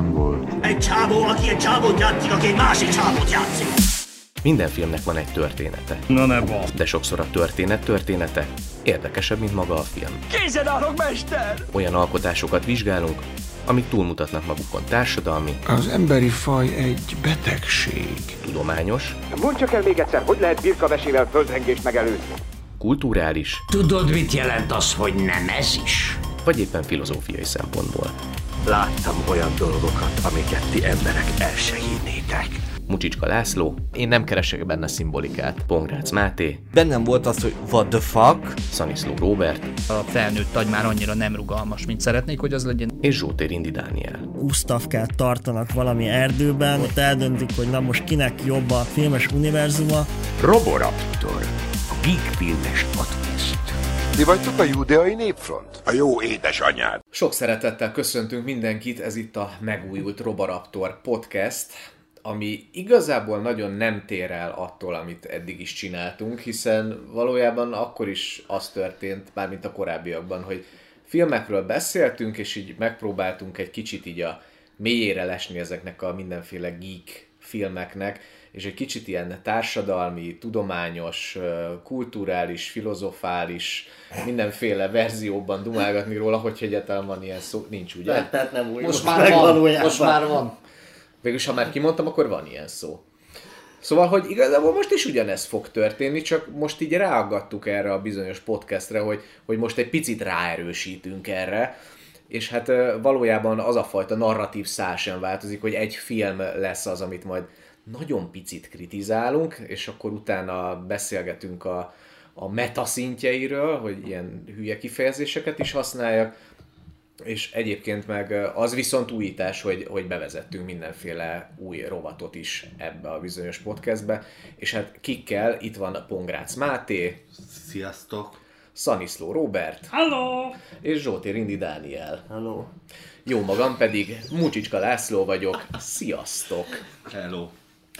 nem volt. Egy csávó, aki egy csávót játszik, aki egy másik csávót játszik. Minden filmnek van egy története. Na ne bas. De sokszor a történet története érdekesebb, mint maga a film. Készen állok, mester! Olyan alkotásokat vizsgálunk, amik túlmutatnak magukon társadalmi, Az emberi faj egy betegség. tudományos, Mondd csak el még egyszer, hogy lehet birkavesével földrengést megelőzni? kulturális Tudod, mit jelent az, hogy nem ez is? vagy éppen filozófiai szempontból. Láttam olyan dolgokat, amiket ti emberek el se hinnétek. Mucsicska László, Én nem keresek benne szimbolikát. Pongrác Máté, Bennem volt az, hogy what the fuck, Szaniszló Róbert A felnőtt agy már annyira nem rugalmas, mint szeretnék, hogy az legyen. és Zsótér Indi Dániel. Gustavkát tartanak valami erdőben, ott eldöntik, hogy na most kinek jobb a filmes univerzuma. Roboraptor. A Geek Filmes Podcast. Ti vagytok a judeai népfront? A jó édesanyád. Sok szeretettel köszöntünk mindenkit, ez itt a megújult Robaraptor podcast, ami igazából nagyon nem tér el attól, amit eddig is csináltunk, hiszen valójában akkor is az történt, mármint a korábbiakban, hogy filmekről beszéltünk, és így megpróbáltunk egy kicsit így a mélyére lesni ezeknek a mindenféle geek filmeknek, és egy kicsit ilyen társadalmi, tudományos, kulturális, filozofális, mindenféle verzióban dumálgatni róla, hogy egyáltalán van ilyen szó, nincs ugye? Tehát nem új. most már van, most már van. Végülis, ha már kimondtam, akkor van ilyen szó. Szóval, hogy igazából most is ugyanez fog történni, csak most így ráaggattuk erre a bizonyos podcastre, hogy, hogy most egy picit ráerősítünk erre, és hát valójában az a fajta narratív szál sem változik, hogy egy film lesz az, amit majd nagyon picit kritizálunk, és akkor utána beszélgetünk a, a meta szintjeiről, hogy ilyen hülye kifejezéseket is használjak, és egyébként meg az viszont újítás, hogy, hogy bevezettünk mindenféle új rovatot is ebbe a bizonyos podcastbe, és hát kikkel itt van Pongrác Máté, Sziasztok. Szaniszló Robert, Hello! és Zsótér Indi Dániel. Hello. Jó magam pedig Mucsicska László vagyok, sziasztok! Hello.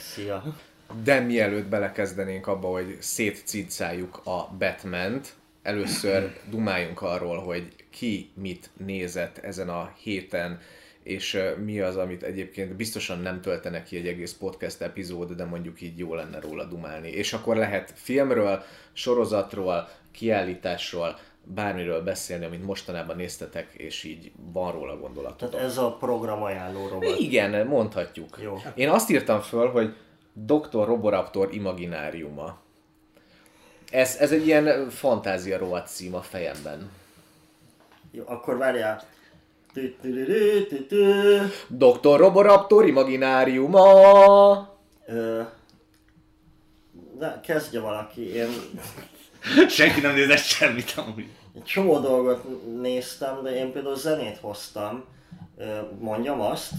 Szia. De mielőtt belekezdenénk abba, hogy szétciccáljuk a Batman-t, először dumáljunk arról, hogy ki mit nézett ezen a héten, és mi az, amit egyébként biztosan nem töltenek ki egy egész podcast epizód, de mondjuk így jó lenne róla dumálni. És akkor lehet filmről, sorozatról, kiállításról, bármiről beszélni, amit mostanában néztetek, és így van róla gondolatotok. Tehát ez a program ajánló rovat. Igen, mondhatjuk. Jó. Én azt írtam föl, hogy Dr. Roboraptor imagináriuma. Ez, ez egy ilyen fantázia rovat cím a fejemben. Jó, akkor várjál. Dr. Roboraptor imagináriuma! Ö, De kezdje valaki, én Senki nem nézett semmit amúgy. csomó dolgot néztem, de én például zenét hoztam. Mondjam azt,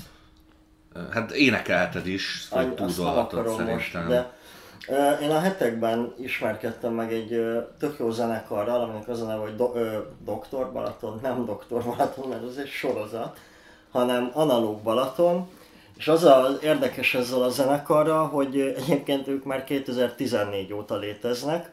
Hát énekelted is, nem túlzolhatod akarom most, szerintem. de én a hetekben ismerkedtem meg egy tök jó zenekarral, aminek az a neve, hogy do, ö, Doktor Balaton, nem Doktor Balaton, mert ez egy sorozat, hanem Analóg Balaton, és az az érdekes ezzel a zenekarral, hogy egyébként ők már 2014 óta léteznek,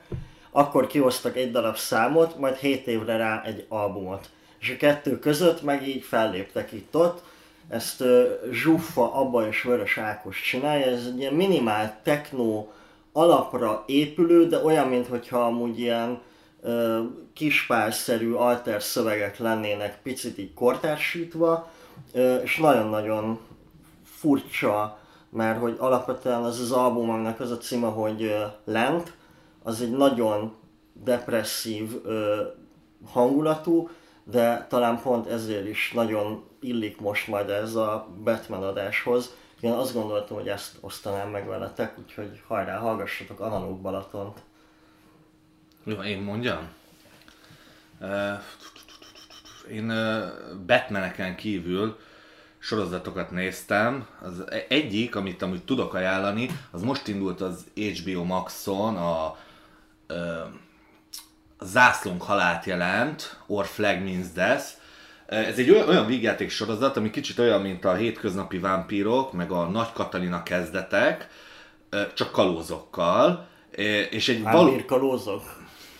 akkor kihoztak egy darab számot, majd 7 évre rá egy albumot. És a kettő között meg így felléptek itt-ott, ezt uh, Zsuffa, Abba és Vörös Ákos csinálja, ez egy ilyen minimál techno alapra épülő, de olyan, mintha amúgy ilyen uh, kispárszerű alter szövegek lennének picit így kortársítva, uh, és nagyon-nagyon furcsa, mert hogy alapvetően az az album, aminek az a címe, hogy Lent, az egy nagyon depresszív uh, hangulatú, de talán pont ezért is nagyon illik most majd ez a Batman adáshoz. Én azt gondoltam, hogy ezt osztanám meg veletek, úgyhogy hajrá, hallgassatok Analóg Balatont. Jó, én mondjam? Ö, Én ö, Batmaneken kívül sorozatokat néztem. Az e- egyik, amit amúgy tudok ajánlani, az most indult az HBO Maxon, a, ö, a Zászlónk halált jelent, Or Flag Means Death. Ez egy olyan, olyan vígjáték sorozat, ami kicsit olyan, mint a hétköznapi vámpírok, meg a Nagy Katalina kezdetek, csak kalózokkal. És egy való... Vámpír kalózok?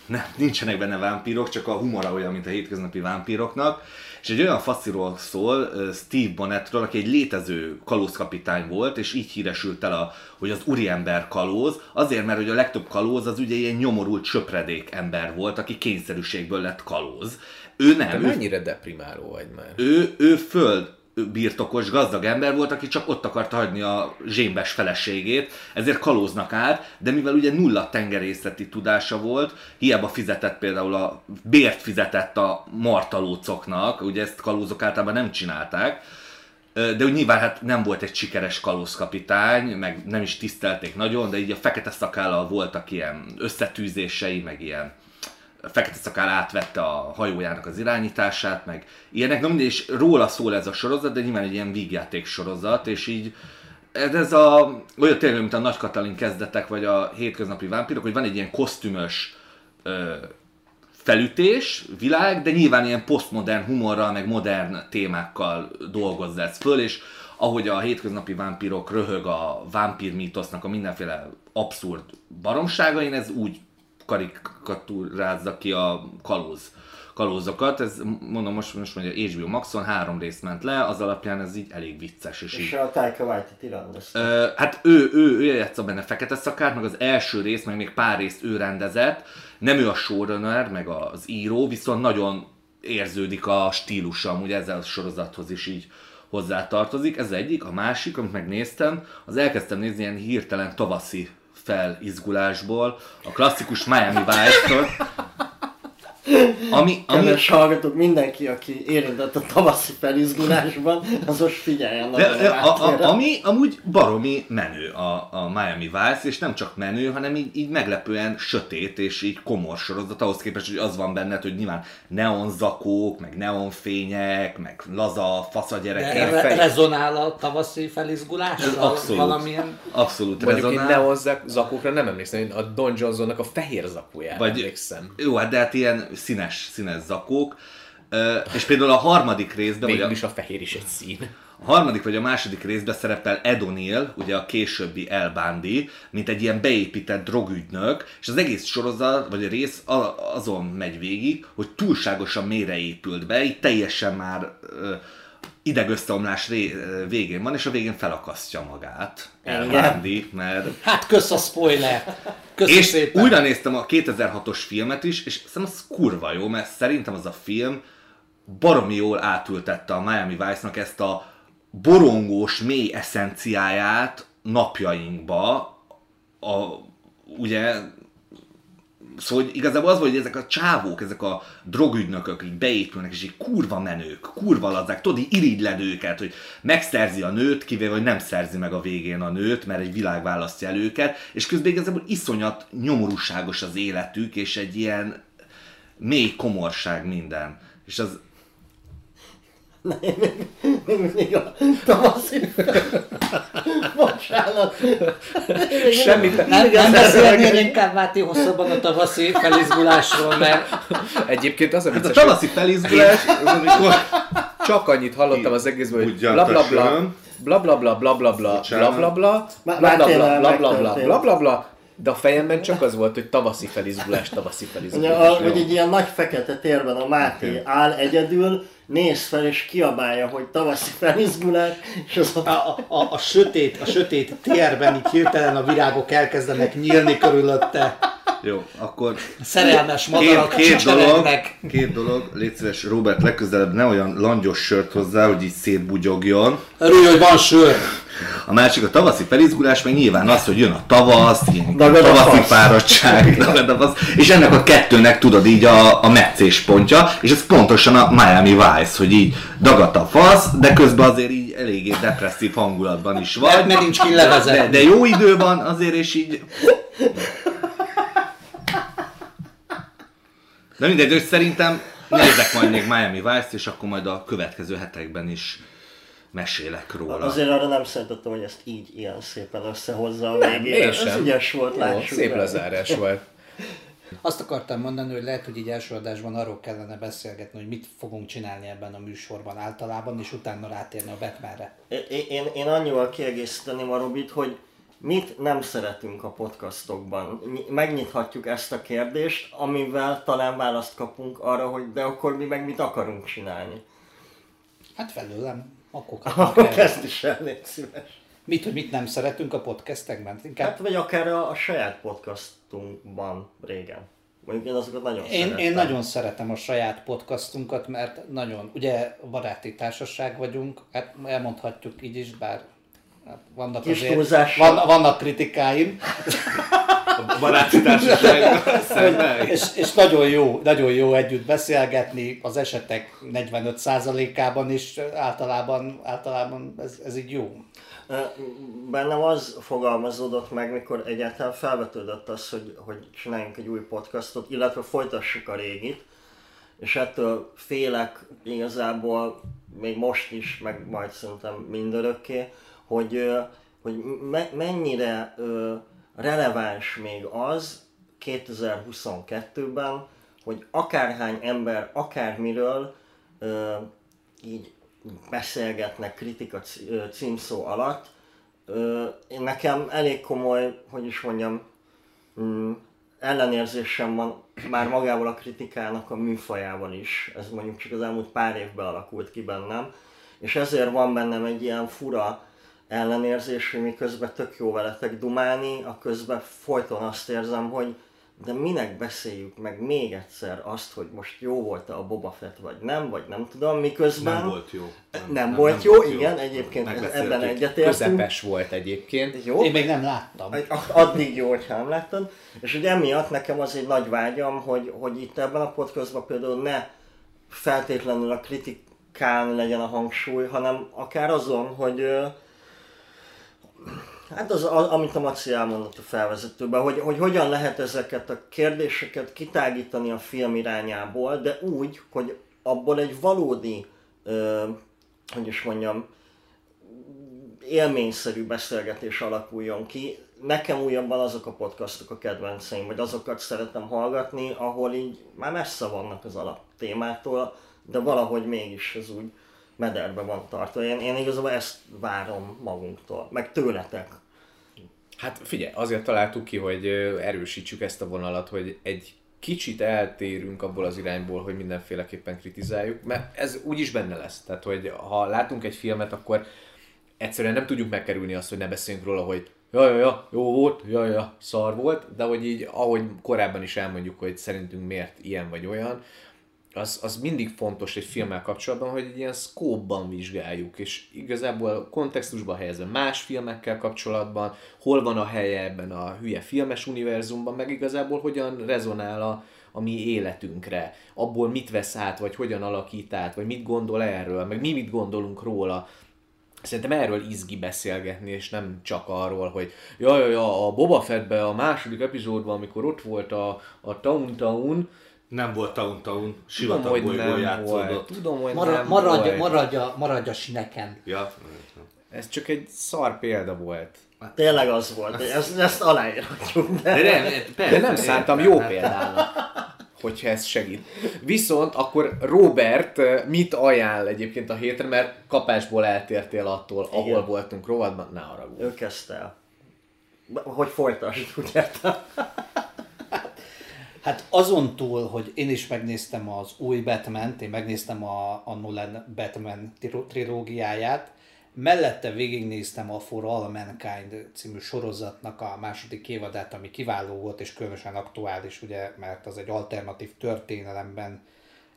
nem, nincsenek benne vámpírok, csak a humora olyan, mint a hétköznapi vámpíroknak. És egy olyan fasziról szól, Steve Bonnettről, aki egy létező kalózkapitány volt, és így híresült el, a, hogy az úriember kalóz, azért, mert hogy a legtöbb kalóz az ugye ilyen nyomorult söpredék ember volt, aki kényszerűségből lett kalóz. Ő nem, ő, mennyire deprimáló vagy már? ő, ő föld birtokos, gazdag ember volt, aki csak ott akarta hagyni a zsémbes feleségét, ezért kalóznak át, de mivel ugye nulla tengerészeti tudása volt, hiába fizetett például a bért fizetett a martalócoknak, ugye ezt kalózok általában nem csinálták, de úgy nyilván hát nem volt egy sikeres kalózkapitány, meg nem is tisztelték nagyon, de így a fekete szakállal voltak ilyen összetűzései, meg ilyen a fekete szakál átvette a hajójának az irányítását, meg ilyenek. Mindegy, és róla szól ez a sorozat, de nyilván egy ilyen vígjáték sorozat, és így ez, ez a, olyan tényleg, mint a Nagy Katalin kezdetek, vagy a hétköznapi vámpírok, hogy van egy ilyen kosztümös ö, felütés, világ, de nyilván ilyen posztmodern humorral, meg modern témákkal dolgozza ezt föl, és ahogy a hétköznapi vámpírok röhög a vámpír mítosznak a mindenféle abszurd baromságain, ez úgy karikatúrázza ki a kalóz kalózokat. Ez mondom most, most mondja HBO Maxon három rész ment le, az alapján ez így elég vicces. És, És így, a Taika Waititi. Ö, hát ő, ő, ő játsza benne fekete szakát, meg az első rész, meg még pár részt ő rendezett. Nem ő a showrunner, meg az író, viszont nagyon érződik a stílusa, amúgy ezzel a sorozathoz is így hozzátartozik. Ez egyik, a másik, amit megnéztem, az elkezdtem nézni ilyen hirtelen tavaszi felizgulásból, a klasszikus Miami Vice-től, ami, ami, Kedves hallgatók, mindenki, aki érintett a tavaszi felizgulásban, az most figyeljen De, a, a, ami amúgy baromi menő a, a Miami Vice, és nem csak menő, hanem így, így meglepően sötét és így komor sorozat, ahhoz képest, hogy az van benned, hogy nyilván neonzakók, meg neonfények, meg laza fasz a De gyerekek. re- rezonál a tavaszi felizgulással? Abszolút. Valamilyen... Abszolút Mondjuk én rezonál. neon zak- zakókra nem emlékszem, én a Don Johnsonnak a fehér zakójára Vagy- emlékszem. Jó, hát de hát ilyen színes, színes zakók. És például a harmadik részben, Végül a, is a fehér is egy szín. A harmadik vagy a második részben szerepel Ed O'Neill, ugye a későbbi El Bundy, mint egy ilyen beépített drogügynök, és az egész sorozat, vagy a rész azon megy végig, hogy túlságosan mélyre épült be, így teljesen már ö, végén van, és a végén felakasztja magát El Igen. Bundy, mert Hát kösz a spoiler! Kösz és szépen! újra néztem a 2006-os filmet is, és szerintem az kurva jó, mert szerintem az a film baromi jól átültette a Miami Vice-nak ezt a borongós, mély eszenciáját napjainkba, a, ugye, Szóval igazából az volt, hogy ezek a csávók, ezek a drogügynökök így beépülnek, és így kurva menők, kurva lazák, tudod, így irigyled őket, hogy megszerzi a nőt, kivéve, hogy nem szerzi meg a végén a nőt, mert egy világ választja el őket, és közben igazából iszonyat nyomorúságos az életük, és egy ilyen mély komorság minden. És az, Még mindig a tavaszi Bocsánat. Semmit Nem, nem beszélnél inkább Máté hosszabban a tavaszi felizgulásról, mert Egyébként az a hát a vicces, tavaszi felizgulás, az amikor csak annyit hallottam az egészből, hogy Ugyan bla bla bla, tesóm. bla bla de a fejemben csak az volt, hogy tavaszi felizgulás, tavaszi Ugye, felizgulás. a, hogy egy ilyen nagy fekete térben a Máté áll egyedül, néz fel és kiabálja, hogy tavaszi felizgulás, és az a, a, a, a, sötét, a sötét térben így hirtelen a virágok elkezdenek nyílni körülötte. Jó, akkor Szerelmes madarak két dolog, két dolog, légy szíves, Robert, legközelebb ne olyan langyos sört hozzá, hogy így szétbugyogjon. Örülj, hogy van sör. A másik a tavaszi felizgulás, meg nyilván az, hogy jön a tavasz, ilyen Dagad tavaszi fáradtság, dagad és ennek a kettőnek tudod így a, a meccéspontja, és ez pontosan a Miami Vice, hogy így dagadt a fasz, de közben azért így eléggé depresszív hangulatban is vagy. Mert nincs ki. De, de jó idő van azért, és így... De mindegy, hogy szerintem nézzek majd még Miami Vice-t, és akkor majd a következő hetekben is mesélek róla. azért arra nem szeretettem, hogy ezt így ilyen szépen összehozza a végére. Én Ez sem. ügyes volt, Jó, lássuk szép be. lezárás volt. Azt akartam mondani, hogy lehet, hogy így első adásban arról kellene beszélgetni, hogy mit fogunk csinálni ebben a műsorban általában, és utána rátérni a Batmanre. Én, én, én annyival kiegészíteném a Robit, hogy mit nem szeretünk a podcastokban? Ny- Megnyithatjuk ezt a kérdést, amivel talán választ kapunk arra, hogy de akkor mi meg mit akarunk csinálni. Hát felőlem, akkor Akkor kezd is el, légy szíves. Mit, hogy mit nem szeretünk a podcastekben? Inkább Hát vagy akár a, a saját podcastunkban régen. Mondjuk én azokat nagyon Én, szerettem. én nagyon szeretem a saját podcastunkat, mert nagyon, ugye baráti társaság vagyunk, hát elmondhatjuk így is, bár hát vannak Kis azért, túlzással. van, vannak kritikáim, A baráti társasággal szemben. és, és nagyon jó, nagyon jó együtt beszélgetni, az esetek 45%-ában is általában, általában ez, ez így jó. Bennem az fogalmazódott meg, mikor egyáltalán felvetődött az, hogy, hogy csináljunk egy új podcastot, illetve folytassuk a régit, és ettől félek igazából még most is, meg majd szerintem mindörökké, hogy, hogy me- mennyire releváns még az 2022-ben, hogy akárhány ember akármiről ö, így beszélgetnek kritika címszó alatt. Ö, nekem elég komoly, hogy is mondjam, mm, ellenérzésem van már magával a kritikának a műfajával is. Ez mondjuk csak az elmúlt pár évben alakult ki bennem. És ezért van bennem egy ilyen fura ellenérzés, hogy miközben tök jó veletek dumálni, a közben folyton azt érzem, hogy de minek beszéljük meg még egyszer azt, hogy most jó volt-e a Boba Fett, vagy nem, vagy nem tudom, miközben... Nem volt jó. Nem, nem volt jó, igen, egyébként ez- Megbeszéltük. ebben egyetértünk. Közepes volt egyébként. Jó, Én még nem láttam. Addig jó, hogyha nem láttad. És ugye emiatt nekem az egy nagy vágyam, hogy, hogy itt ebben a podcastban például ne feltétlenül a kritikán legyen a hangsúly, hanem akár azon, hogy Hát az, a- amit a Maci elmondott a felvezetőben, hogy, hogy hogyan lehet ezeket a kérdéseket kitágítani a film irányából, de úgy, hogy abból egy valódi, ö, hogy is mondjam, élményszerű beszélgetés alakuljon ki. Nekem újabban azok a podcastok a kedvenceim, vagy azokat szeretem hallgatni, ahol így már messze vannak az alaptémától, de valahogy mégis ez úgy mederbe van tartva. Én, én igazából ezt várom magunktól, meg tőletek. Hát figyelj, azért találtuk ki, hogy erősítsük ezt a vonalat, hogy egy kicsit eltérünk abból az irányból, hogy mindenféleképpen kritizáljuk, mert ez úgyis benne lesz. Tehát, hogy ha látunk egy filmet, akkor egyszerűen nem tudjuk megkerülni azt, hogy ne beszéljünk róla, hogy ja, ja, ja, jó volt, ja, ja, szar volt, de hogy így, ahogy korábban is elmondjuk, hogy szerintünk miért ilyen vagy olyan, az, az mindig fontos egy filmmel kapcsolatban, hogy egy ilyen scope-ban vizsgáljuk, és igazából kontextusban helyezve más filmekkel kapcsolatban, hol van a helye ebben a hülye filmes univerzumban, meg igazából hogyan rezonál a, a mi életünkre, abból mit vesz át, vagy hogyan alakít át, vagy mit gondol erről, meg mi mit gondolunk róla. Szerintem erről izgi beszélgetni, és nem csak arról, hogy ja, ja, ja, a Boba Fettbe a második epizódban, amikor ott volt a, a Town Town, Nem volt Town Town, tudom, sivatag hogy bolygón nem játszódott. volt. Tudom, hogy Marad, nem maradja, volt. maradja, maradja sineken. Ja, Ez csak egy szar példa volt. Tényleg az volt, ezt, ezt aláírhatjuk. De... de nem, persze, De nem szántam jó hát- példának, hogyha ez segít. Viszont akkor Robert eh, mit ajánl egyébként a hétre, mert kapásból eltértél attól, ahol Igen. voltunk rovatban, ne haragudj. Ő kezdte el. Hogy folytasd, úgy értem. Hát azon túl, hogy én is megnéztem az új batman én megnéztem a, a Nolan Batman tri- trilógiáját, mellette végignéztem a For All Mankind című sorozatnak a második évadát, ami kiváló volt és különösen aktuális, ugye, mert az egy alternatív történelemben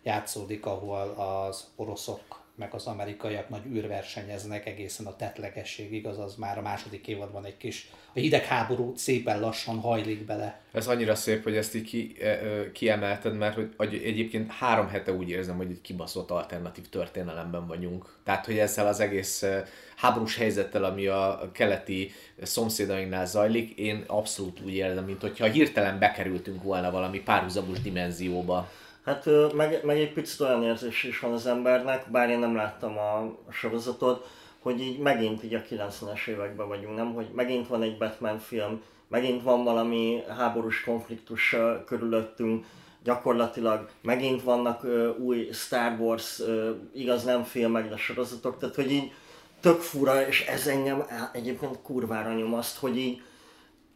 játszódik, ahol az oroszok meg az amerikaiak nagy űrversenyeznek egészen a tetlegességig, azaz már a második évadban egy kis, a hidegháború szépen lassan hajlik bele. Ez annyira szép, hogy ezt így ki, eh, eh, kiemelted, mert hogy egyébként három hete úgy érzem, hogy egy kibaszott alternatív történelemben vagyunk. Tehát, hogy ezzel az egész eh, háborús helyzettel, ami a keleti szomszédainknál zajlik, én abszolút úgy érzem, mint hogyha hirtelen bekerültünk volna valami párhuzamos dimenzióba. Hát meg, meg egy picit olyan érzés is van az embernek, bár én nem láttam a sorozatot, hogy így megint így a 90-es években vagyunk, nem? Hogy megint van egy Batman film, megint van valami háborús konfliktus körülöttünk, gyakorlatilag megint vannak ö, új Star Wars, ö, igaz nem filmek, de sorozatok, tehát hogy így tök fura, és ez engem egyébként kurvára nyomaszt, hogy így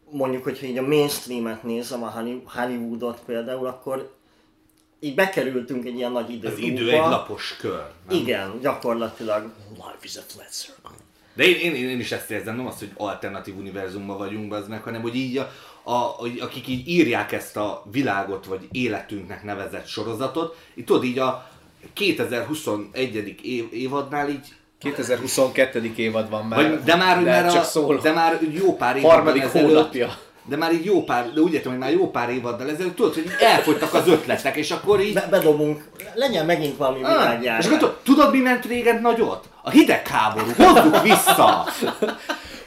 mondjuk, hogyha így a mainstreamet nézem, a Holly- Hollywoodot például, akkor így bekerültünk egy ilyen nagy idő. Az idő egy lapos kör. Nem? Igen, gyakorlatilag. Life is a flat circle. De én, én, én is ezt érzem, nem az, hogy alternatív univerzumban vagyunk az meg, hanem hogy így a, a, akik így írják ezt a világot, vagy életünknek nevezett sorozatot, így tudod így a 2021. Év, évadnál így 2022. évad van már. Vagy, de már, hogy már, csak a, szól. de már jó pár évaddal Harmadik hónapja. De már így jó pár, de úgy értem, hogy már jó pár évaddal ezelőtt, tudod, hogy így elfogytak az ötletek, és akkor így... Be, bedobunk, legyen megint valami Ah, világjárvány. és akkor tudod, tudod, mi ment régen nagyot? A hidegháború, hozzuk vissza!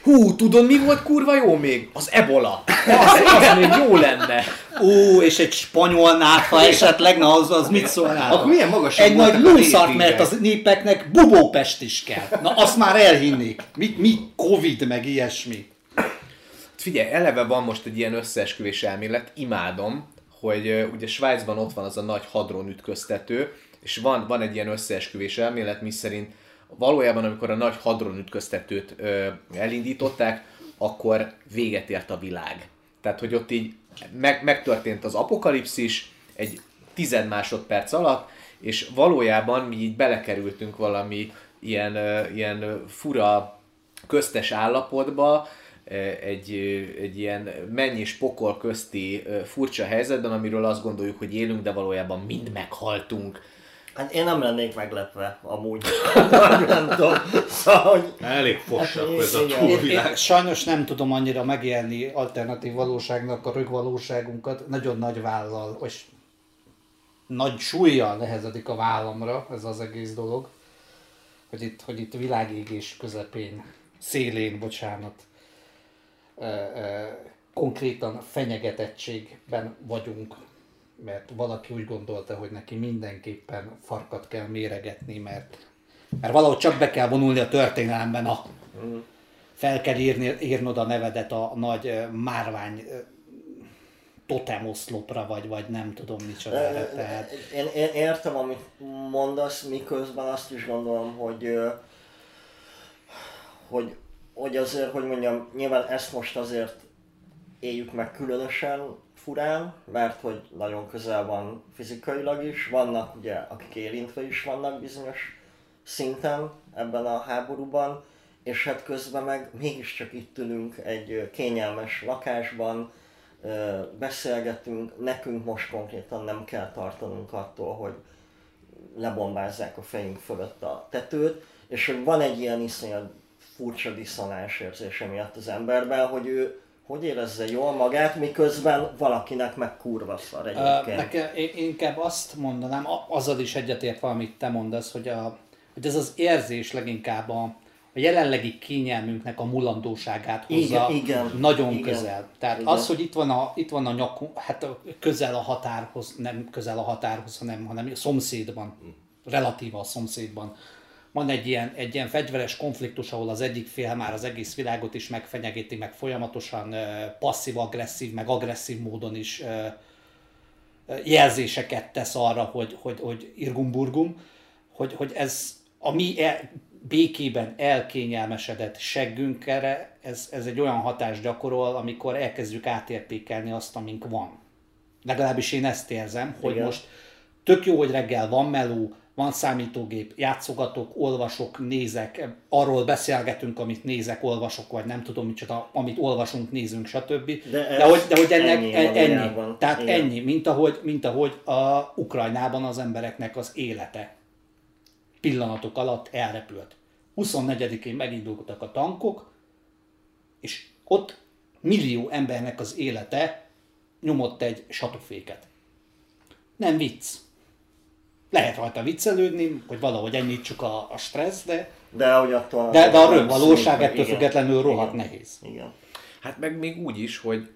Hú, tudod mi volt kurva jó még? Az ebola. Az, az még jó lenne. Ú, és egy spanyol nátha esetleg, na az, az mit szólnál? Akkor milyen magasak Egy nagy lószart, mert az népeknek bubópest is kell. Na azt már elhinnék. Mi, mi Covid, meg ilyesmi. Figyelj, eleve van most egy ilyen összeesküvés elmélet, imádom, hogy ugye Svájcban ott van az a nagy hadron ütköztető, és van, van egy ilyen összeesküvés elmélet, miszerint valójában, amikor a nagy hadron ütköztetőt ö, elindították, akkor véget ért a világ. Tehát, hogy ott így meg, megtörtént az apokalipszis egy tized másodperc alatt, és valójában mi így belekerültünk valami ilyen, ilyen fura köztes állapotba, egy, egy ilyen menny és pokol közti furcsa helyzetben, amiről azt gondoljuk, hogy élünk, de valójában mind meghaltunk. Hát én nem lennék meglepve, amúgy. nem tudom. Szóval, hogy... Elég fossak Hát, ez a túlvilág. én sajnos nem tudom annyira megélni alternatív valóságnak a rögvalóságunkat. Nagyon nagy vállal, és nagy súlya nehezedik a vállamra ez az egész dolog. Hogy itt, hogy itt világégés közepén, szélén, bocsánat, konkrétan fenyegetettségben vagyunk, mert valaki úgy gondolta, hogy neki mindenképpen farkat kell méregetni, mert, mert valahogy csak be kell vonulni a történelemben a, fel kell írni, írnod a nevedet a nagy márvány totemoszlopra, vagy, vagy nem tudom micsodára. Tehát, Én, én értem, amit mondasz, miközben azt is gondolom, hogy, hogy, hogy azért, hogy mondjam, nyilván ezt most azért éljük meg különösen furán, mert hogy nagyon közel van fizikailag is, vannak ugye, akik érintve is vannak bizonyos szinten ebben a háborúban, és hát közben meg mégiscsak itt ülünk egy kényelmes lakásban, beszélgetünk, nekünk most konkrétan nem kell tartanunk attól, hogy lebombázzák a fejünk fölött a tetőt, és hogy van egy ilyen iszonyat furcsa diszonás érzése miatt az emberben, hogy ő hogy érezze jól magát, miközben valakinek meg kurva szar Ö, egyébként. Nekem, én inkább azt mondanám, azzal is egyetértve, amit te mondasz, hogy, a, hogy ez az érzés leginkább a, a jelenlegi kényelmünknek a mulandóságát hozza Igen, igen, nagyon igen, közel. Tehát igen. az, hogy itt van a, itt van a nyakunk, hát közel a határhoz, nem közel a határhoz, hanem, hanem a szomszédban, relatíva a szomszédban. Van egy ilyen, egy ilyen fegyveres konfliktus, ahol az egyik fél már az egész világot is megfenyegeti, meg folyamatosan passzív-agresszív, meg agresszív módon is jelzéseket tesz arra, hogy, hogy, hogy irgumburgum, hogy, hogy ez a mi el, békében elkényelmesedett seggünkre, ez, ez egy olyan hatást gyakorol, amikor elkezdjük átértékelni azt, amink van. Legalábbis én ezt érzem, hogy Igen. most tök jó, hogy reggel van meló, van számítógép, játszogatok, olvasok, nézek, arról beszélgetünk, amit nézek, olvasok, vagy nem tudom micsoda, amit olvasunk, nézünk, stb. De De, hogy, de hogy ennek ennyi ennyi. ennyi. valójában. Tehát Igen. ennyi, mint ahogy, mint ahogy a Ukrajnában az embereknek az élete pillanatok alatt elrepült. 24-én megindultak a tankok, és ott millió embernek az élete nyomott egy satuféket. Nem vicc. Lehet rajta viccelődni, hogy valahogy enyhítsuk a, a stressz, de, De, hogy attól de, de a nem rögvalóság szép, ettől igen. függetlenül rohadt Igen. nehéz. Igen. Hát meg még úgy is, hogy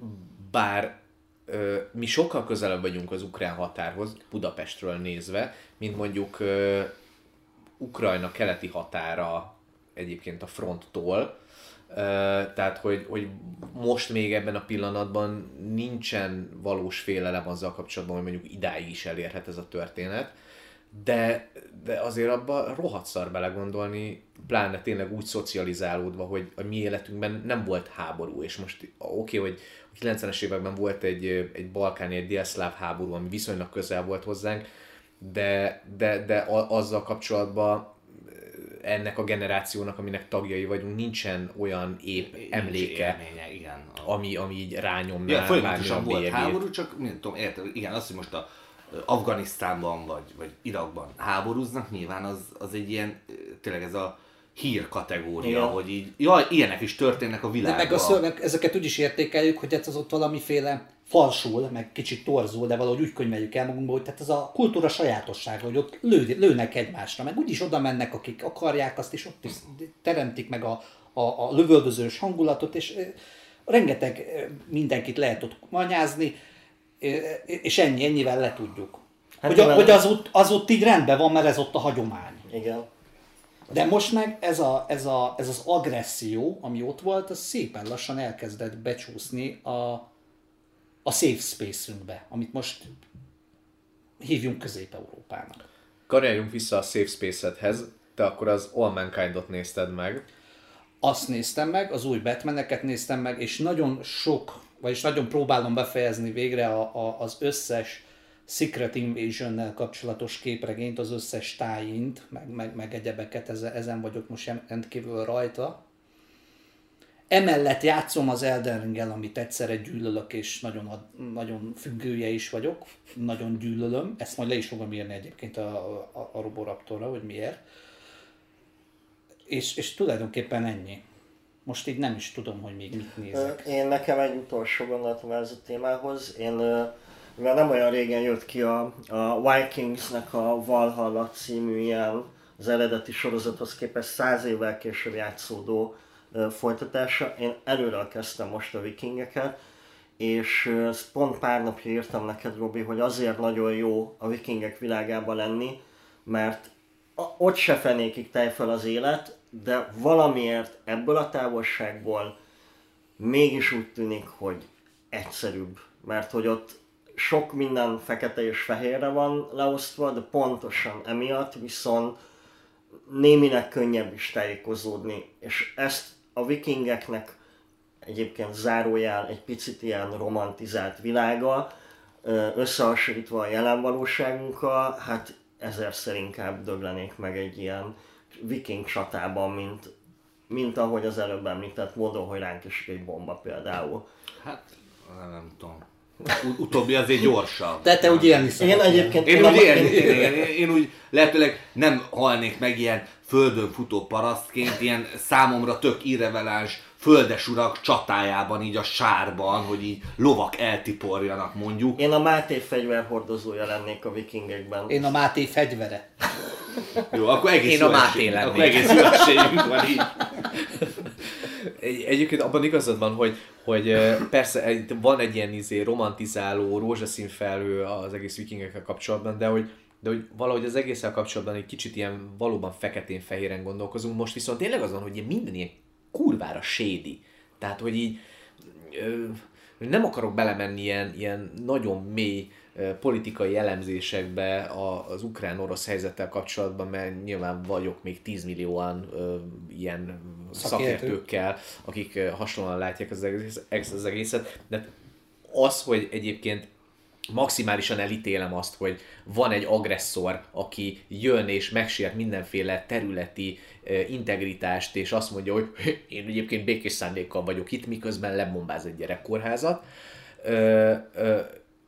bár ö, mi sokkal közelebb vagyunk az ukrán határhoz, Budapestről nézve, mint mondjuk ö, Ukrajna keleti határa egyébként a fronttól, tehát, hogy, hogy most még ebben a pillanatban nincsen valós félelem azzal kapcsolatban, hogy mondjuk idáig is elérhet ez a történet, de, de azért abba rohadt szar belegondolni, pláne tényleg úgy szocializálódva, hogy a mi életünkben nem volt háború, és most oké, okay, hogy a 90-es években volt egy, egy balkáni, egy délszláv háború, ami viszonylag közel volt hozzánk, de, de, de a, azzal kapcsolatban ennek a generációnak, aminek tagjai vagyunk, nincsen olyan Nincs emléke, élménye, igen. ami, ami így rányomná Ja, folyamatosan volt bélyegét. háború, csak nem tudom, érted, igen, az, hogy most a Afganisztánban vagy, vagy Irakban háborúznak, nyilván az, az egy ilyen, tényleg ez a hír kategória, Igen. hogy így, jaj, ilyenek is történnek a De világban. meg, a szö- meg ezeket úgy is értékeljük, hogy hát az ott valamiféle falsul, meg kicsit torzul, de valahogy úgy könyveljük el magunkba, hogy tehát ez a kultúra sajátossága, hogy ott lő, lőnek egymásra, meg úgyis oda mennek, akik akarják azt, és ott is teremtik meg a, a, a lövöldözős hangulatot, és rengeteg mindenkit lehet ott manyázni, és ennyi, ennyivel letudjuk. Hát hogy, a, hogy az, ott, az ott így rendben van, mert ez ott a hagyomány. Igen. De most meg ez, a, ez, a, ez az agresszió, ami ott volt, az szépen lassan elkezdett becsúszni a, a safe space-ünkbe, amit most hívjunk Közép-Európának. Karjáljunk vissza a Safe Space-edhez, te akkor az All Mankind-ot nézted meg. Azt néztem meg, az új Batmaneket néztem meg, és nagyon sok, vagyis nagyon próbálom befejezni végre a, a, az összes Secret Invasion-nel kapcsolatos képregényt, az összes tájint, meg, meg, meg egyebeket, ezen, vagyok most rendkívül rajta. Emellett játszom az Elden Ring-el, amit egyszerre gyűlölök, és nagyon, nagyon függője is vagyok. Nagyon gyűlölöm. Ezt majd le is fogom írni egyébként a, a, a Roboraptorra, hogy miért. És, és tulajdonképpen ennyi. Most így nem is tudom, hogy még mit nézek. Én nekem egy utolsó gondolatom ez a témához. Én, mivel nem olyan régen jött ki a, a Vikingsnek a Valhalla című ilyen az eredeti sorozathoz képest száz évvel később játszódó folytatása. Én előről kezdtem most a vikingeket, és ezt pont pár napja írtam neked, Robi, hogy azért nagyon jó a vikingek világában lenni, mert ott se fenékig tej fel az élet, de valamiért ebből a távolságból mégis úgy tűnik, hogy egyszerűbb, mert hogy ott sok minden fekete és fehérre van leosztva, de pontosan emiatt viszont némileg könnyebb is tájékozódni, és ezt a vikingeknek egyébként zárójel egy picit ilyen romantizált világa, összehasonlítva a jelen valóságunkkal, hát ezerszer inkább döglenék meg egy ilyen viking csatában, mint, mint ahogy az előbb említett módon, hogy ránk esik egy bomba például. Hát, nem, nem tudom. U- utóbbi azért gyorsabb. De te úgy élni Én egyébként... Én a- úgy élni, én, én, én úgy lehetőleg nem halnék meg ilyen földön futó parasztként, ilyen számomra tök irreveláns földes urak csatájában, így a sárban, hogy így lovak eltiporjanak mondjuk. Én a Máté fegyverhordozója lennék a vikingekben. Én a Máté fegyvere. Jó, akkor egész Én a Máté lennék. Akkor egész jó esélyünk van így. Egy, egyébként abban igazad van, hogy, hogy persze van egy ilyen izé, romantizáló rózsaszín felhő az egész vikingekkel kapcsolatban, de hogy, de hogy valahogy az egésszel kapcsolatban egy kicsit ilyen valóban feketén-fehéren gondolkozunk. Most viszont tényleg az van, hogy ilyen minden ilyen kurvára sédi. Tehát, hogy így ö, nem akarok belemenni ilyen, ilyen nagyon mély politikai elemzésekbe a- az ukrán-orosz helyzettel kapcsolatban, mert nyilván vagyok még 10 millióan ilyen Szakértő. szakértőkkel, akik hasonlóan látják az, egész, az egészet. De az, hogy egyébként maximálisan elítélem azt, hogy van egy agresszor, aki jön és megsért mindenféle területi integritást, és azt mondja, hogy én egyébként békés szándékkal vagyok itt, miközben lebombáz egy gyerekkórházat. Ö, ö,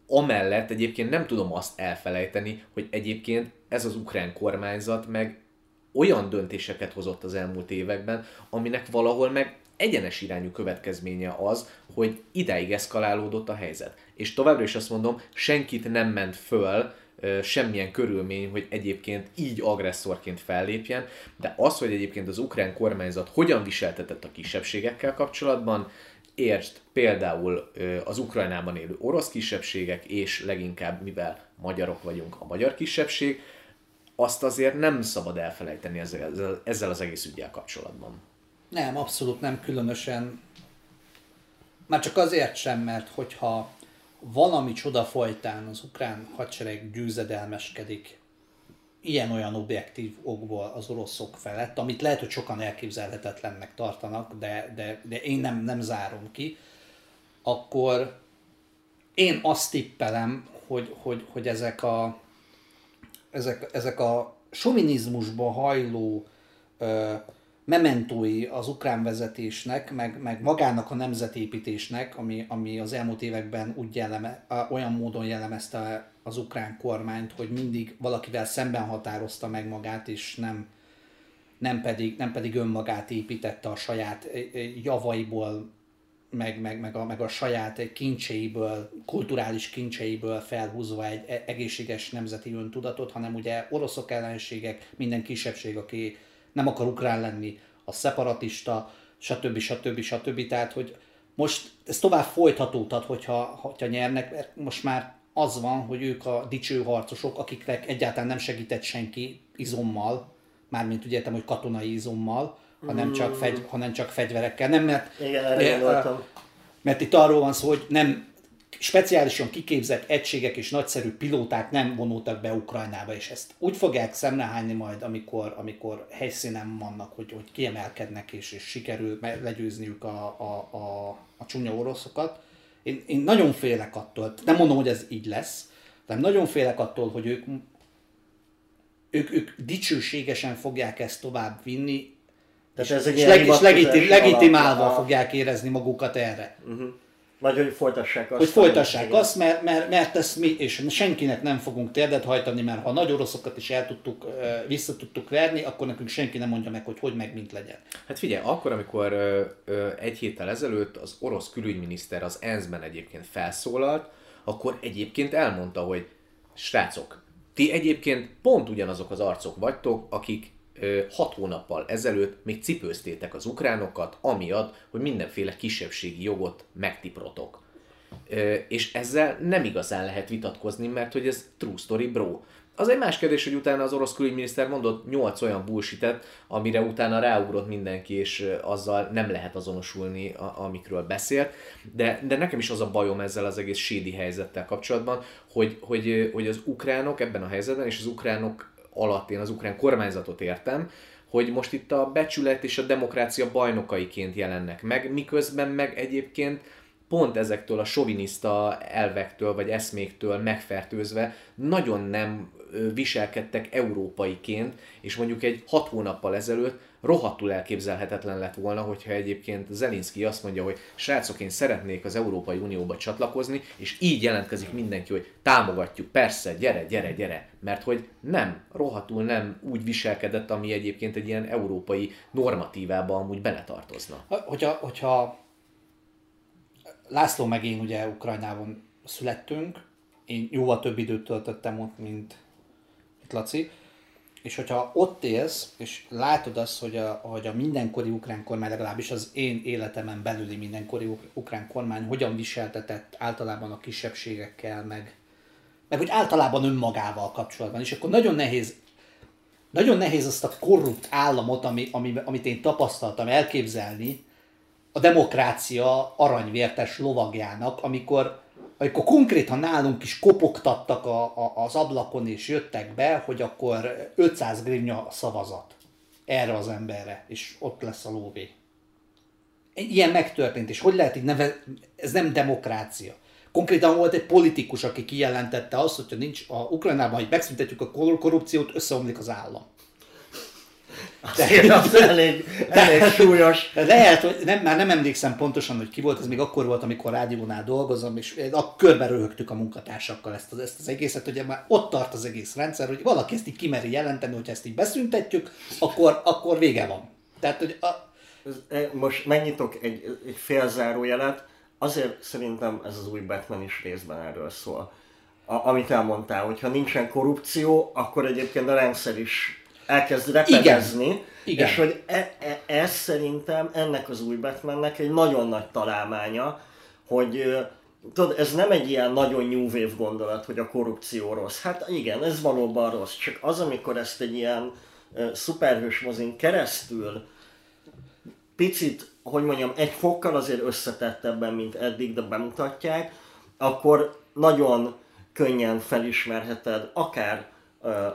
amellett egyébként nem tudom azt elfelejteni, hogy egyébként ez az ukrán kormányzat meg olyan döntéseket hozott az elmúlt években, aminek valahol meg egyenes irányú következménye az, hogy idáig eszkalálódott a helyzet. És továbbra is azt mondom, senkit nem ment föl semmilyen körülmény, hogy egyébként így agresszorként fellépjen, de az, hogy egyébként az ukrán kormányzat hogyan viseltetett a kisebbségekkel kapcsolatban, értsd például az Ukrajnában élő orosz kisebbségek, és leginkább, mivel magyarok vagyunk, a magyar kisebbség, azt azért nem szabad elfelejteni ezzel- ezzel az egész ügyel kapcsolatban. Nem, abszolút nem különösen. Már csak azért sem, mert hogyha valami csoda folytán az ukrán hadsereg győzedelmeskedik ilyen-olyan objektív okból az oroszok felett, amit lehet, hogy sokan elképzelhetetlennek tartanak, de, de, de én nem, nem zárom ki, akkor én azt tippelem, hogy, hogy, hogy ezek, a, ezek, ezek a sovinizmusba hajló ö, mementói az ukrán vezetésnek, meg, meg magának a nemzetépítésnek, ami, ami az elmúlt években úgy jelleme, olyan módon jellemezte az ukrán kormányt, hogy mindig valakivel szemben határozta meg magát, és nem, nem, pedig, nem pedig önmagát építette a saját javaiból, meg, meg, meg, a, meg a saját kincseiből, kulturális kincseiből felhúzva egy e, egészséges nemzeti öntudatot, hanem ugye oroszok ellenségek, minden kisebbség, aki nem akar ukrán lenni, a szeparatista, stb. stb. stb. Tehát, hogy most ez tovább folytatódhat, hogyha, hogyha nyernek, mert most már az van, hogy ők a dicső harcosok, akiknek egyáltalán nem segített senki izommal, mármint úgy értem, hogy katonai izommal, hanem csak, fegy, hanem csak fegyverekkel. Nem, mert, Igen, erre mert itt arról van szó, hogy nem speciálisan kiképzett egységek és nagyszerű pilóták nem vonultak be Ukrajnába, és ezt úgy fogják szemrehányni majd, amikor, amikor helyszínen vannak, hogy, hogy kiemelkednek, és, és sikerül legyőzniük a, a, a, a csúnya oroszokat. Én, én nagyon félek attól, nem mondom, hogy ez így lesz, de nagyon félek attól, hogy ők, ők, ők dicsőségesen fogják ezt tovább vinni, tehát és, ez egy és, leg, és legitim, legitimálva fogják érezni magukat erre. Uh-huh. Vagy hogy folytassák azt. Hogy folytassák azt, mert, mert, mert ezt mi, és senkinek nem fogunk térdet hajtani, mert ha nagy oroszokat is el tudtuk, vissza tudtuk verni, akkor nekünk senki nem mondja meg, hogy hogy meg mint legyen. Hát figyelj, akkor, amikor egy héttel ezelőtt az orosz külügyminiszter az ENSZ-ben egyébként felszólalt, akkor egyébként elmondta, hogy srácok, ti egyébként pont ugyanazok az arcok vagytok, akik hat hónappal ezelőtt még cipőztétek az ukránokat, amiatt, hogy mindenféle kisebbségi jogot megtiprotok. És ezzel nem igazán lehet vitatkozni, mert hogy ez true story bro. Az egy más kérdés, hogy utána az orosz külügyminiszter mondott 8 olyan bullshitet, amire utána ráugrott mindenki, és azzal nem lehet azonosulni, amikről beszélt. De, de nekem is az a bajom ezzel az egész sédi helyzettel kapcsolatban, hogy, hogy, hogy az ukránok ebben a helyzetben, és az ukránok alatt én az ukrán kormányzatot értem, hogy most itt a becsület és a demokrácia bajnokaiként jelennek meg, miközben meg egyébként pont ezektől a soviniszta elvektől vagy eszméktől megfertőzve nagyon nem viselkedtek európaiként, és mondjuk egy hat hónappal ezelőtt rohadtul elképzelhetetlen lett volna, hogyha egyébként Zelinski azt mondja, hogy srácok, én szeretnék az Európai Unióba csatlakozni, és így jelentkezik mindenki, hogy támogatjuk, persze, gyere, gyere, gyere, mert hogy nem, rohadtul nem úgy viselkedett, ami egyébként egy ilyen európai normatívába amúgy beletartozna. Hogyha, hogyha László meg én ugye Ukrajnában születtünk, én jóval több időt töltöttem ott, mint, mint Laci, és hogyha ott élsz, és látod azt, hogy a, hogy a mindenkori ukrán kormány, legalábbis az én életemen belüli mindenkori ukrán kormány hogyan viseltetett általában a kisebbségekkel, meg, meg hogy általában önmagával kapcsolatban, és akkor nagyon nehéz nagyon nehéz azt a korrupt államot, ami, ami, amit én tapasztaltam elképzelni, a demokrácia aranyvértes lovagjának, amikor amikor konkrétan nálunk is kopogtattak a, a, az ablakon és jöttek be, hogy akkor 500 grivnya szavazat erre az emberre, és ott lesz a lóvé. Ilyen megtörtént, és hogy lehet így neve, ez nem demokrácia. Konkrétan volt egy politikus, aki kijelentette azt, hogyha nincs a Ukrajnában, hogy megszüntetjük a korrupciót, összeomlik az állam. Azért az elég, elég súlyos. Lehet, hogy nem, már nem emlékszem pontosan, hogy ki volt, ez még akkor volt, amikor rádiónál dolgozom, és a körbe röhögtük a munkatársakkal ezt az, ezt az egészet, hogy már ott tart az egész rendszer, hogy valaki ezt így kimeri jelenteni, hogy ezt így beszüntetjük, akkor, akkor vége van. Tehát, hogy a... E, most megnyitok egy, egy félzárójelet, azért szerintem ez az új Batman is részben erről szól. A, amit elmondtál, hogy ha nincsen korrupció, akkor egyébként a rendszer is elkezd repedezni, Igen. Igen. és hogy e, e, ez szerintem ennek az új Batmannek egy nagyon nagy találmánya, hogy tudod, ez nem egy ilyen nagyon new wave gondolat, hogy a korrupció rossz. Hát igen, ez valóban rossz, csak az, amikor ezt egy ilyen uh, szuperhős mozin keresztül picit, hogy mondjam, egy fokkal azért összetettebben, mint eddig, de bemutatják, akkor nagyon könnyen felismerheted akár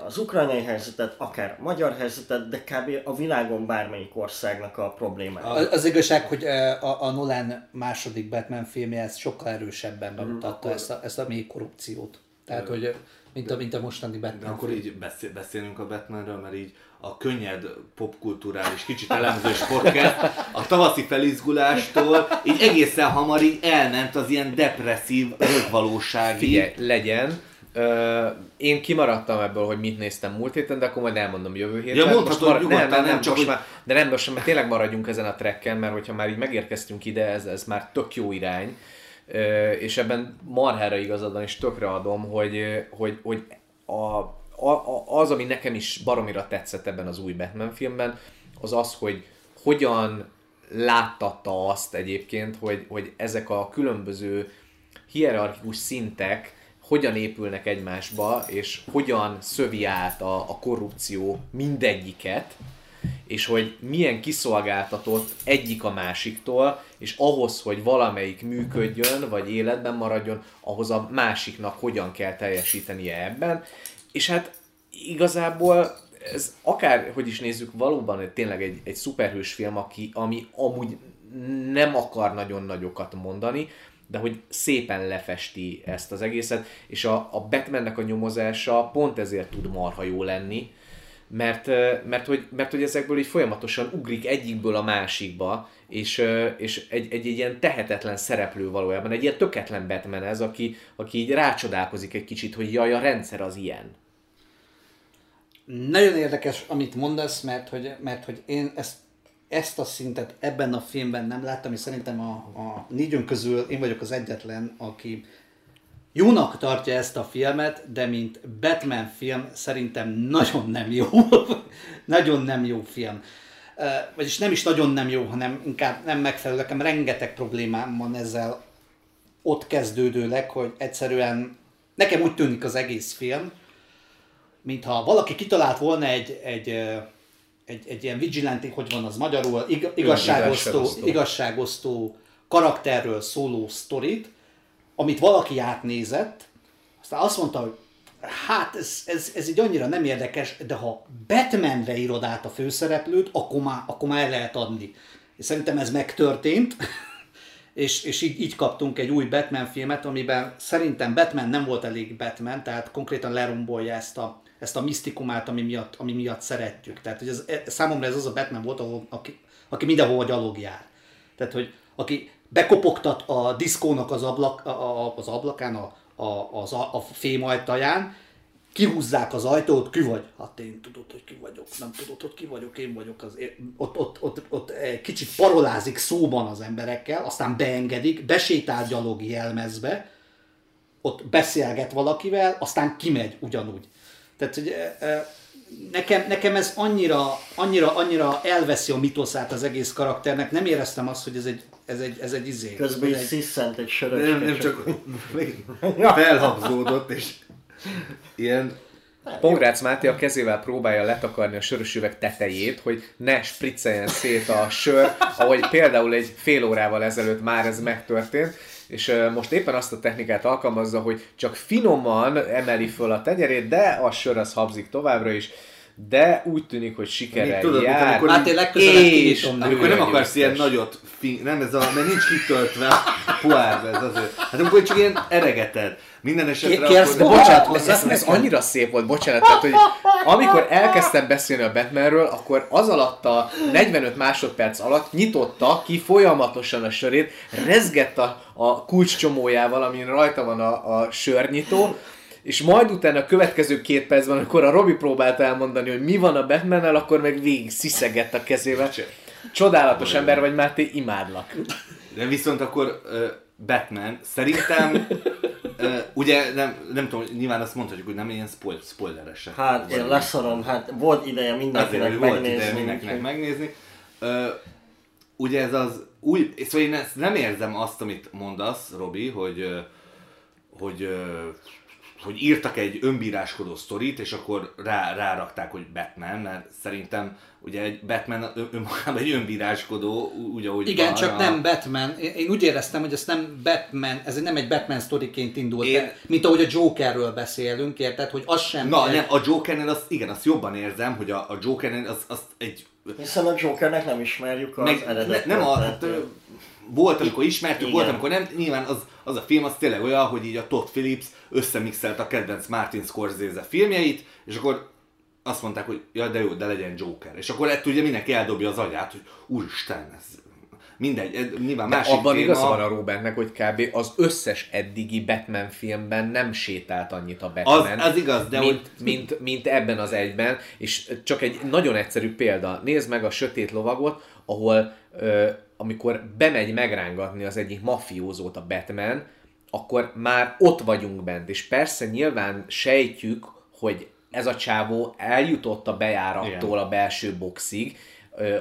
az ukrajnai helyzetet, akár a magyar helyzetet, de kb. a világon bármelyik országnak a problémája. Az, az igazság, hogy a, a Nolan második Batman filmje ezt sokkal erősebben Mhm, bemutatta, ezt, a, ezt a mély korrupciót. Tehát, hogy mint a, mint a mostani De Batman akkor film. így beszél, beszélünk a Batmanről, mert így a könnyed popkulturális, kicsit elemzős podcast a tavaszi felizgulástól így egészen hamar így elment az ilyen depresszív rögvalósági. Figyelj, legyen. Ö, én kimaradtam ebből, hogy mit néztem múlt héten, de akkor majd elmondom jövő héten. Ja, mondhatod marad- nyugodtan, nem, nem, nem, csak most hogy- már, de nem, most már tényleg maradjunk ezen a trekken, mert hogyha már így megérkeztünk ide, ez, ez már tök jó irány, Ö, és ebben marhára igazad van, és tökre adom, hogy, hogy, hogy a, a, a, az, ami nekem is baromira tetszett ebben az új Batman filmben, az az, hogy hogyan láttatta azt egyébként, hogy, hogy ezek a különböző hierarchikus szintek hogyan épülnek egymásba, és hogyan szövi át a, a korrupció mindegyiket, és hogy milyen kiszolgáltatott egyik a másiktól, és ahhoz, hogy valamelyik működjön, vagy életben maradjon, ahhoz a másiknak hogyan kell teljesítenie ebben. És hát igazából ez akár, hogy is nézzük, valóban tényleg egy, egy szuperhős film, aki, ami amúgy nem akar nagyon nagyokat mondani, de hogy szépen lefesti ezt az egészet, és a, a Batmannek a nyomozása pont ezért tud marha jó lenni, mert, mert, hogy, mert hogy ezekből így folyamatosan ugrik egyikből a másikba, és, és egy, egy, egy ilyen tehetetlen szereplő valójában, egy ilyen töketlen Batman ez, aki, aki így rácsodálkozik egy kicsit, hogy jaj, a rendszer az ilyen. Nagyon érdekes, amit mondasz, mert hogy, mert hogy én ezt, ezt a szintet ebben a filmben nem láttam, és szerintem a, a négyünk közül én vagyok az egyetlen, aki jónak tartja ezt a filmet, de mint Batman film szerintem nagyon nem jó. nagyon nem jó film. Vagyis nem is nagyon nem jó, hanem inkább nem megfelelő. Nekem rengeteg problémám van ezzel ott kezdődőleg, hogy egyszerűen nekem úgy tűnik az egész film, mintha valaki kitalált volna egy, egy, egy, egy ilyen vigilante, hogy van az magyarul, ig, igazságosztó, igazságosztó. karakterről szóló sztorit, amit valaki átnézett, aztán azt mondta, hogy hát ez, ez, ez így annyira nem érdekes, de ha Batmanre írod át a főszereplőt, akkor már, akkor már el lehet adni. És szerintem ez megtörtént, és, és így, így kaptunk egy új Batman filmet, amiben szerintem Batman nem volt elég Batman, tehát konkrétan lerombolja ezt a, ezt a misztikumát, ami miatt, ami miatt szeretjük. Tehát hogy ez, e- számomra ez az a Batman volt, ahol, aki, aki mindenhova gyalog jár. Tehát, hogy aki bekopogtat a diszkónak az, ablak, a, a, az ablakán, a, a, az, a, a fém ajtaján, kihúzzák az ajtót, ki vagy? Hát én tudod, hogy ki vagyok, nem tudod, hogy ki vagyok, én vagyok az. Ott, ott, ott, ott kicsit parolázik szóban az emberekkel, aztán beengedik, besétál gyalog jelmezbe, ott beszélget valakivel, aztán kimegy ugyanúgy. Tehát, hogy nekem, nekem ez annyira, annyira, annyira elveszi a mitoszát az egész karakternek, nem éreztem azt, hogy ez egy, ez egy, ez egy izé. Közben ez így egy, sziszent egy söröcske. Nem, nem csak felhabzódott, és ilyen Pongrác Máté a kezével próbálja letakarni a sörös üveg tetejét, hogy ne spricceljen szét a sör, ahogy például egy fél órával ezelőtt már ez megtörtént, és most éppen azt a technikát alkalmazza, hogy csak finoman emeli föl a tenyerét, de a sör az habzik továbbra is, de úgy tűnik, hogy sikerrel tudod, jár. amikor Hát én legközelebb és Amikor nem akarsz ilyen nagyot, fin- nem ez a, mert nincs kitöltve a poárba ez azért. Hát amikor csak ilyen eregeted. Minden esetre Kérsz akkor... bocsánat ez, hozzá ez, ez annyira szép volt, bocsánat, tehát, hogy amikor elkezdtem beszélni a Batmanről, akkor az alatt a 45 másodperc alatt nyitotta ki folyamatosan a sörét, rezgett a, a kulcscsomójával, amin rajta van a, a sörnyitó, és majd utána a következő két percben, amikor a Robi próbált elmondani, hogy mi van a batman akkor meg végig sziszegett a kezével. Csodálatos ember vagy, Máté, imádlak. De viszont akkor uh, Batman, szerintem, uh, ugye nem, nem tudom, nyilván azt mondhatjuk, hogy nem ilyen spoil, spoileresek. Hát én leszarom, hát volt ideje Azért, mindenkinek volt megnézni. ide mindenkinek megnézni. Ö, ugye ez az új, szóval én ezt nem érzem azt, amit mondasz, Robi, hogy, hogy hogy írtak egy önbíráskodó sztorit, és akkor rá, rárakták, hogy Batman, mert szerintem ugye egy Batman ön- önmagában egy önbíráskodó, úgy ahogy Igen, van, csak a- nem Batman. Én úgy éreztem, hogy ez nem Batman, ez nem egy Batman sztoriként indult, Én- mint ahogy a Jokerről beszélünk, érted, hogy az sem... Na, egy- nem, a Jokernél azt, igen, azt jobban érzem, hogy a, a Jokernél az, az egy Hiszen a Jokernek nem ismerjük az meg, ne, eredet nem a, hát, volt, amikor ismertük, Igen. volt, amikor nem, nyilván az, az a film az tényleg olyan, hogy így a Todd Phillips összemixelt a kedvenc Martin Scorsese filmjeit, és akkor azt mondták, hogy ja, de jó, de legyen Joker. És akkor ettől ugye mindenki eldobja az agyát, hogy úristen, ez mindegy, nyilván De másik abban téma. igaza van a Robertnek, hogy kb. az összes eddigi Batman filmben nem sétált annyit a Batman. Az- az igaz, de mint, mint, mint ebben az egyben, és csak egy nagyon egyszerű példa. Nézd meg a Sötét Lovagot, ahol ö, amikor bemegy megrángatni az egyik mafiózót a Batman, akkor már ott vagyunk bent, és persze nyilván sejtjük, hogy ez a csávó eljutott a bejárattól a belső boxig,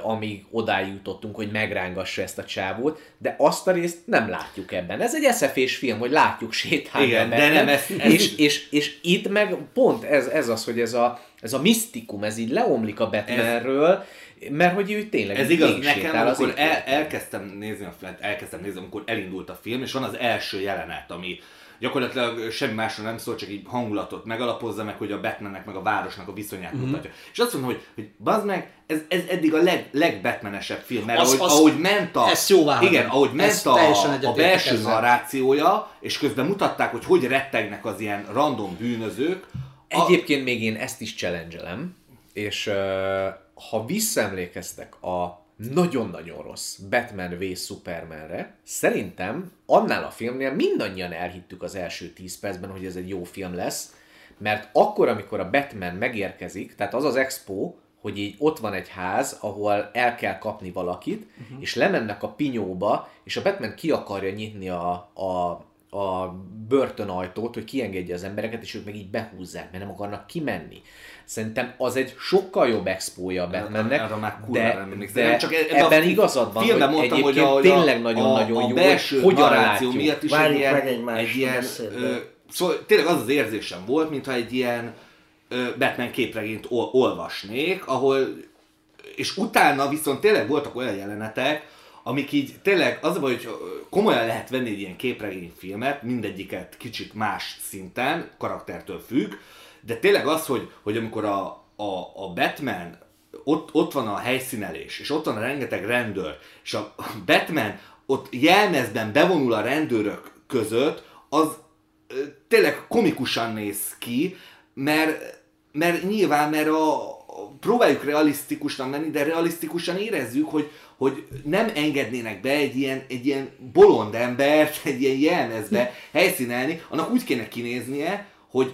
amíg odáig jutottunk, hogy megrángassa ezt a csávót, de azt a részt nem látjuk ebben. Ez egy szf film, hogy látjuk sétálni Igen, de nem, ez- ez- és, és, és itt meg pont ez, ez az, hogy ez a, ez a misztikum, ez így leomlik a Batmanről, mert hogy ő tényleg Ez igaz, nekem az amikor el, elkezdtem nézni a filmet, elkezdtem nézni, amikor elindult a film, és van az első jelenet, ami gyakorlatilag semmi másról nem szól, csak így hangulatot megalapozza meg, hogy a Batmannek meg a városnak a viszonyát Mhm. mm-hmm. mutatja. És azt mondom, hogy, hogy bazd meg, ez, ez eddig a leg, legbatmanesebb film, mert Az- ahogy, az- ahogy ment a, jóvá hagyom. igen, ahogy ment a, a belső ezzel. narrációja, és közben mutatták, hogy hogy rettegnek az ilyen random bűnözők, a, Egyébként még én ezt is challenge és ha visszaemlékeztek a nagyon-nagyon rossz Batman v Supermanre, szerintem annál a filmnél mindannyian elhittük az első 10 percben, hogy ez egy jó film lesz, mert akkor, amikor a Batman megérkezik, tehát az az expo, hogy így ott van egy ház, ahol el kell kapni valakit, uh-huh. és lemennek a pinyóba, és a Batman ki akarja nyitni a, a a börtönajtót, hogy kiengedje az embereket, és ők meg így behúzzák, mert nem akarnak kimenni. Szerintem az egy sokkal jobb expója Batmannek, arra már kurva de, de Nem, csak ebben a ebben igazad van, hogy mondtam, hogy egyébként a- hogy a- tényleg nagyon-nagyon jó, hogy hogyan látjuk. miatt is egy ilyen, egy ilyen ö, szóval tényleg az az érzésem volt, mintha egy ilyen ö, Batman képregényt ol, olvasnék, ahol és utána viszont tényleg voltak olyan jelenetek, amik így tényleg az a hogy komolyan lehet venni egy ilyen képregényfilmet, mindegyiket kicsit más szinten, karaktertől függ, de tényleg az, hogy, hogy amikor a, a, a Batman ott, ott van a helyszínelés, és ott van a rengeteg rendőr, és a Batman ott jelmezben bevonul a rendőrök között, az tényleg komikusan néz ki, mert, mert nyilván, mert a, próbáljuk realisztikusnak lenni, de realisztikusan érezzük, hogy, hogy nem engednének be egy ilyen, egy ilyen bolond embert, egy ilyen jelmezbe helyszínelni, annak úgy kéne kinéznie, hogy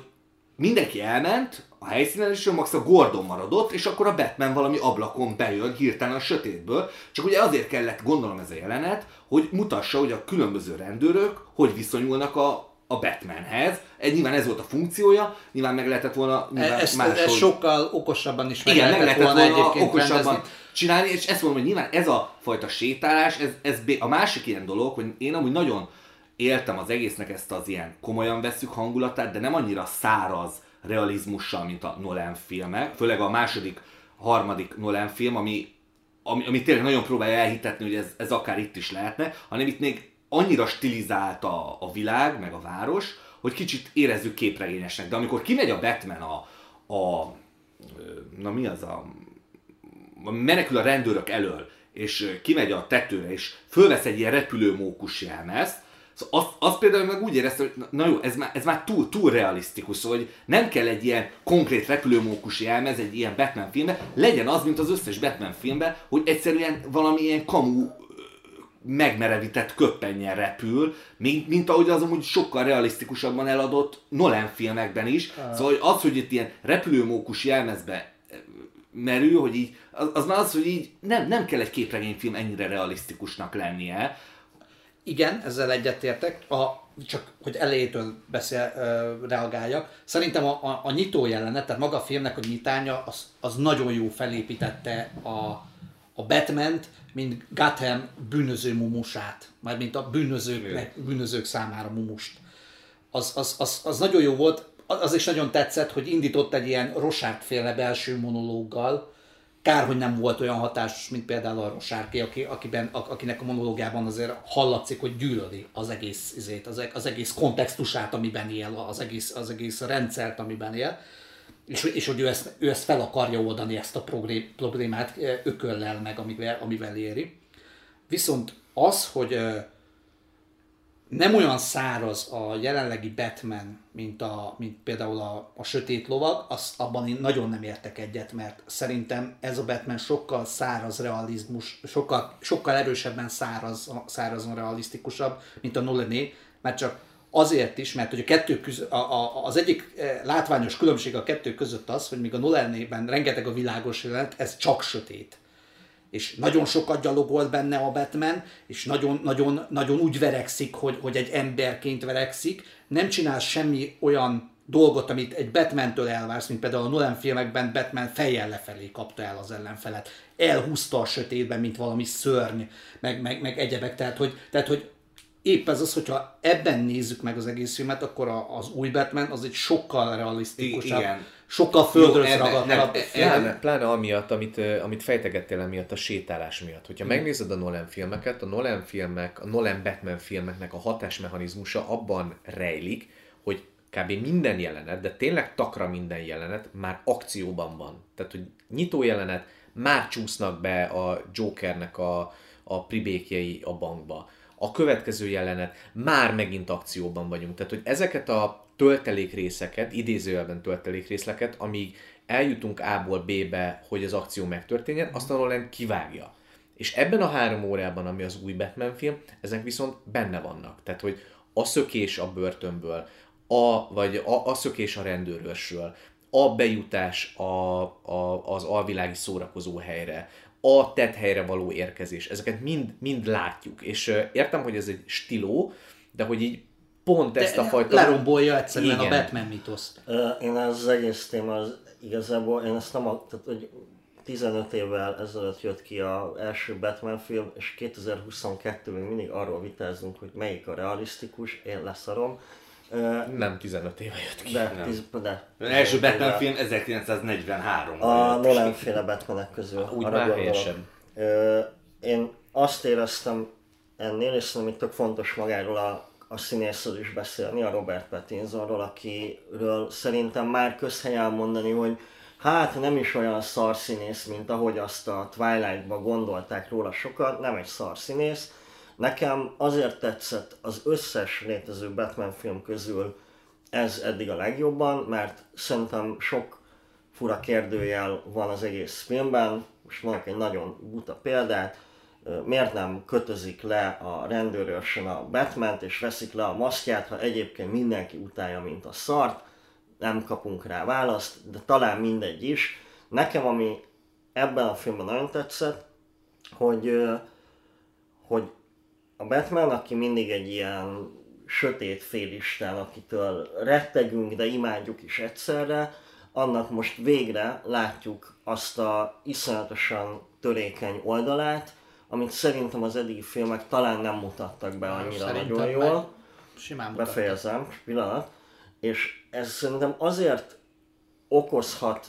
mindenki elment, a helyszínelésről max a Gordon maradott, és akkor a Batman valami ablakon bejön hirtelen a sötétből. Csak ugye azért kellett gondolom ez a jelenet, hogy mutassa, hogy a különböző rendőrök hogy viszonyulnak a, a Batmanhez. Egy, nyilván ez volt a funkciója, nyilván meg lehetett volna nyilván ezt, máshogy... ezt sokkal okosabban is meg Igen, meg lehetett lehetett volna volna egyébként okosabban rendezni. Csinálni, és ezt mondom, hogy nyilván ez a fajta sétálás, ez, ez a másik ilyen dolog, hogy én amúgy nagyon éltem az egésznek ezt az ilyen komolyan veszük hangulatát, de nem annyira száraz realizmussal, mint a Nolan filmek, főleg a második, harmadik Nolan film, ami, ami, ami tényleg nagyon próbálja elhitetni, hogy ez, ez akár itt is lehetne, hanem itt még annyira stilizált a, a világ, meg a város, hogy kicsit érezzük képregényesnek. De amikor kimegy a Batman a, a na mi az a menekül a rendőrök elől, és kimegy a tetőre, és fölvesz egy ilyen repülőmókus jelmezt, Szóval azt, azt például meg úgy éreztem, hogy na- jó, ez már, ez már túl, túl realisztikus, szóval hogy nem kell egy ilyen konkrét repülőmókus jelmez egy ilyen Batman filmben, legyen az, mint az összes Batman filmben, hogy egyszerűen valami ilyen kamu megmerevített köppennyel repül, mint, mint ahogy az amúgy sokkal realisztikusabban eladott Nolan filmekben is. Szóval hogy az, hogy itt ilyen repülőmókus jelmezbe merül, hogy így, az, az már az, hogy így nem, nem kell egy képregényfilm ennyire realisztikusnak lennie. Igen, ezzel egyetértek. A, csak hogy elejétől beszél, ö, reagáljak. Szerintem a, a, a nyitó jelenet, tehát maga a filmnek a nyitánya, az, az nagyon jó felépítette a, a Batman-t, mint Gotham bűnöző mumusát, mármint a bűnözők, bűnözők számára mumust. Az, az, az, az nagyon jó volt, az is nagyon tetszett, hogy indított egy ilyen Rosárd féle belső monológgal, Kár, hogy nem volt olyan hatásos, mint például a Rosárki, aki, akiben, akinek a monológiában azért hallatszik, hogy gyűlöli az egész, izét, az, e- az egész kontextusát, amiben él, az egész, az egész rendszert, amiben él. És, és hogy ő ezt, ő ezt fel akarja oldani, ezt a problém- problémát ököllel meg, amivel, amivel éri. Viszont az, hogy nem olyan száraz a jelenlegi Batman, mint, a, mint például a, a Sötét Lovag, az, abban én nagyon nem értek egyet, mert szerintem ez a Batman sokkal száraz realizmus, sokkal, sokkal erősebben száraz, szárazon realisztikusabb, mint a Nolané, mert csak azért is, mert hogy a kettő között, a, a, az egyik eh, látványos különbség a kettő között az, hogy míg a Nolanében rengeteg a világos jelenet, ez csak sötét és nagyon sokat gyalogolt benne a Batman, és nagyon, nagyon, nagyon úgy verekszik, hogy, hogy egy emberként verekszik, nem csinál semmi olyan dolgot, amit egy Batman-től elvársz, mint például a Nolan filmekben Batman fejjel lefelé kapta el az ellenfelet. Elhúzta a sötétben, mint valami szörny, meg, meg, meg egyebek. Tehát hogy, tehát, hogy épp ez az, hogyha ebben nézzük meg az egész filmet, akkor a, az új Batman az egy sokkal realisztikusabb, igen. Sokkal földről ragadtabb Pláne, pláne amiatt, amit, amit fejtegettél emiatt a sétálás miatt. Hogyha hmm. megnézed a Nolan filmeket, a Nolan filmek, a Nolan Batman filmeknek a hatásmechanizmusa abban rejlik, hogy kb. minden jelenet, de tényleg takra minden jelenet már akcióban van. Tehát, hogy nyitó jelenet, már csúsznak be a Jokernek a, a pribékjei a bankba a következő jelenet, már megint akcióban vagyunk. Tehát, hogy ezeket a töltelékrészeket, idézőjelben töltelékrészleket, amíg eljutunk A-ból B-be, hogy az akció megtörténjen, azt a Nolan kivágja. És ebben a három órában, ami az új Batman film, ezek viszont benne vannak. Tehát, hogy a szökés a börtönből, a, vagy a, a szökés a rendőrösről, a bejutás a, a, az alvilági szórakozó helyre, a tett helyre való érkezés. Ezeket mind, mind látjuk. És értem, hogy ez egy stiló, de hogy így pont de ezt a fajta... Lerombolja egyszerűen Igen. a Batman mitoszt. Én az egész téma az igazából, én ezt nem, tehát, hogy 15 évvel ezelőtt jött ki az első Batman film, és 2022-ben mindig arról vitázunk, hogy melyik a realisztikus, én leszarom. Nem 15 éve jött ki. De, tiz, de. Az első Batman film 1943 A Nolan féle Batmanek közül. Úgy már helyesen. Én azt éreztem ennél, és szerintem itt tök fontos magáról a, a színészről is beszélni, a Robert Pattinsonról, akiről szerintem már közhely elmondani, hogy hát nem is olyan szarszínész, mint ahogy azt a Twilight-ban gondolták róla sokat, nem egy szarszínész, Nekem azért tetszett az összes létező Batman film közül ez eddig a legjobban, mert szerintem sok fura kérdőjel van az egész filmben. Most mondok egy nagyon buta példát. Miért nem kötözik le a rendőrösen a batman és veszik le a maszkját, ha egyébként mindenki utálja, mint a szart? Nem kapunk rá választ, de talán mindegy is. Nekem, ami ebben a filmben nagyon tetszett, hogy, hogy a Batman, aki mindig egy ilyen sötét félisten, akitől rettegünk, de imádjuk is egyszerre, annak most végre látjuk azt a iszonyatosan törékeny oldalát, amit szerintem az eddigi filmek talán nem mutattak be annyira szerintem nagyon jól. Simán Befejezem, pillanat. És ez szerintem azért okozhat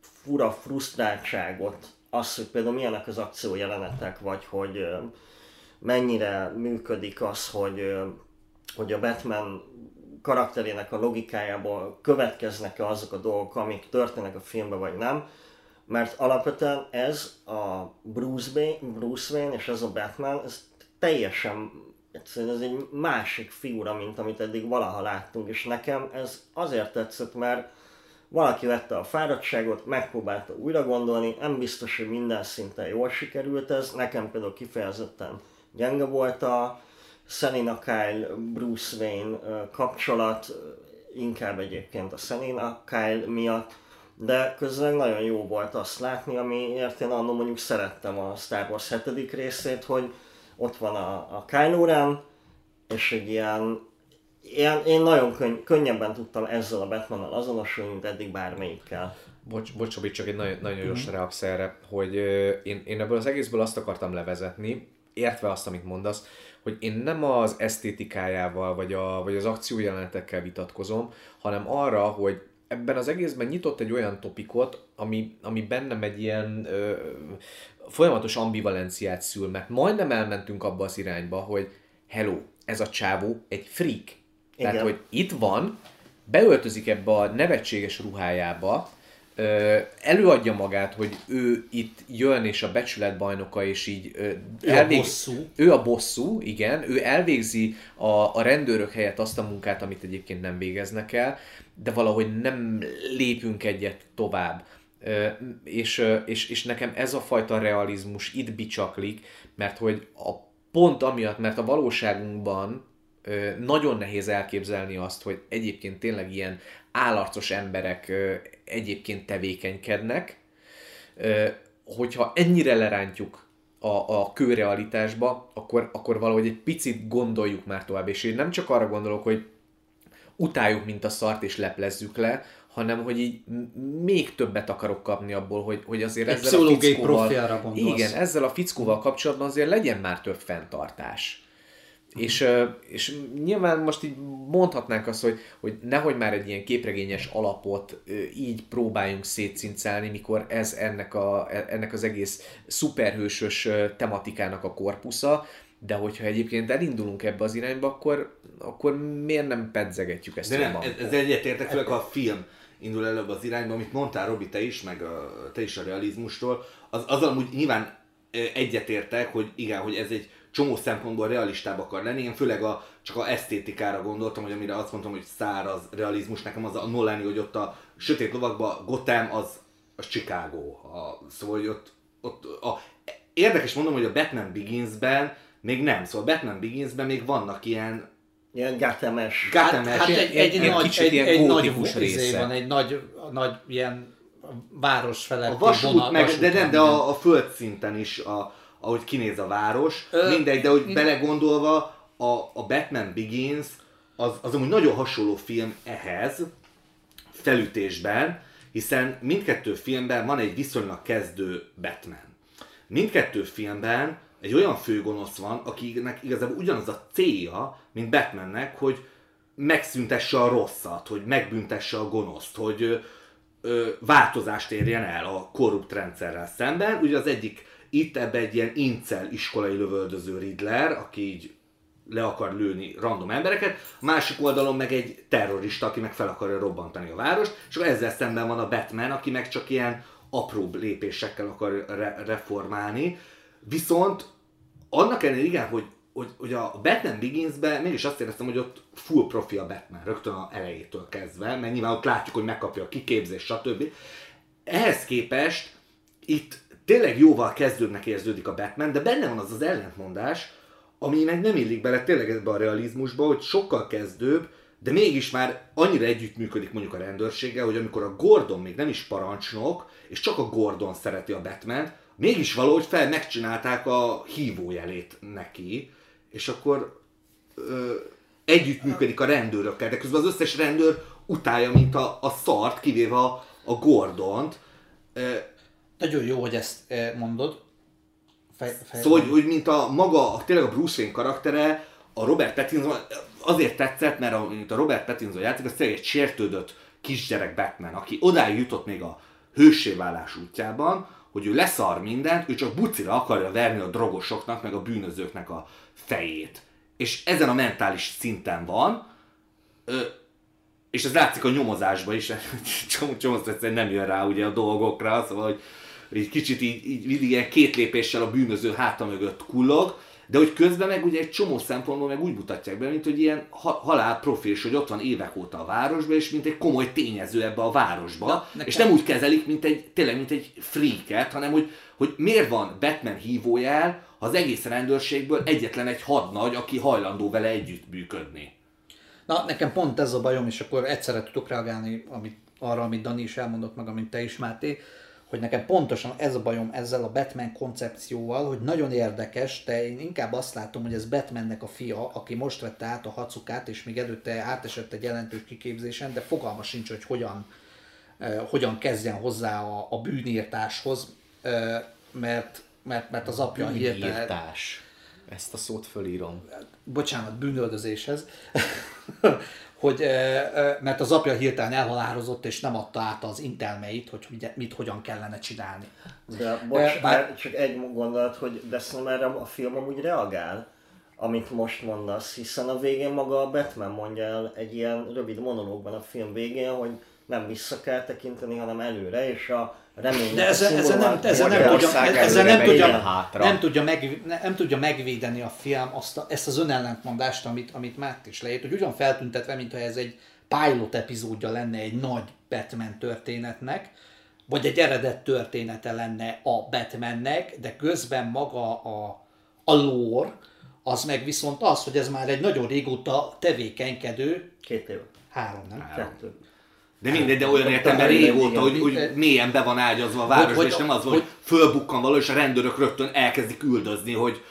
fura frusztráltságot, az, hogy például milyenek az akciójelenetek, vagy hogy mennyire működik az, hogy, hogy a Batman karakterének a logikájából következnek-e azok a dolgok, amik történnek a filmben, vagy nem. Mert alapvetően ez a Bruce, Wayne, Bruce Wayne és ez a Batman, ez teljesen egyszerűen ez egy másik figura, mint amit eddig valaha láttunk, és nekem ez azért tetszett, mert valaki vette a fáradtságot, megpróbálta újra gondolni, nem biztos, hogy minden szinten jól sikerült ez, nekem például kifejezetten gyenge volt a Selina Kyle Bruce Wayne kapcsolat, inkább egyébként a Selina Kyle miatt, de közben nagyon jó volt azt látni, amiért én annól mondjuk szerettem a Star Wars 7. részét, hogy ott van a, a Kylo Ren, és egy ilyen, ilyen én nagyon könny, könnyebben tudtam ezzel a batman azonosulni, mint eddig bármelyikkel. Bocs, bocs Csobi, csak egy nagyon, nagyon mm-hmm. gyors reakció erre, hogy én, én ebből az egészből azt akartam levezetni, értve azt, amit mondasz, hogy én nem az esztétikájával, vagy, a, vagy az akciójelenetekkel vitatkozom, hanem arra, hogy ebben az egészben nyitott egy olyan topikot, ami, ami bennem egy ilyen ö, folyamatos ambivalenciát szül, mert majdnem elmentünk abba az irányba, hogy hello, ez a csávó egy freak. Tehát, Igen. hogy itt van, beöltözik ebbe a nevetséges ruhájába, előadja magát, hogy ő itt jön, és a becsületbajnoka, és így Ő a bosszú. Ő a bosszú, igen, ő elvégzi a, a rendőrök helyett azt a munkát, amit egyébként nem végeznek el, de valahogy nem lépünk egyet tovább. És, és, és nekem ez a fajta realizmus itt bicsaklik, mert hogy a pont amiatt, mert a valóságunkban nagyon nehéz elképzelni azt, hogy egyébként tényleg ilyen állarcos emberek egyébként tevékenykednek, hogyha ennyire lerántjuk a, a kőrealitásba, akkor, akkor valahogy egy picit gondoljuk már tovább, és én nem csak arra gondolok, hogy utáljuk, mint a szart, és leplezzük le, hanem hogy így még többet akarok kapni abból, hogy, hogy azért Egy ezzel a fickóval, igen, ezzel a fickóval kapcsolatban azért legyen már több fenntartás. És, és nyilván most így mondhatnánk azt, hogy, hogy nehogy már egy ilyen képregényes alapot így próbáljunk szétszincálni, mikor ez ennek, a, ennek az egész szuperhősös tematikának a korpusza, de hogyha egyébként elindulunk ebbe az irányba, akkor, akkor miért nem pedzegetjük ezt De nem, ez, ez egyetértek, főleg ha a film indul előbb az irányba, amit mondtál Robi, te is, meg a, te is a realizmustól, az, azzal amúgy nyilván egyetértek, hogy igen, hogy ez egy csomó szempontból realistább akar lenni. Én főleg a, csak a esztétikára gondoltam, hogy amire azt mondtam, hogy száraz realizmus, nekem az a Nolani, hogy ott a sötét lovakban Gotham az, az Chicago. A, szóval, hogy ott, ott a, érdekes mondom, hogy a Batman Beginsben még nem, szóval a Batman Beginsben még vannak ilyen Ilyen gátemes. Gotham-es, Hát egy, egy, Ilyen nagy, egy, ilyen egy nagy része. van, egy nagy, nagy ilyen város feletti A vasút, vonal- meg, vasút de nem, de a, a földszinten is, a, ahogy kinéz a város, Ö, mindegy, de hogy in- belegondolva, a, a Batman Begins az, az amúgy nagyon hasonló film ehhez, felütésben, hiszen mindkettő filmben van egy viszonylag kezdő Batman. Mindkettő filmben egy olyan főgonosz van, akinek igazából ugyanaz a célja, mint Batmannek, hogy megszüntesse a rosszat, hogy megbüntesse a gonoszt, hogy ö, változást érjen el a korrupt rendszerrel szemben. Ugye az egyik itt ebbe egy ilyen incel iskolai lövöldöző Riddler, aki így le akar lőni random embereket, másik oldalon meg egy terrorista, aki meg fel akarja robbantani a várost, és akkor ezzel szemben van a Batman, aki meg csak ilyen apróbb lépésekkel akar re- reformálni. Viszont annak ellenére igen, hogy, hogy, hogy a Batman Beginsben mégis azt éreztem, hogy ott full profi a Batman, rögtön a elejétől kezdve, mert nyilván ott látjuk, hogy megkapja a kiképzést, stb. Ehhez képest itt tényleg jóval kezdődnek érződik a Batman, de benne van az az ellentmondás, ami meg nem illik bele tényleg ebbe a realizmusba, hogy sokkal kezdőbb, de mégis már annyira együttműködik mondjuk a rendőrséggel, hogy amikor a Gordon még nem is parancsnok, és csak a Gordon szereti a batman mégis valahogy fel megcsinálták a hívójelét neki, és akkor ö, együttműködik a rendőrökkel, de közben az összes rendőr utálja, mint a, a szart, kivéve a, a Gordont. Ö, Nagyon jó, hogy ezt eh, mondod. Fej, fej, Szóval, hogy, hogy mint a maga, a, tényleg a Bruce Wayne karaktere, a Robert Pattinson azért tetszett, mert a, mint a Robert Pattinson játszik, az tényleg egy sértődött kisgyerek Batman, aki odáig jutott még a hőssé válás útjában, hogy ő leszar mindent, ő csak bucira akarja verni a drogosoknak, meg a bűnözőknek a fejét. És ezen a mentális szinten van, ö, és ez látszik a nyomozásban is, csomó, csomó nem jön rá ugye a dolgokra, szóval, hogy egy kicsit így, így mindig ilyen két lépéssel a bűnöző háta mögött kullog, de hogy közben meg ugye egy csomó szempontból meg úgy mutatják be, mint hogy ilyen ha- halál profil, és hogy ott van évek óta a városban, és mint egy komoly tényező ebbe a városba, Na, nekem- és nem úgy kezelik, mint egy, tényleg, mint egy freaket, hanem hogy, hogy miért van Batman hívójel, ha az egész rendőrségből egyetlen egy hadnagy, aki hajlandó vele együttműködni. Na, nekem pont ez a bajom, és akkor egyszerre tudok reagálni amit, arra, amit Dani is elmondott, meg amit te is, Máté, hogy nekem pontosan ez a bajom ezzel a Batman koncepcióval, hogy nagyon érdekes, de én inkább azt látom, hogy ez Batmannek a fia, aki most vette át a hacukát, és még előtte átesett egy jelentős kiképzésen, de fogalma sincs, hogy hogyan, eh, hogyan kezdjen hozzá a, a bűnírtáshoz, eh, mert, mert, mert az apja hirtelen, Bűnírtás. Ezt a szót fölírom. bocsánat, bűnöldözéshez, hogy, mert az apja hirtelen elhalározott, és nem adta át az intelmeit, hogy mit, hogyan kellene csinálni. De bocs, bár- bár... csak egy gondolat, hogy de szerintem erre a film amúgy reagál, amit most mondasz, hiszen a végén maga a Batman mondja el egy ilyen rövid monológban a film végén, hogy nem vissza kell tekinteni, hanem előre, és a remény. De ezzel, ezzel nem, ezzel nem, tudja, ezzel nem, tudja, hátra. nem, tudja meg, nem tudja megvédeni a film azt a, ezt az önellentmondást, amit, amit Mátt is leírt, hogy ugyan feltüntetve, mintha ez egy pilot epizódja lenne egy nagy Batman történetnek, vagy egy eredet története lenne a Batmannek, de közben maga a, a lore, az meg viszont az, hogy ez már egy nagyon régóta tevékenykedő, Két év. három, nem? Kettő. De mindegy, de olyan értelemben régóta, hogy, hogy mélyen be van ágyazva a város, hogy- és nem az, hogy, hogy- fölbukkan való, és a rendőrök rögtön elkezdik üldözni, hogy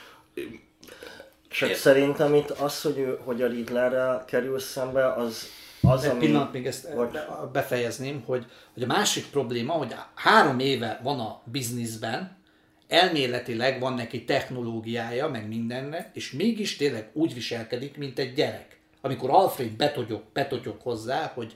Csak szerintem itt az, hogy, ő, hogy a Riddlerrel kerül szembe, az az, Egy ami... pillanat, még ezt Vagy- be- befejezném, hogy, hogy a másik probléma, hogy három éve van a bizniszben, elméletileg van neki technológiája, meg mindenre, és mégis tényleg úgy viselkedik, mint egy gyerek. Amikor Alfred betogyog, betogyog hozzá, hogy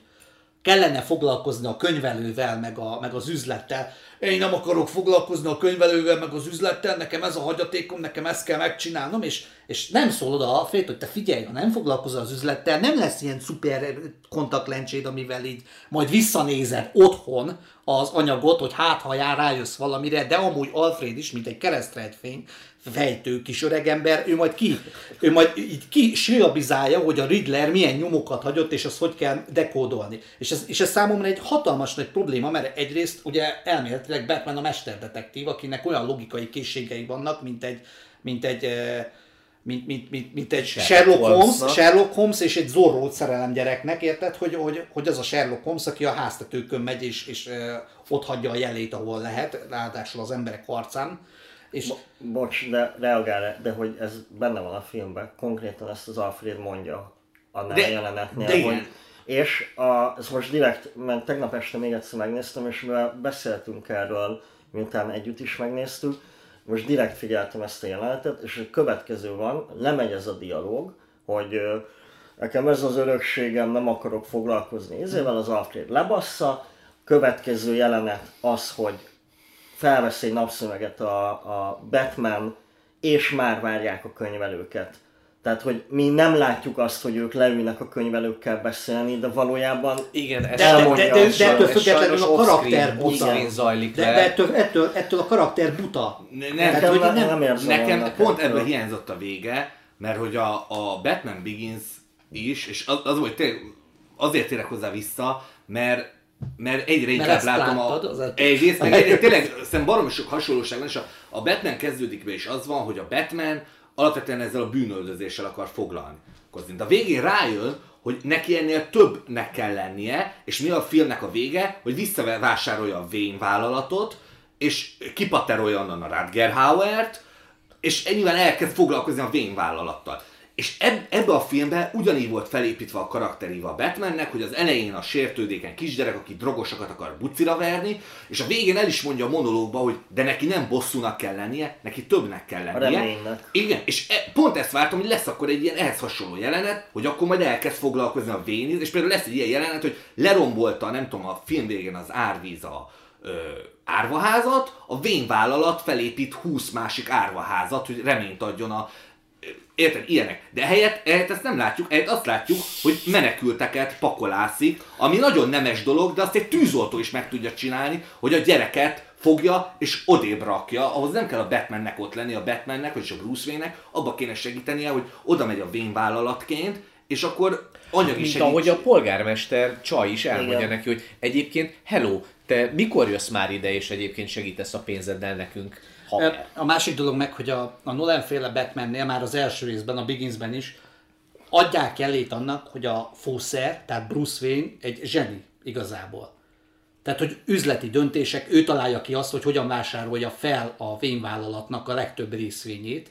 kellene foglalkozni a könyvelővel, meg, a, meg az üzlettel. Én nem akarok foglalkozni a könyvelővel, meg az üzlettel, nekem ez a hagyatékom, nekem ezt kell megcsinálnom, és, és nem szól oda Alfred, hogy te figyelj, ha nem foglalkozol az üzlettel, nem lesz ilyen szuper kontaktlencséd, amivel így majd visszanézed otthon az anyagot, hogy hát ha jár rájössz valamire, de amúgy Alfred is, mint egy keresztrejtfény, fejtő kis öregember, ő majd ki, ő majd így ki silabizálja, hogy a Riddler milyen nyomokat hagyott, és azt hogy kell dekódolni. És ez, és ez számomra egy hatalmas nagy probléma, mert egyrészt ugye elméletileg Batman a mesterdetektív, akinek olyan logikai készségei vannak, mint egy, mint egy eh, mint, mint, mint, mint egy Sherlock Sherlock, Holmes. Sherlock Holmes és egy Zorro szerelem gyereknek, érted, hogy, hogy, hogy az a Sherlock Holmes, aki a háztetőkön megy, és, és eh, ott hagyja a jelét, ahol lehet, ráadásul az emberek arcán. És, Bocs, de reagál de hogy ez benne van a filmben, konkrétan ezt az Alfred mondja annál De- a jelenetnél, de hogy és a, ez most direkt, mert tegnap este még egyszer megnéztem, és mivel beszéltünk erről, miután együtt is megnéztük, most direkt figyeltem ezt a jelenetet, és a következő van, lemegy ez a dialóg, hogy nekem ez az örökségem, nem akarok foglalkozni ezével, az Alfred lebassza, következő jelenet az, hogy felvesz egy napszöveget a, a Batman, és már várják a könyvelőket. Tehát, hogy mi nem látjuk azt, hogy ők leülnek a könyvelőkkel beszélni, de valójában Igen, ez de, de, de, elmondja de, de ettől függetlenül a karakter buta. zajlik de, de ettől, ettől, ettől a karakter buta. Tehát, nekem, hogy nem, nem- érzem Nekem pont ettől. ebből hiányzott a vége, mert hogy a, a Batman Begins is, és az, az hogy tényleg azért térek hozzá vissza, mert mert egyre inkább ezt látom láttad, a... az egy- Egyrészt, meg egyre, tényleg szerintem baromi sok hasonlóság van, és a, a Batman kezdődik be, és az van, hogy a Batman alapvetően ezzel a bűnöldözéssel akar foglalni. De a végén rájön, hogy neki ennél többnek kell lennie, és mi a filmnek a vége, hogy visszavásárolja a Wayne vállalatot, és kipaterolja onnan a Rutger Hauert, és ennyivel elkezd foglalkozni a Wayne vállalattal. És eb, ebbe a filmbe ugyanígy volt felépítve a karakteríva a Batmannek, hogy az elején a sértődékeny kisgyerek, aki drogosokat akar bucira verni, és a végén el is mondja a monológba, hogy de neki nem bosszúnak kell lennie, neki többnek kell lennie. reménynek. Igen, és e, pont ezt vártam, hogy lesz akkor egy ilyen ehhez hasonló jelenet, hogy akkor majd elkezd foglalkozni a Véniz, és például lesz egy ilyen jelenet, hogy lerombolta, nem tudom, a film végén az árvíz a ö, árvaházat, a Vén vállalat felépít 20 másik árvaházat, hogy reményt adjon a Érted? Ilyenek. De helyett, helyett ezt nem látjuk, helyett azt látjuk, hogy menekülteket pakolászik, ami nagyon nemes dolog, de azt egy tűzoltó is meg tudja csinálni, hogy a gyereket fogja és odébb rakja, ahhoz nem kell a Batmannek ott lenni, a Batmannek, vagy a Bruce Wayne-nek, abba kéne segítenie, hogy oda megy a Wayne vállalatként, és akkor anyagi Mint segítség. ahogy a polgármester Csaj is elmondja Igen. neki, hogy egyébként, hello, te mikor jössz már ide, és egyébként segítesz a pénzeddel nekünk? Ha A másik dolog meg, hogy a, a Nolan féle Batmannél már az első részben, a Beginsben is adják elét annak, hogy a fószer, tehát Bruce Wayne egy zseni igazából. Tehát, hogy üzleti döntések, ő találja ki azt, hogy hogyan vásárolja fel a Wayne vállalatnak a legtöbb részvényét.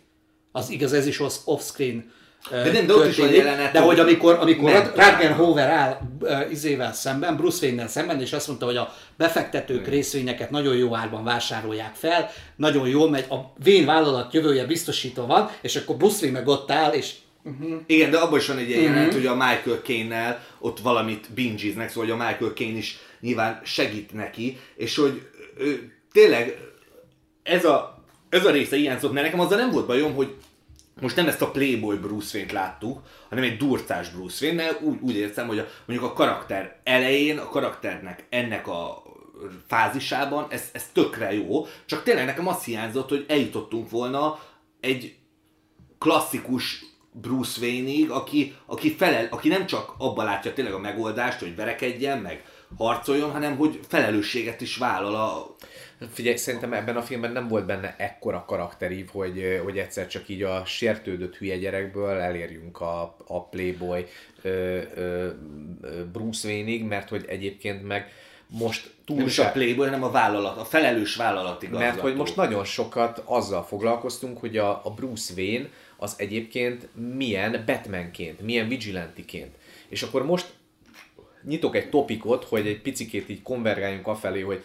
Az igaz, ez is az off-screen De nem, de ott is van jelenet, De hogy amikor, amikor Nem. Ragnar áll ö, izével szemben, Bruce Wayne-nel szemben, és azt mondta, hogy a befektetők részvényeket nagyon jó árban vásárolják fel, nagyon jól megy, a Wayne vállalat jövője biztosítva van, és akkor Bruce Wayne meg ott áll, és Igen, de abban is van egy ilyen Mhm. jelenet, hogy a Michael Caine-nel ott valamit bingiznek, szóval hogy a Michael Caine is nyilván segít neki, és hogy ő, tényleg ez a, ez a része hiányzott, mert nekem azzal nem volt bajom, hogy most nem ezt a Playboy Bruce Wayne-t láttuk, hanem egy durcás Bruce Wayne, mert úgy, úgy érzem, hogy a, mondjuk a karakter elején, a karakternek ennek a fázisában ez, ez tökre jó, csak tényleg nekem azt hiányzott, hogy eljutottunk volna egy klasszikus Bruce Wayne-ig, aki, aki, felel, aki nem csak abban látja tényleg a megoldást, hogy verekedjen, meg harcoljon, hanem hogy felelősséget is vállal a... Figyelj, szerintem ebben a filmben nem volt benne ekkora karakterív, hogy, hogy egyszer csak így a sértődött hülye gyerekből elérjünk a, a Playboy ö, ö, Bruce Wayne-ig, mert hogy egyébként meg most Nem is a. Playboy, hanem a vállalat, a felelős vállalat igazgató. Mert hogy most nagyon sokat azzal foglalkoztunk, hogy a, a Bruce Wayne az egyébként milyen Batmanként, milyen vigilantiként. És akkor most nyitok egy topikot, hogy egy picikét így konvergáljunk afelé, hogy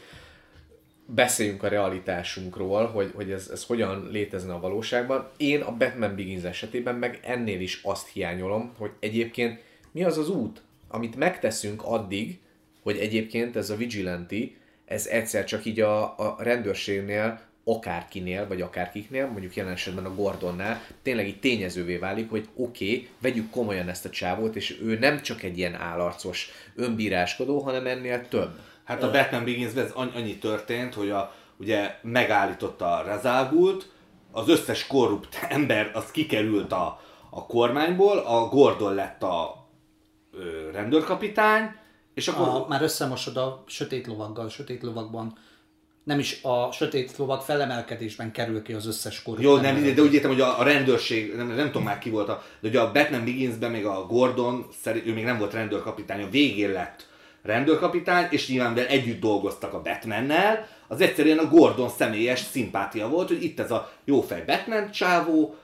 beszéljünk a realitásunkról, hogy, hogy ez, ez hogyan létezne a valóságban. Én a Batman Begins esetében meg ennél is azt hiányolom, hogy egyébként mi az az út, amit megteszünk addig, hogy egyébként ez a vigilanti, ez egyszer csak így a, a rendőrségnél, akárkinél, vagy akárkiknél, mondjuk jelen esetben a Gordonnál, tényleg így tényezővé válik, hogy oké, okay, vegyük komolyan ezt a csávót, és ő nem csak egy ilyen állarcos önbíráskodó, hanem ennél több. Hát a Batman begins ez anny- annyi történt, hogy a, ugye megállította a Razálgult, az összes korrupt ember az kikerült a, a kormányból, a Gordon lett a ö, rendőrkapitány, és akkor a, már összemosod a sötét lovaggal, a sötét lovagban. Nem is a sötét lovag felemelkedésben kerül ki az összes korrupt Jó, nem, de úgy értem, hogy a, a rendőrség, nem, nem tudom már ki volt, a, de ugye a Batman Beginsben még a Gordon, szerint, ő még nem volt rendőrkapitány, a végén lett rendőrkapitány, és nyilván mivel együtt dolgoztak a Batmannel, az egyszerűen a Gordon személyes szimpátia volt, hogy itt ez a jófej Batman csávó,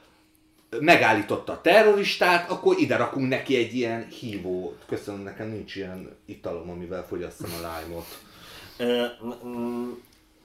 megállította a terroristát, akkor ide rakunk neki egy ilyen hívót. Köszönöm, nekem nincs ilyen italom, amivel fogyasszam a lime-ot.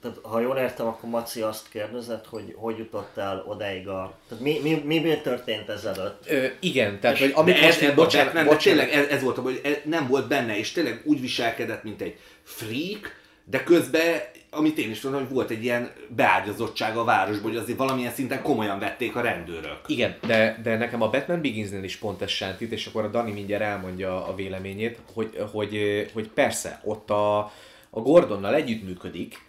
Tehát, ha jól értem, akkor Maci azt kérdezett, hogy hogy jutott el odáig a... Tehát mi, mi, mi, mi történt ezelőtt? Ö, igen, tehát, hogy De amit ez, most, ez, bocsánat, bocsánat, nem, de bocsánat, tényleg ez, ez volt, hogy ez nem volt benne, és tényleg úgy viselkedett, mint egy freak, de közben, amit én is mondom, hogy volt egy ilyen beágyazottság a városban, hogy azért valamilyen szinten komolyan vették a rendőrök. Igen, de, de nekem a Batman Beginsnél is pont ez sántít, és akkor a Dani mindjárt elmondja a véleményét, hogy, hogy, hogy persze, ott a, a Gordonnal együttműködik,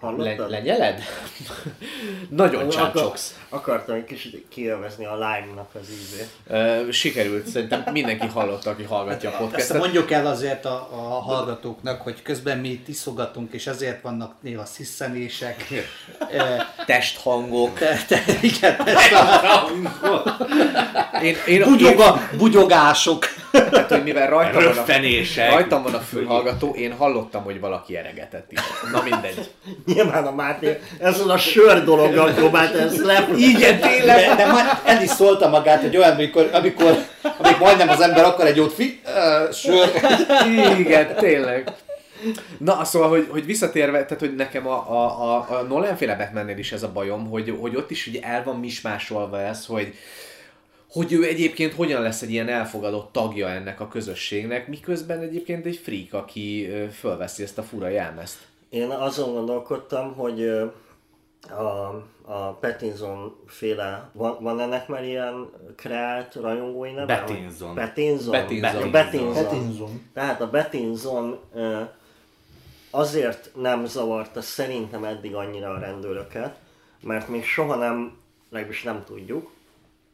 Le, Hallottad? lenyeled? Nagyon csámcsogsz. Akartam egy kicsit kielvezni a lime-nak az ízét. Sikerült, szerintem mindenki hallotta, aki hallgatja a Ezt podcastet. mondjuk el azért a, a hallgatóknak, hogy közben mi itt iszogatunk, és ezért vannak néha sziszenések. Testhangok. te, te, igen, a Én, én, bugyoga, bugyogások. Tehát, hogy mivel rajtam van, a, rajtam van a fülhallgató, én hallottam, hogy valaki eregetett is. Na mindegy. Nyilván a Máté ezzel a sör dologgal próbált ezt le... Igen, tényleg. De, de már el is szólta magát, hogy olyan, amikor, amikor, amikor majdnem az ember akar egy jót fi, uh, sör. Igen, tényleg. Na, szóval, hogy, hogy visszatérve, tehát, hogy nekem a, a, a, a Nolan féle Batmannél is ez a bajom, hogy, hogy ott is ugye el van mismásolva ez, hogy, hogy ő egyébként hogyan lesz egy ilyen elfogadott tagja ennek a közösségnek, miközben egyébként egy freak, aki fölveszi ezt a fura jelmezt. Én azon gondolkodtam, hogy a, a Pattinson féle, van, van ennek már ilyen kreált rajongói neve? Pattinson. Pattinson. Pattinson. Pattinson. Pattinson. Tehát a Pattinson ö, azért nem zavarta szerintem eddig annyira a rendőröket, mert még soha nem, legalábbis nem tudjuk,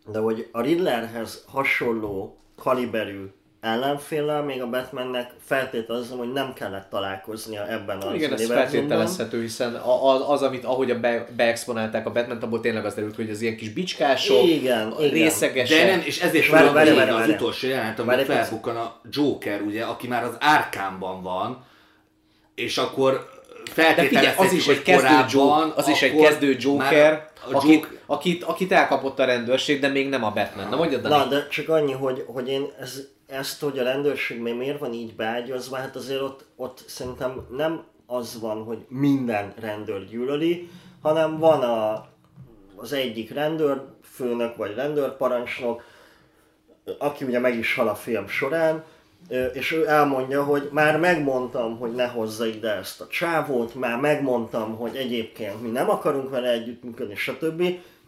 de hogy a Riddlerhez hasonló kaliberű ellenféllel még a Batmannek feltételezem, hogy nem kellett találkoznia ebben az Igen, ez feltételezhető, hiszen a- az, az amit, ahogy a be, beexponálták a batman abból tényleg az derült, hogy ez ilyen kis bicskások, Igen, részegesek. De nem, és ezért van várj, várj, az várj. utolsó jelenet, amikor felbukkan a Joker, ugye, aki már az árkámban van, és akkor figyelj, az is egy kezdő, Joker, az is egy kezdő Joker, akit, akit, akit elkapott a rendőrség, de még nem a Batman. Na mondjad. Na, de csak annyi, hogy, hogy én ez, ezt, hogy a rendőrség még miért van így beágyazva, hát azért ott, ott szerintem nem az van, hogy minden rendőr gyűlöli, hanem van a, az egyik rendőrfőnök vagy rendőrparancsnok, aki ugye meg is hal a film során, és ő elmondja, hogy már megmondtam, hogy ne hozza ide ezt a csávót, már megmondtam, hogy egyébként mi nem akarunk vele együttműködni, stb.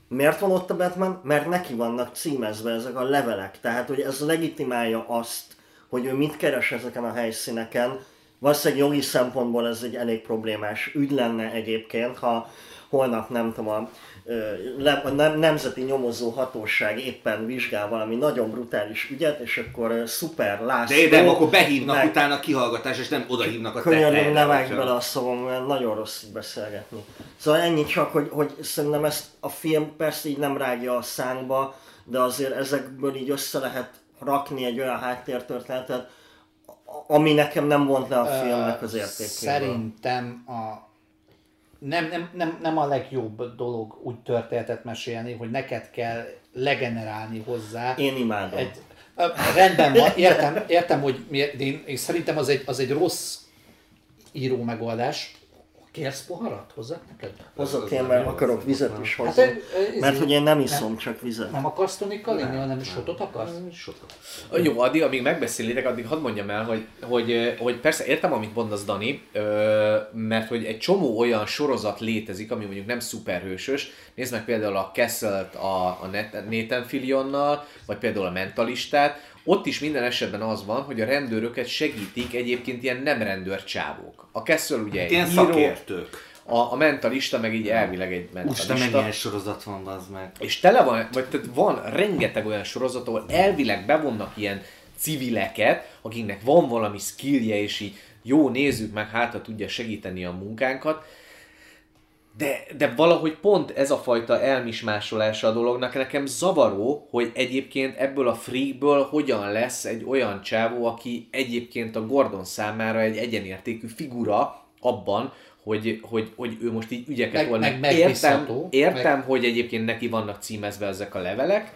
Miért van ott a Batman? Mert neki vannak címezve ezek a levelek. Tehát, hogy ez legitimálja azt, hogy ő mit keres ezeken a helyszíneken. Valószínűleg jogi szempontból ez egy elég problémás ügy lenne egyébként, ha holnap nem tudom, a nem, Nemzeti Nyomozó Hatóság éppen vizsgál valami nagyon brutális ügyet, és akkor szuper László... De, de akkor behívnak meg- utána a kihallgatás, és nem odahívnak a Könyörgöm, tetejére, ne vágj bele a szavam, mert nagyon rossz így beszélgetni. Szóval ennyi csak, hogy, hogy szerintem ezt a film persze így nem rágja a szánkba, de azért ezekből így össze lehet rakni egy olyan háttértörténetet, ami nekem nem vont le a filmnek az értékéből. Szerintem a nem, nem, nem, nem a legjobb dolog úgy történetet mesélni, hogy neked kell legenerálni hozzá. Én imádom. Egy, rendben van, értem, értem hogy miért, én, én szerintem az egy, az egy rossz író megoldás. Kérsz poharat hozzá neked? Hozok én, mert akarok vizet is Hát, hozni. ö, Mert hogy én nem iszom, nem. csak vizet. Nem akarsz tonikkal inni, hanem sotot akarsz? Jó, addig, amíg megbeszélitek, addig hadd mondjam el, hogy, hogy, hogy persze értem, amit mondasz, Dani, mert hogy egy csomó olyan sorozat létezik, ami mondjuk nem szuperhősös. Nézd meg például a Castle-t a, a Nathan Fillionnal, vagy például a Mentalistát. Ott is minden esetben az van, hogy a rendőröket segítik egyébként ilyen nem rendőr csávók. A Castle ugye egy Ilyen író, szakértők. a, a mentalista meg így elvileg egy Úristen, mentalista. mennyi ilyen sorozat van, az meg. És tele van, vagy tehát van rengeteg olyan sorozat, ahol elvileg bevonnak ilyen civileket, akiknek van valami skillje, és így jó, nézzük meg, hát ha tudja segíteni a munkánkat, de, de valahogy pont ez a fajta elmismásolása a dolognak nekem zavaró, hogy egyébként ebből a freakből hogyan lesz egy olyan csávó, aki egyébként a Gordon számára egy egyenértékű figura abban, hogy, hogy, hogy ő most így ügyeket Meg- old meg meg. Értem, értem hogy egyébként neki vannak címezve ezek a levelek,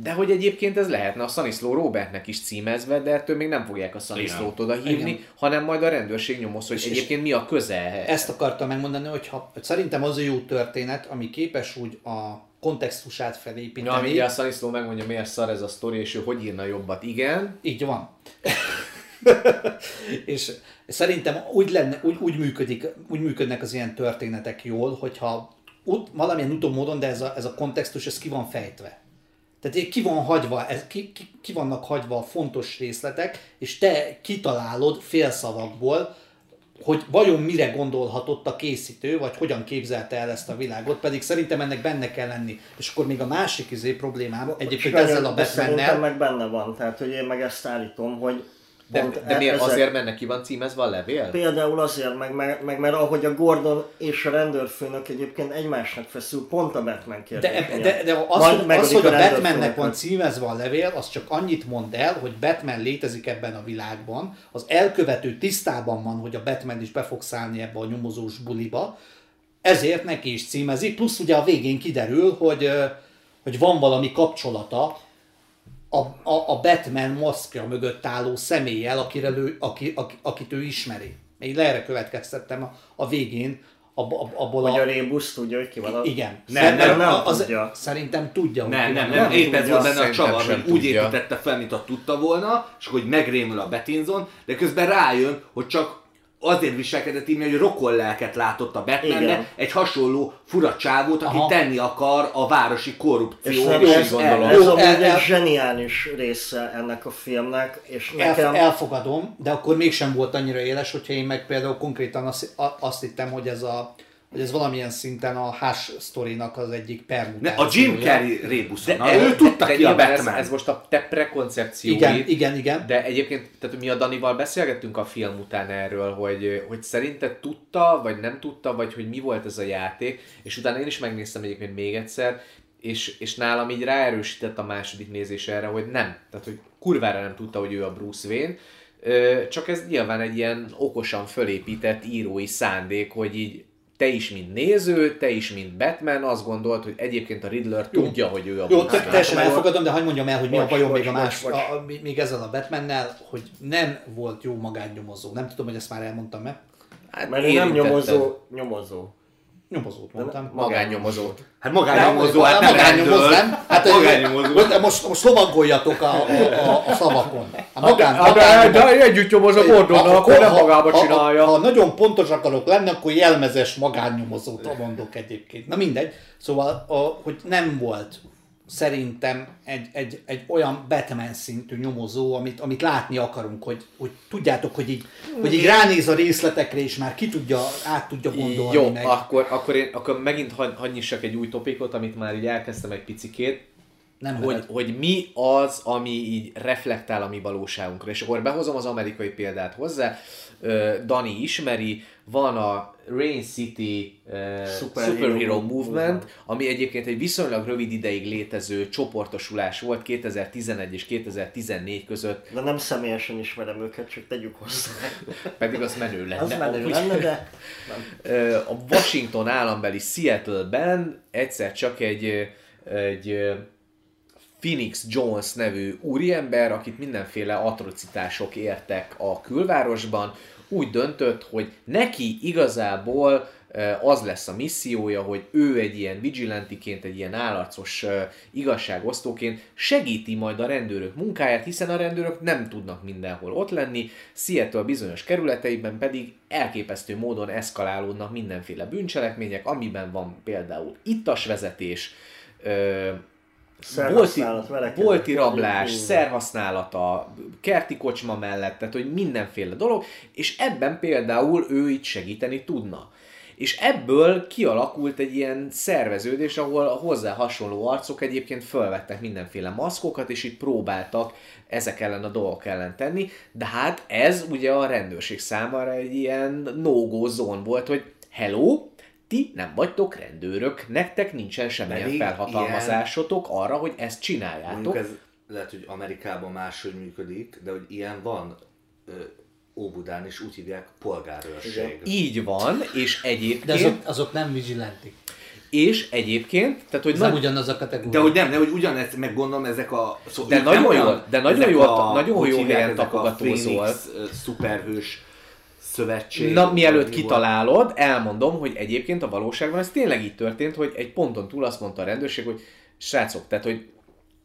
de hogy egyébként ez lehetne a Stanislaw Robertnek is címezve, de ettől még nem fogják a Stanislaw-t oda hívni, Igen. hanem majd a rendőrség nyomoz, hogy És- egyébként mi a köze. Ezt akartam megmondani, hogy, ha, szerintem az a jó történet, ami képes úgy a kontextusát felépíteni. Ja, mindjárt a Stanislaw megmondja, miért szar ez a sztori, és ő hogy írna jobbat. Igen. Így van. és szerintem úgy, lenne, úgy, úgy, működik, úgy működnek az ilyen történetek jól, hogyha ut, valamilyen utómódon, de ez a, ez a kontextus, ez ki van fejtve. Tehát ki van hagyva, ez, ki, ki, ki vannak hagyva a fontos részletek, és te kitalálod félszavakból, hogy vajon mire gondolhatott a készítő, vagy hogyan képzelte el ezt a világot, pedig szerintem ennek benne kell lenni. És akkor még a másik izé problémám, egyébként ezzel a Batmannel, meg benne van, tehát hogy én meg ezt állítom, hogy De, pont de miért? ezek- Azért, mert neki van címezve a levél? Például azért, meg, meg, meg mert ahogy a Gordon és a rendőrfőnök egyébként egymásnak feszül, pont a Batman kérdés. De, de, de az, Majd az, hogy a rendőrfőnöknek. Batmannek van címezve a levél, az csak annyit mond el, hogy Batman létezik ebben a világban, az elkövető tisztában van, hogy a Batman is be fog szállni ebbe a nyomozós buliba, ezért neki is címezik, plusz ugye a végén kiderül, hogy, hogy van valami kapcsolata a, a, a Batman maszkja mögött álló személlyel, akire ő, aki, aki, akit ő ismeri. Én erre következtettem a, a végén, ab, ab, abból Hogy a a... Rébus tudja, hogy ki van a... Igen. Nem, nem, nem az, tudja. Szerintem tudja. hogy Nem, ki nem, van. nem, Nem épp ez tudja, volt benne a szerintem csavar, hogy úgy építette fel, mint a tudta volna, és hogy megrémül a Betinzon, de közben rájön, hogy csak azért viselkedett így, hogy rokon lelket látott a Batmanbe, egy hasonló fura csávót, aki Aha. tenni akar a városi És korrupció. szerintem is ez, gondolom. ez amúgy el- el- egy zseniális része ennek a filmnek, és El, nekem... elfogadom, de akkor mégsem volt annyira éles, hogyha én meg például konkrétan azt, azt hittem, hogy ez, a, hogy ez valamilyen szinten a Hash sztorinak az egyik Ne, permutációja. a Jim Carrey rébuszon, De ő tudta ki a Batman. Ez, ez most a te prekoncepcióid. Igen, igen, igen. De egyébként, tehát mi a Danival beszélgettünk a film után erről, hogy, hogy szerinted tudta, vagy nem tudta, vagy hogy mi volt ez a játék, és utána én is megnéztem egyébként még egyszer, és, és nálam így ráerősített a második nézés erre, hogy nem. Tehát, hogy kurvára nem tudta, hogy ő a Bruce Wayne, csak ez nyilván egy ilyen okosan fölépített írói szándék, hogy így te is, mint néző, te is, mint Batman, azt gondolt, hogy egyébként a Riddler tudja, hogy ő a Jó, te- teljesen elfogadom, de hagyd mondjam el, hogy mi a bajom bocs, még a más, bocs. a, a, még ezzel a Batmannel, hogy nem volt jó magánnyomozó. Nem tudom, hogy ezt már elmondtam-e. Hát Mert nem nyomozó, nyomozó. Nyomozót mondtam. Magánnyomozó. Hát magánnyomozó, hát nem magánnyomozó, nem? Hát magánnyomozó. most, most, lovagoljatok a, a, a, a szavakon. A magán, Hát, de, magánnyomozó- de együtt nyomoz a Gordonnal, akkor nem magába ha, csinálja. Ha, ha nagyon pontos akarok lenni, akkor jelmezes magánnyomozót mondok egyébként. Na mindegy. Szóval, a, hogy nem volt szerintem egy, egy, egy olyan Batman szintű nyomozó, amit, amit látni akarunk, hogy, hogy tudjátok, hogy így, hogy így ránéz a részletekre, és már ki tudja, át tudja gondolni Jó, meg. akkor, akkor, én, akkor megint hagy, egy új topikot, amit már így elkezdtem egy picikét, nem hogy, hogy mi az, ami így reflektál a mi valóságunkra. És akkor behozom az amerikai példát hozzá. Dani ismeri, van a Rain City uh, Superhero Superhero Movement, Movement. ami egyébként egy viszonylag rövid ideig létező csoportosulás volt 2011 és 2014 között, De nem személyesen ismerem őket, csak tegyük hozzá. pedig az menő lenne. Az menő amúgy. lenne, de Ö, a Washington állambeli Seattle-ben egyszer csak egy, egy Phoenix Jones nevű úriember, akit mindenféle atrocitások értek a külvárosban, úgy döntött, hogy neki igazából az lesz a missziója, hogy ő egy ilyen vigilantiként, egy ilyen állarcos igazságosztóként segíti majd a rendőrök munkáját, hiszen a rendőrök nem tudnak mindenhol ott lenni, Seattle bizonyos kerületeiben pedig elképesztő módon eszkalálódnak mindenféle bűncselekmények, amiben van például ittas vezetés, ö, Szerhasználat, bolti, bolti rablás, minden. szerhasználata, kerti kocsma mellett, tehát hogy mindenféle dolog, és ebben például ő itt segíteni tudna. És ebből kialakult egy ilyen szerveződés, ahol a hozzá hasonló arcok egyébként felvettek mindenféle maszkokat, és itt próbáltak ezek ellen a dolgok ellen tenni, de hát ez ugye a rendőrség számára egy ilyen no-go zone volt, hogy hello, ti nem vagytok rendőrök, nektek nincsen semmilyen Pedig felhatalmazásotok arra, hogy ezt csináljátok. Mondjuk ez lehet, hogy Amerikában máshogy működik, de hogy ilyen van ö, Óbudán is úgy hívják polgárőrség. Így van, és De egyébként, azok, azok nem vigilantik. és egyébként, tehát hogy Ez nem nagy, ugyanaz a kategória. De hogy nem, de hogy ugyanezt, meg gondolom ezek a... Szó, De ők nagyon jól- de nagyon ezek jól- a, nagyon jó helyen tapogatózol. Szuperhős szövetség. Na, mielőtt kitalálod, elmondom, hogy egyébként a valóságban ez tényleg így történt, hogy egy ponton túl azt mondta a rendőrség, hogy srácok, tehát, hogy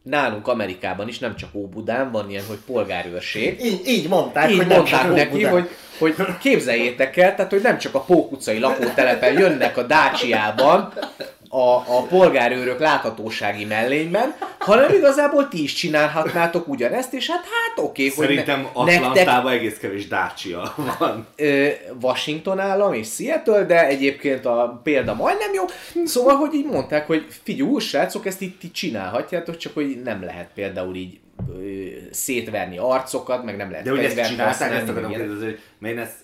nálunk Amerikában is, nem csak Óbudán van ilyen, hogy polgárőrség. így, így mondták, Így hogy nem mondták csak neki, Óbudán. hogy, hogy képzeljétek el, tehát hogy nem csak a Pók utcai lakótelepen jönnek a Dácsiában a, a polgárőrök láthatósági mellényben, hanem igazából ti is csinálhatnátok ugyanezt, és hát hát oké, hogy Szerintem ne, nektek Atlantában egész kevés Dacia van. Washington állam és Seattle, de egyébként a példa majdnem jó. Szóval, hogy így mondták, hogy figyú, srácok, ezt itt, itt csinálhatjátok, csak hogy nem lehet például így szétverni arcokat, meg nem lehet De hogy ezt csinálták, ezt akarom kérdezni, hogy mert én ezt,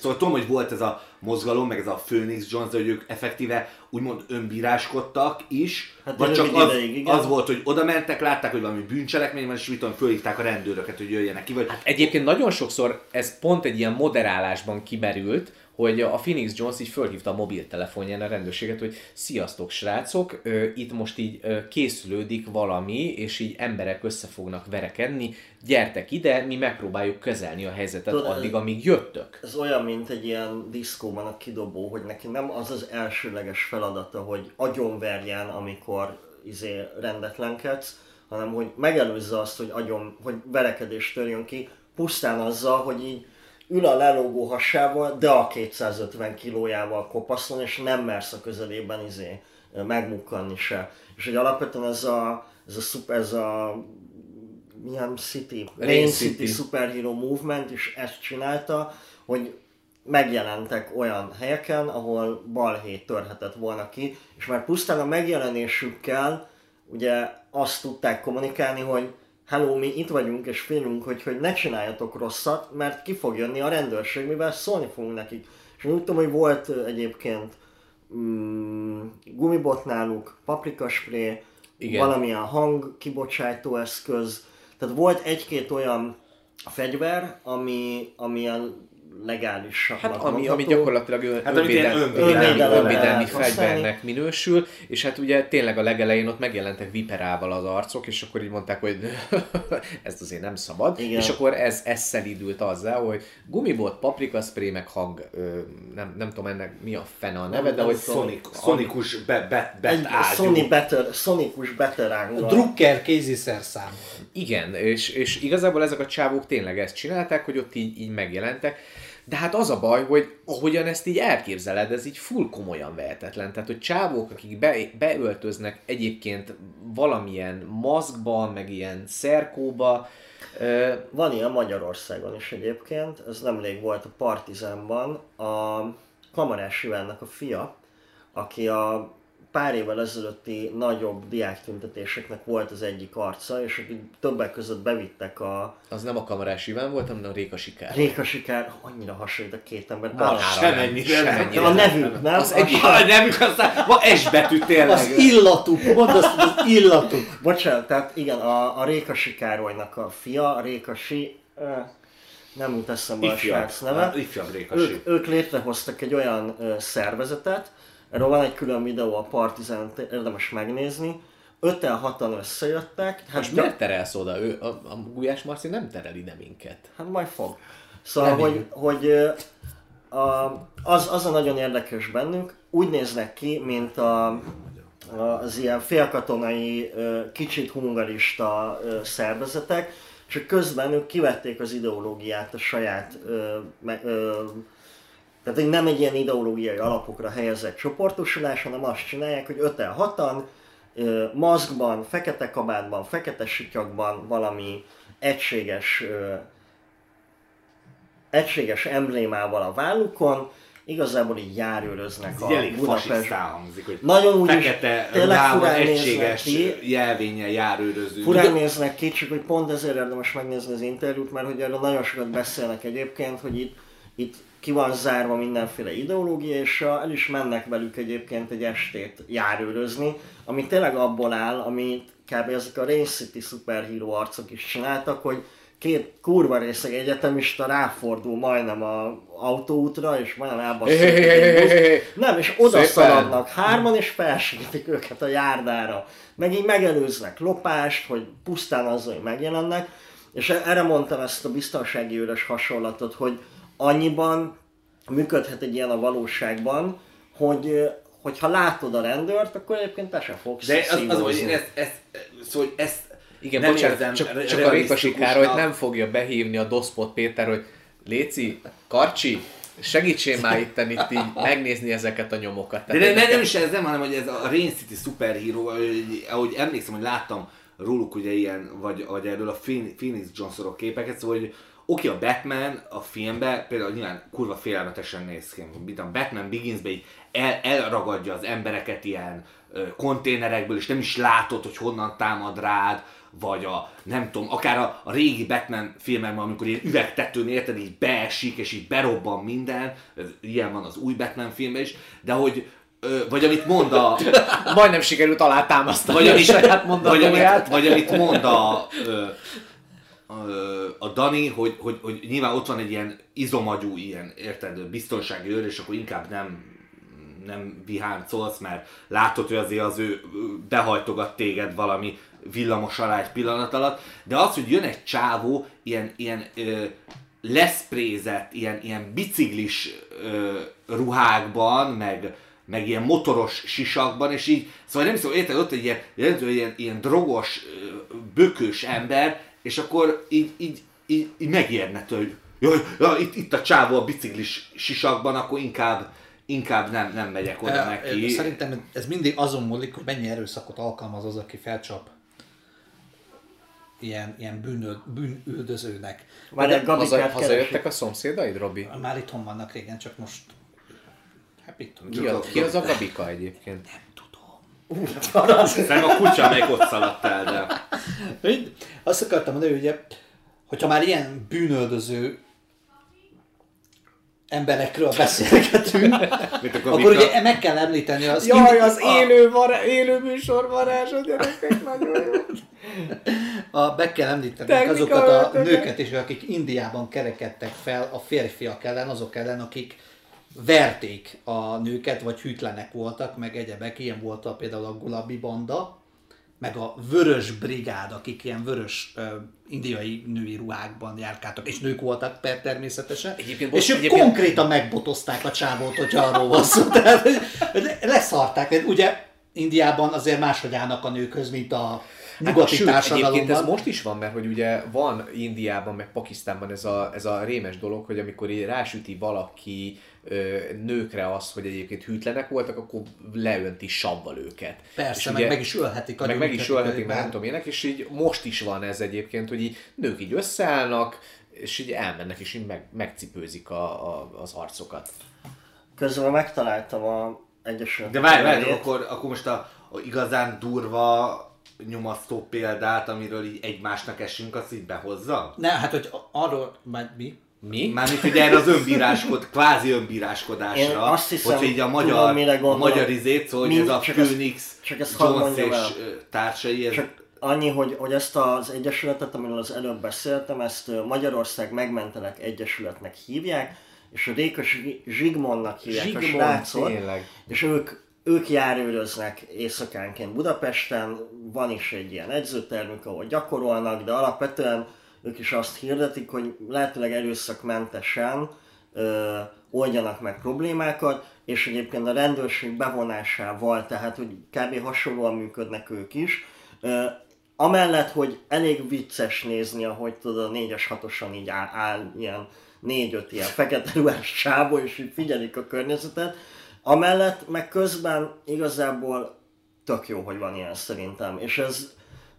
szóval tudom, hogy volt ez a mozgalom, meg ez a Phoenix Jones, de hogy ők effektíve úgymond önbíráskodtak is, Hát vagy csak az, ideig, igen. az volt, hogy oda mentek, látták, hogy valami bűncselekmény van, és mit tudom, fölhívták a rendőröket, hogy jöjjenek ki, vagy hát, Egyébként nagyon sokszor ez pont egy ilyen moderálásban kiberült, hogy a Phoenix Jones így fölhívta a mobiltelefonján a rendőrséget, hogy sziasztok srácok, itt most így készülődik valami, és így emberek össze fognak verekedni, gyertek ide, mi megpróbáljuk kezelni a helyzetet Tudod, addig, amíg jöttök. Ez olyan, mint egy ilyen diszkóban a kidobó, hogy neki nem az az elsőleges feladata, hogy agyonverjen, amikor izé rendetlenkedsz, hanem hogy megelőzze azt, hogy agyon, hogy verekedés törjön ki, pusztán azzal, hogy így ül a lelógó hasával, de a 250 kilójával kopaszon, és nem mersz a közelében izé megmukkanni se. És hogy alapvetően ez a, ez a, szuper, ez a milyen City, Rain City. City Superhero Movement is ezt csinálta, hogy megjelentek olyan helyeken, ahol balhé törhetett volna ki, és már pusztán a megjelenésükkel ugye azt tudták kommunikálni, hogy hello, mi itt vagyunk és félünk, hogy, hogy ne csináljatok rosszat, mert ki fog jönni a rendőrség, mivel szólni fogunk nekik. És én úgy tudom, hogy volt egyébként mm, gumibot náluk, paprikaspré, Igen. valamilyen hang kibocsátó eszköz, tehát volt egy-két olyan fegyver, ami, ami a legális Hát ami, ami gyakorlatilag ön, Hát, önvédelmi, önvédelmi- önvédelmi, önvédelmi fegyvernek minősül, és hát ugye tényleg a legelején ott megjelentek viperával az arcok, és akkor így mondták, hogy ezt azért nem szabad, Igen. és akkor ez, ez szelidült azzal, hogy gumibot, paprika spray, meg hang, ö, nem, nem tudom ennek mi a fene a neve, Nem- de hogy Sonic, Sonicus be, be, be, egy. Sony better, Sonicus beteránggal. Drucker kéziszerszám. Igen, és, és igazából ezek a csávók tényleg ezt csinálták, hogy ott így, így megjelentek. De hát az a baj, hogy ahogyan ezt így elképzeled, ez így full komolyan vehetetlen. Tehát, hogy csávók, akik be, beöltöznek egyébként valamilyen maszkban, meg ilyen szerkóba, ö, Van ilyen Magyarországon is egyébként, ez nemrég volt a Partizánban, a Kamarás Ivánnak a fia, aki a pár évvel ezelőtti nagyobb diáktüntetéseknek volt az egyik arca, és akik többek között bevittek a az nem a kamarás Iván volt, hanem a Réka Sikár. Réka Sikár, annyira hasonlít a két ember. Marhára nem, Semennyire nem. semennyire a nevük, nem? Az egyik, Ah, nem, aztán ma S betű tényleg. Az illatuk, mondd azt, az illatuk. Bocsánat, tehát igen, a, a Réka Sikárolynak a fia, a Réka Si... Nem jut eszembe a srác neve. ifjabb Rékasi. Ők, ők létrehoztak egy olyan ö, szervezetet, erről van egy külön videó a Partizán, érdemes megnézni. Öten hatan összejöttek, hát, most miért terelsz oda? Ő, a, a Gulyás Marci nem terel ide minket. hát majd fog. Szóval, hogy, hogy ö, a, az, az a nagyon érdekes bennük, úgy néznek ki, mint a, az ilyen félkatonai, kicsit hungarista szervezetek, csak közben ők kivették az ideológiát a saját ö, ö, tehát hogy nem egy ilyen ideológiai alapokra helyezett csoportosulás, hanem azt csinálják, hogy öten hatan, maszkban, fekete kabátban, fekete sityakban valami egységes, egységes emblémával a vállukon, igazából így járőröznek Ez a elég Budapest. hangzik, hogy Nagyon úgy fekete néznek egységes ki. jelvénnyel járőröző. Furán néznek ki, csak hogy pont ezért érdemes megnézni az interjút, mert hogy erről nagyon sokat beszélnek egyébként, hogy itt, itt ki van zárva mindenféle ideológia, és a- el is mennek velük egyébként egy estét járőrözni, ami tényleg abból áll, amit kb. ezek a Rain City szuperhíró arcok is csináltak, hogy két kurva részeg egyetemista ráfordul majdnem a autóútra, és majdnem buszt. Nem, és oda szaladnak hárman, és felsegítik őket a járdára. Meg így megelőznek lopást, hogy pusztán azzal, hogy megjelennek. És erre mondtam ezt a biztonsági őrös hasonlatot, hogy annyiban működhet egy ilyen a valóságban, hogy hogyha látod a rendőrt, akkor egyébként te se fogsz De az, az hogy én ezt, ezt, szóval, hogy ezt Igen, nem bocsánat, érzem csak, csak a realisztikusnak. Sikárolyt nem fogja behívni a Doszpot Péter, hogy Léci, Karcsi, segítsél már itt, itt így megnézni ezeket a nyomokat. De Tehát ne, ne, nem is ez nem, hanem hogy ez a Rain City szuperhíró, ahogy- ahogy emlékszem, hogy láttam róluk ugye ilyen, vagy, vagy erről a Phoen- Phoenix Johnsorok képeket, szóval hogy oké, a Batman a filmben például nyilván kurva félelmetesen néz ki, mint a Batman Beginsbe így el, elragadja az embereket ilyen ö, konténerekből, és nem is látod, hogy honnan támad rád, vagy a, nem tudom, akár a, a régi Batman filmekben, amikor ilyen üvegtetőn érted, így beesik, és így berobban minden, ez, ilyen van az új Batman filmben is, de hogy, ö, vagy amit mond a, Majdnem sikerült alátámasztani vagy amit, saját vagy, mondatóját. amit, vagy amit mond a, ö, a Dani, hogy, hogy, hogy nyilván ott van egy ilyen izomagyú, ilyen, érted, biztonsági őr, és akkor inkább nem nem viháncolsz, mert látod, hogy azért az ő behajtogat téged valami villamos alá egy pillanat alatt, de az, hogy jön egy csávó ilyen, ilyen ö, leszprézett, ilyen, ilyen biciklis ö, ruhákban, meg, meg ilyen motoros sisakban, és így, szóval nem hiszem, érted, ott egy ilyen, ilyen, ilyen drogos, ö, bökős ember, és akkor így, így, így, így megijedne tőle, hogy jaj, jaj, itt, itt a csávó a biciklis sisakban, akkor inkább, inkább nem, nem megyek oda neki. Szerintem ez mindig azon múlik, hogy mennyi erőszakot alkalmaz az, aki felcsap ilyen, ilyen bűnöd, bűnüldözőnek. Várják, Haza, Gabikát hazajöttek a szomszédaid, Robi? Már itthon vannak régen, csak most... Hát mit tudom, Ki az, ki az a Gabika egyébként? Szerintem a kutya meg ott szaladt el, de... Azt akartam mondani, hogy ugye, hogyha már ilyen bűnöldöző emberekről beszélgetünk, akkor ugye meg kell említeni az... Jaj, az a- élő, vará, élő műsor varázs, a gyerekek, nagyon jó. A, meg kell említeni Technika azokat a nőket is, akik Indiában kerekedtek fel a férfiak ellen, azok ellen, akik verték a nőket, vagy hűtlenek voltak, meg egyebek. Ilyen volt a, például a Gulabi banda, meg a Vörös Brigád, akik ilyen vörös ö, indiai női ruhákban járkáltak, és nők voltak per természetesen. Egyébként és ők egyébként- konkrétan megbotozták a csávót, hogyha arról van szó. Tehát leszarták. Ugye Indiában azért máshogy állnak a nőkhöz, mint a nyugati Hát, társadalomban. egyébként ez most is van, mert hogy ugye van Indiában, meg Pakisztánban ez a, ez a rémes dolog, hogy amikor így rásüti valaki ö, nőkre az, hogy egyébként hűtlenek voltak, akkor leönti savval őket. Persze, És meg meg is ölhetik, meg, meg is ölhetik, meg nem tudom ének, és így most is van ez egyébként, hogy így nők így összeállnak, és így elmennek, és így meg, megcipőzik a, a, az arcokat. Közben megtaláltam a Egyesült De várj, várj, akkor, akkor most a, a igazán durva nyomasztó példát, amiről így egymásnak esünk, azt így behozza? Ne, hát hogy arról, majd mi? Mi? Mármint ugye erre az önbíráskod, kvázi Én önbíráskodásra, azt hiszem, hogy így a tudom, magyar, mire a magyar izét, szóval hogy Mi- ez a csak ezt- Phoenix, csak ezt hadd Jones mondjam és el. társai, ez Csak annyi, hogy, hogy ezt az egyesületet, amiről az előbb beszéltem, ezt Magyarország Megmentelek Egyesületnek hívják, és a Réka Zsi- Zsigmondnak hívják Zsigmond, a srácot, tényleg. és ők, ők járőröznek éjszakánként Budapesten, van is egy ilyen edzőtermük, ahol gyakorolnak, de alapvetően ők is azt hirdetik, hogy lehetőleg erőszakmentesen ö, oldjanak meg problémákat, és egyébként a rendőrség bevonásával, tehát hogy kb. hasonlóan működnek ők is. Ö, amellett, hogy elég vicces nézni, ahogy tudod, a 4-es 6 így áll, áll ilyen 4-5 ilyen fekete ruhás sávó, és így figyelik a környezetet. Amellett, meg közben igazából tök jó, hogy van ilyen szerintem, és ez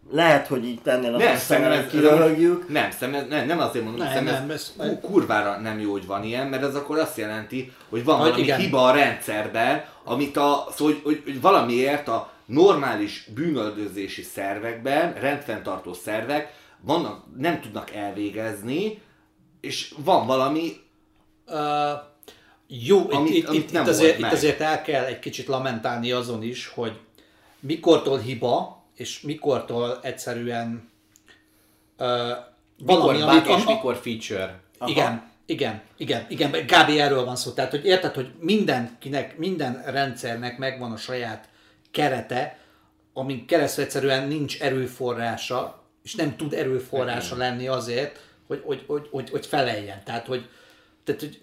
lehet, hogy így tennél nem, ez, kiröhögjük, nem, szerintem, nem, nem azért mondom, Nem, szerintem nem, ez, ez- ku- kurvára nem jó, hogy van ilyen, mert ez akkor azt jelenti, hogy van Hogy valami igen. hiba a rendszerben, amit a, szóval, hogy, hogy, hogy valamiért a normális bűnöldözési szervekben, rendfenntartó szervek vannak, nem tudnak elvégezni, és van valami, Uh, jó, Amit- itt, amit itt, itt, azért, itt azért el kell egy kicsit lamentálni azon is, hogy mikortól hiba, és mikortól egyszerűen uh, valami, Mikor bug és mikor feature. Igen, igen, igen, igen, kb. erről van szó. Tehát, hogy érted, hogy mindenkinek, minden rendszernek megvan a saját kerete, amin keresztül egyszerűen nincs erőforrása, és nem tud erőforrása lenni azért, hogy, hogy, hogy, hogy, hogy feleljen. Tehát, hogy, tehát, hogy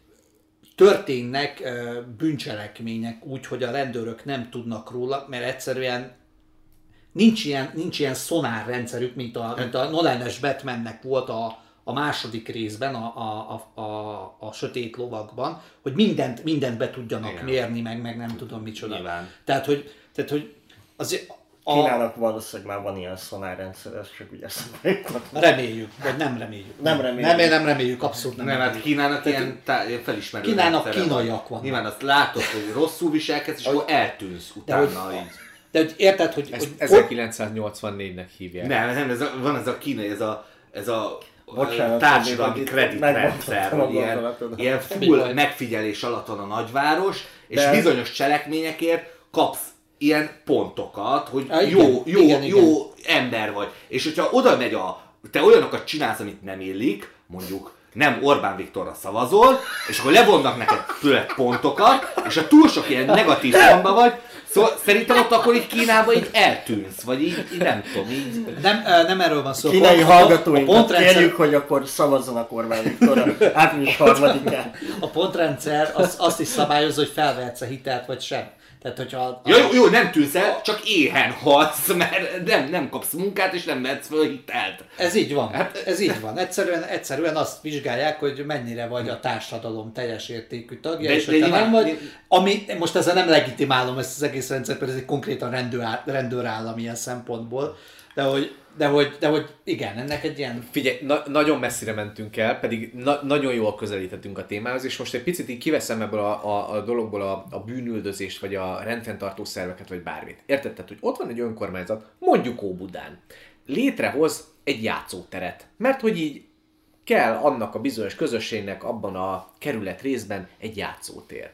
történnek bűncselekmények úgy, hogy a rendőrök nem tudnak róla, mert egyszerűen nincs ilyen, nincs ilyen szonárrendszerük, mint a, mint a Nolan-es Batmannek volt a, a második részben, a, a, a, a, a Sötét Lovakban, hogy mindent, mindent be tudjanak Igen. mérni, meg, meg nem tudom micsoda. Nyilván. Tehát, hogy, tehát, hogy azért a, Kínának valószínűleg már van ilyen szonárrendszer, ez csak ugye eszembe reméljük, vagy nem reméljük. Nem reméljük. Nem, nem reméljük, abszolút nem, nem, hát reméljük. Kínának ilyen, tá, felismerő Kínának kínaiak van. Nyilván azt látod, hogy rosszul viselkedsz, és akkor eltűnsz De hogy, utána így. de hogy érted, hogy, Ezt hogy 1984-nek hívják. Nem, nem, ez a, van ez a kínai, ez a, ez a Bocsánat, társadalmi kreditrendszer, hogy ilyen, ilyen full megfigyelés alatt van a nagyváros, és De- bizonyos cselekményekért kapsz ilyen pontokat, hogy Á, igen, jó, jó, igen, igen. jó ember vagy. És hogyha oda megy a, te olyanokat csinálsz, amit nem illik, mondjuk nem Orbán Viktorra szavazol, és akkor levonnak neked tőled pontokat, és ha túl sok ilyen negatív pontban vagy, szóval szerintem ott akkor így Kínában így eltűnsz, vagy így, így nem tudom, így nem, nem erről van szó. Kínai A- a- a hallgatóinkat pontrendszer- kérjük, hogy akkor szavazzanak Orbán Viktorra április harmadikán. A pontrendszer az, azt is szabályozza, hogy felvehetsz a hitelt, vagy sem. Tehát, hogyha... A, Ja, jó, jó, nem tűnsz el, csak éhen halsz, mert nem, nem kapsz munkát, és nem vehetsz föl hitelt. Ez így van. Ez így van. Egyszerűen, egyszerűen azt vizsgálják, hogy mennyire vagy a társadalom teljes értékű tagja, De- és de hogyha nem vagy, ami, most ezzel nem legitimálom ezt az egész rendszert, mert ez egy konkrétan rendőr, rendőrállam ilyen szempontból, de hogy, de hogy, de hogy igen, ennek egy ilyen Figyelj, na- nagyon messzire mentünk el, pedig na- nagyon jól közelítettünk a témához, és most egy picit így kiveszem ebből a, a, a dologból a, a bűnüldözést, vagy a rendfenntartó szerveket, vagy bármit. Érted? Tehát, hogy ott van egy önkormányzat, mondjuk Óbudán, létrehoz egy játszóteret, mert hogy így kell annak a bizonyos közösségnek abban a kerület részben egy játszótér.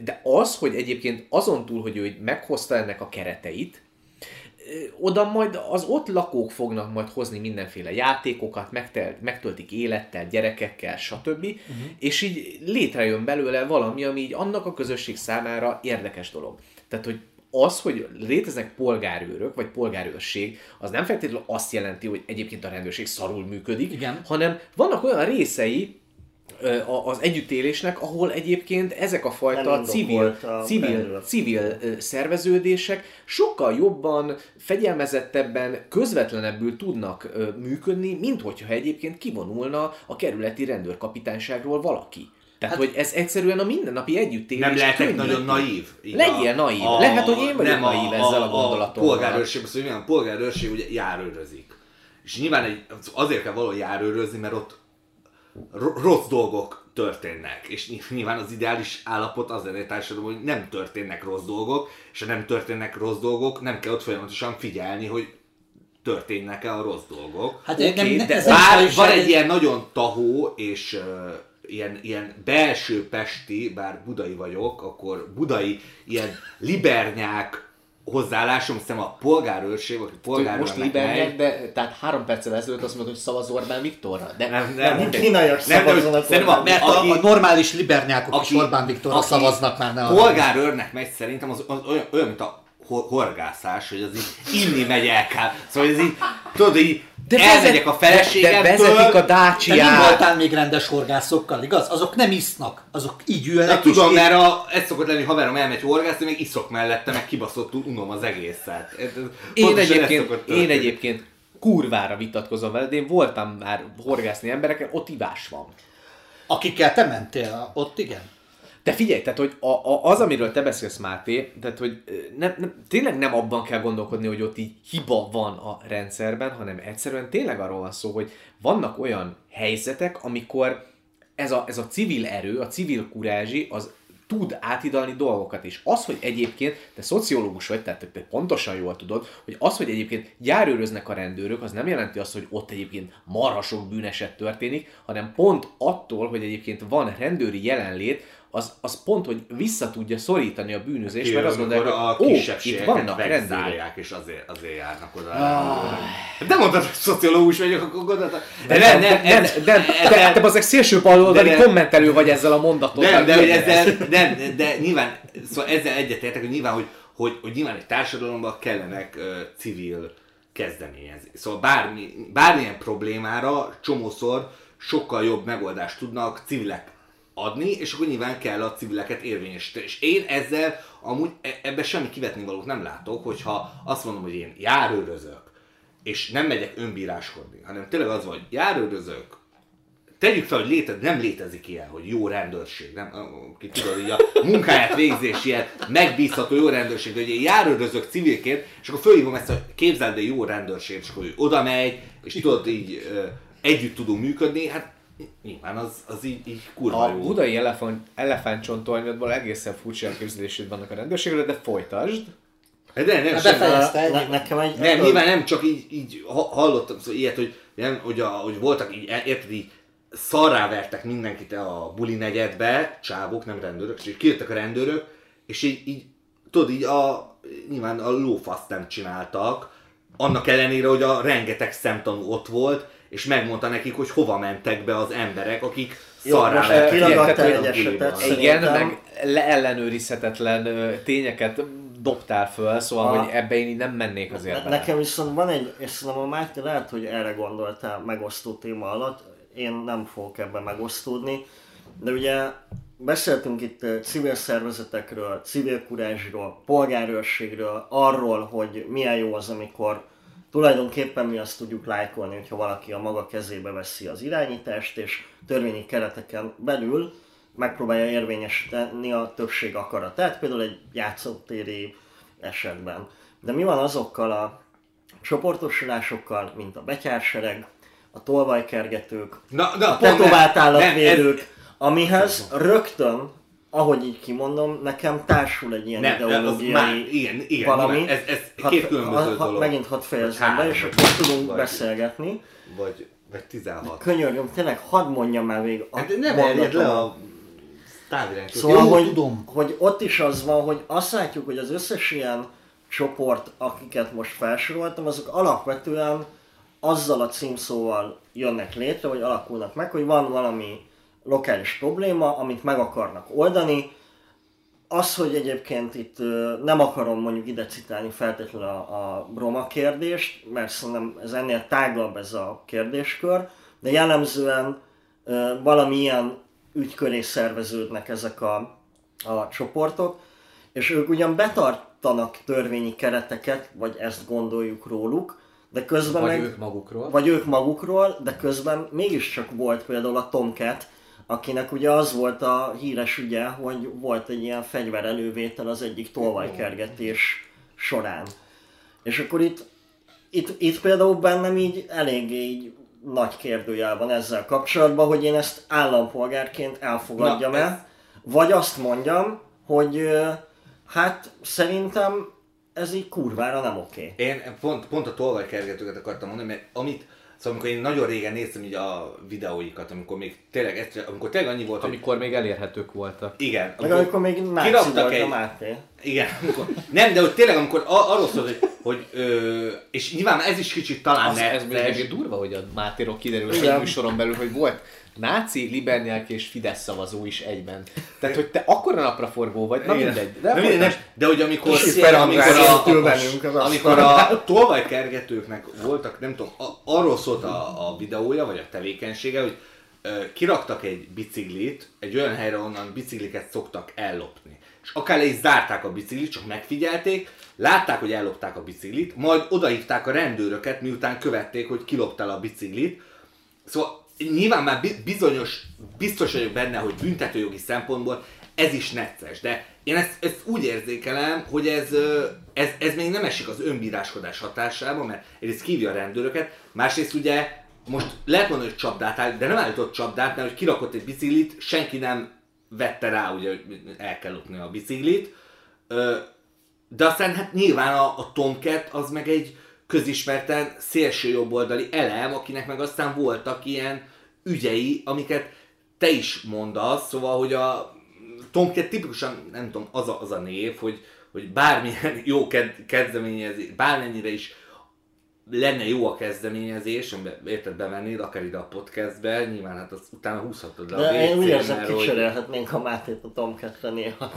De az, hogy egyébként azon túl, hogy ő meghozta ennek a kereteit, oda majd az ott lakók fognak majd hozni mindenféle játékokat, megtelt, megtöltik élettel, gyerekekkel, stb. Uh-huh. És így létrejön belőle valami, ami így annak a közösség számára érdekes dolog. Tehát, hogy az, hogy léteznek polgárőrök, vagy polgárőrség, az nem feltétlenül azt jelenti, hogy egyébként a rendőrség szarul működik, Igen. hanem vannak olyan részei az együttélésnek, ahol egyébként ezek a fajta civil, a civil, belül. civil szerveződések sokkal jobban, fegyelmezettebben, közvetlenebbül tudnak működni, mint hogyha egyébként kivonulna a kerületi rendőrkapitányságról valaki. Tehát, hát, hogy ez egyszerűen a mindennapi együttélés. Nem lehetek könnyű. nagyon naív. Legyél naív. Lehet, hogy én vagyok nem naív ezzel a gondolatommal. A polgárőrség, az, hogy milyen polgárőrség ugye járőrözik. És nyilván egy, azért kell valahol járőrözni, mert ott rossz dolgok történnek. És ny- nyilván az ideális állapot az lenne társadalom, hogy nem történnek rossz dolgok, és ha nem történnek rossz dolgok, nem kell ott folyamatosan figyelni, hogy történnek-e a rossz dolgok. Hát okay, nem, de nem Bár is van egy- egy ilyen nagyon tahó és uh, ilyen, ilyen belső pesti, bár budai vagyok, akkor budai ilyen libernyák hozzáállásom, hiszem a polgárőrség, vagy Most polgárőrnek libernek, de tehát három perccel ezelőtt azt mondod, hogy szavaz Orbán Viktorra. De Nem, nem, nem. Kínaiak Nem, nem, szerintem Orbán Mert a, aki- a normális libernyákok aki, is Orbán Viktorra aki szavaznak már, ne polgárőrnek megy szerintem az, az olyan, olyan, mint a hor- horgászás, hogy az így inni megy el kár. Szóval ez így, tudod, így De elmegyek vezet- a feleségemtől, De vezetik a Te nem dácsiát. voltál még rendes horgászokkal, igaz? Azok nem isznak, azok így ülnek. Na, tudom, mert a, ez szokott lenni, haverom elmegy horgászni, még iszok mellette, meg kibaszottul unom az egészet. Én egyébként, én egyébként kurvára vitatkozom veled, én voltam már horgászni emberekkel, ott ivás van. Akikkel te mentél, ott igen. De figyelj, tehát hogy a, a, az, amiről te beszélsz, Máté, tehát hogy nem, nem, tényleg nem abban kell gondolkodni, hogy ott így hiba van a rendszerben, hanem egyszerűen tényleg arról van szó, hogy vannak olyan helyzetek, amikor ez a, ez a civil erő, a civil kurázsi, az tud átidalni dolgokat is. Az, hogy egyébként te szociológus vagy, tehát te pontosan jól tudod, hogy az, hogy egyébként járőröznek a rendőrök, az nem jelenti azt, hogy ott egyébként marha sok bűneset történik, hanem pont attól, hogy egyébként van rendőri jelenlét, az, az pont, hogy vissza tudja szorítani a bűnözést, mert azt gondolják, hogy ó, itt vannak rendőrök. és azért, azért járnak oda. De mondtad, hogy szociológus vagyok, akkor gondoltad. De nem, nem, nem, nem, te, te bazeg szélső baloldali kommentelő vagy ezzel a mondatot. Nem, de, hogy ezzel, nem, de nyilván, szóval ezzel egyetértek, hogy nyilván, hogy, hogy, hogy nyilván egy társadalomban kellenek uh, civil kezdeményezés. Szóval bármi, bármilyen problémára csomószor sokkal jobb megoldást tudnak civilek adni, és akkor nyilván kell a civileket érvényesíteni. És én ezzel amúgy e- ebbe semmi kivetni valót nem látok, hogyha azt mondom, hogy én járőrözök, és nem megyek önbíráskodni, hanem tényleg az van, hogy járőrözök, tegyük fel, hogy léte, nem létezik ilyen, hogy jó rendőrség, nem, ki tudod, így a munkáját végzés ilyen megbízható jó rendőrség, de hogy én járőrözök civilként, és akkor fölhívom ezt, hogy képzeld el jó rendőrség, és akkor ő oda megy, és tudod, így együtt tudunk működni, hát nyilván az, az így, így kurva A jó. budai elefánt, elefántcsontornyodból egészen furcsa elképzelésed vannak a rendőrségről, de folytasd. De nem, semmi. befejezte Ne, ennyi. nekem egy... Nem, nyilván nem, csak így, így ha- hallottam szóval ilyet, hogy, nem, hogy, a, hogy voltak így, érted, így szarrá vertek mindenkit a buli negyedbe, csávok, nem rendőrök, és így kijöttek a rendőrök, és így, így tudod, így a, nyilván a lófaszt nem csináltak, annak ellenére, hogy a rengeteg szemtanú ott volt, és megmondta nekik, hogy hova mentek be az emberek, akik szarrá buliban. Igen, meg leellenőrizhetetlen tényeket dobtál föl, szóval, A- hogy ebbe én így nem mennék azért Ne, nekem viszont van egy, és szerintem a Máté lehet, hogy erre gondoltál megosztó téma alatt, én nem fogok ebben megosztódni, de ugye beszéltünk itt civil szervezetekről, civil kurázsról, polgárőrségről, arról, hogy milyen jó az, amikor tulajdonképpen mi azt tudjuk lájkolni, hogyha valaki a maga kezébe veszi az irányítást, és törvényi kereteken belül megpróbálja érvényesíteni a többség akaratát, például egy játszótéri esetben. De mi van azokkal a csoportosulásokkal, mint a betyársereg, a tolvajkergetők, Na, na, a tetovált állatvédők, ez- amihez rögtön, ahogy így kimondom, nekem társul egy ilyen Nem, nem, az ideológiai már, igen, igen, valami. ez, ez Hadd- két különböző ha- dolog. Megint hadd fejezzem Vagy be, és akkor tudunk vagy- beszélgetni. Vagy Vagy 16. Könyörgöm, tényleg hadd mondjam már végig Hát nem erjed le a távirányítót. Szóval, Jó, hogy, tudom. hogy ott is az van, hogy azt látjuk, hogy az összes ilyen csoport, akiket most felsoroltam, azok alapvetően azzal a címszóval jönnek létre, vagy alakulnak meg, hogy van valami lokális probléma, amit meg akarnak oldani. Az, hogy egyébként itt nem akarom mondjuk ide citálni feltétlenül a, a Broma kérdést, mert szerintem ez ennél tágabb ez a kérdéskör, de jellemzően valamilyen ügy köré szerveződnek ezek a, a csoportok, és ők ugyan betartanak törvényi kereteket, vagy ezt gondoljuk róluk, de közben Vagy meg, ők magukról. vagy ők magukról, de közben mégiscsak volt például a Tomcat, akinek ugye az volt a híres ügye, hogy volt egy ilyen fegyverelővétel az egyik tolvajkergetés során. És akkor itt, itt, itt például bennem így eléggé így nagy kérdőjel van ezzel kapcsolatban, hogy én ezt állampolgárként elfogadjam Na, el, ez- vagy azt mondjam, hogy hát szerintem ez így kurvára nem oké. Én pont, pont a tolvajkergetőket akartam mondani, mert amit, szóval amikor én nagyon régen néztem így a videóikat, amikor még tényleg, egyszer- amikor tényleg annyi volt, hogy Amikor még elérhetők voltak. igen, Meg amikor még náci volt a egy- Máté. Igen, amikor, nem, de hogy tényleg amikor a- arról szól, hogy, hogy ö, és nyilván ez is kicsit talán Az, ez még egy durva, hogy a Mátéról kiderül egy műsoron belül, hogy volt náci, libernyák és Fidesz szavazó is egyben. Tehát, hogy te akkora napraforgó vagy, na mindegy. De, de, mindegy, de hogy amikor, amikor, a, amikor a tolvajkergetőknek voltak, nem tudom, a, arról szólt a, a videója, vagy a tevékenysége, hogy ö, kiraktak egy biciklit, egy olyan helyre, onnan bicikliket szoktak ellopni. És akár le is zárták a biciklit, csak megfigyelték, látták, hogy ellopták a biciklit, majd odahívták a rendőröket, miután követték, hogy kiloptál a biciklit, Szóval nyilván már bi- bizonyos, biztos vagyok benne, hogy büntetőjogi szempontból ez is necces, de én ezt, ezt úgy érzékelem, hogy ez, ez, ez még nem esik az önbíráskodás hatásába, mert egyrészt kívja a rendőröket, másrészt ugye most lehet mondani, hogy csapdát áll, de nem állított csapdát, mert hogy kirakott egy biciklit, senki nem vette rá, ugye, hogy el kell lopni a biciklit, de aztán hát nyilván a, a Tomcat az meg egy közismerten szélső jobboldali elem, akinek meg aztán voltak ilyen ügyei, amiket te is mondasz, szóval, hogy a Tomcat tipikusan, nem tudom, az a, az a név, hogy, hogy bármilyen jó kezdeményezés, bármennyire is lenne jó a kezdeményezés, amiben érted bevennéd, akár ide a podcastbe, nyilván hát azt utána húzhatod le a De én úgy érzem, kicserélhetnénk a Mátét a Tomcat-re néha.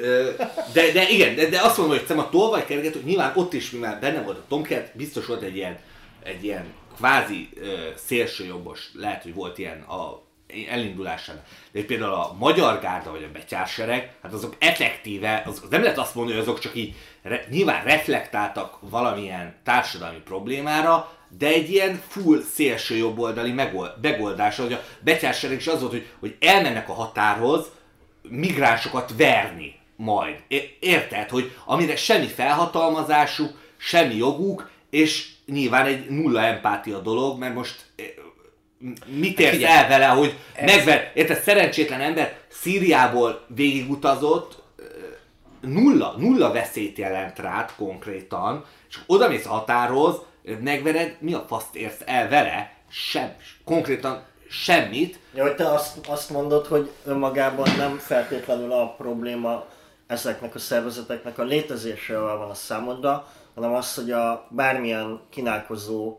Ö, de, de igen, de, de azt mondom, hogy a tolvajkergető, nyilván ott is, mivel benne volt a Tomcat, biztos volt egy ilyen, egy ilyen kvázi ö, szélsőjobbos, lehet, hogy volt ilyen a elindulásán. De például a Magyar Gárda vagy a Betyársereg, hát azok effektíve, az, az nem lehet azt mondani, hogy azok csak így re, nyilván reflektáltak valamilyen társadalmi problémára, de egy ilyen full szélső jobboldali megold, megoldás, hogy a Betyársereg is az volt, hogy, hogy elmennek a határhoz, migránsokat verni majd. Érted, hogy amire semmi felhatalmazásuk, semmi joguk, és nyilván egy nulla empátia dolog, mert most mit érsz figyelj, el vele, hogy megver, érted, szerencsétlen ember Szíriából végigutazott, nulla, nulla veszélyt jelent rád konkrétan, és oda mész a határhoz, megvered, mi a faszt érsz el vele? Sem, konkrétan semmit, Ja, hogy te azt, azt mondod, hogy önmagában nem feltétlenül a probléma ezeknek a szervezeteknek a létezésével van a számodra, hanem az, hogy a bármilyen kínálkozó,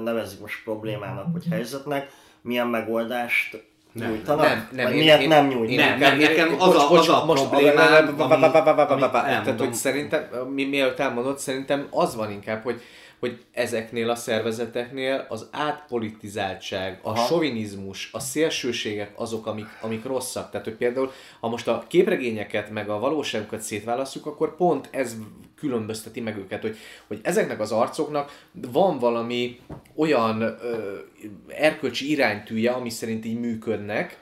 nevezzük most problémának vagy helyzetnek, milyen megoldást Nem, nyújtanak, Nem, nem, vagy én- miért én- nem nyújtanak. Nem, nem, nekem az a- az a problémám, Tehát, hogy szerintem, mi, mielőtt elmondod, szerintem az van inkább, hogy hogy ezeknél a szervezeteknél az átpolitizáltság, a Aha. sovinizmus, a szélsőségek azok, amik, amik rosszak. Tehát, hogy például, ha most a képregényeket meg a valóságukat szétválasztjuk, akkor pont ez különbözteti meg őket, hogy, hogy ezeknek az arcoknak van valami olyan ö, erkölcsi iránytűje, ami szerint így működnek,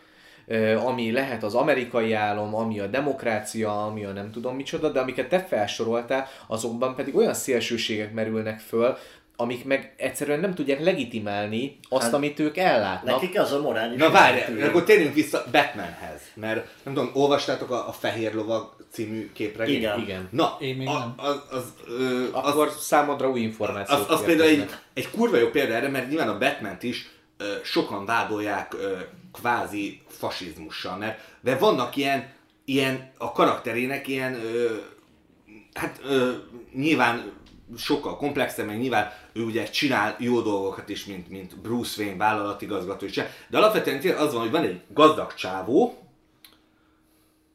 ö, ami lehet az amerikai álom, ami a demokrácia, ami a nem tudom micsoda, de amiket te felsoroltál, azokban pedig olyan szélsőségek merülnek föl, amik meg egyszerűen nem tudják legitimálni azt, Hát, amit ők ellátnak. Nekik az a morális Na várj, akkor térjünk vissza Batmanhez, mert nem tudom, olvastátok a, a Fehér Lovag című képregényt? Igen. Igen. Na, Én még a, nem. Az, az, ö, az, Akkor számodra új információk az, az például egy, egy kurva jó példa erre, mert nyilván a batman is ö, sokan vádolják ö, kvázi fasizmussal, mert de vannak ilyen, ilyen a karakterének ilyen, ö, hát ö, nyilván sokkal komplexebb, meg nyilván ő ugye csinál jó dolgokat is, mint, mint Bruce Wayne vállalatigazgató is, de alapvetően az van, hogy van egy gazdag csávó,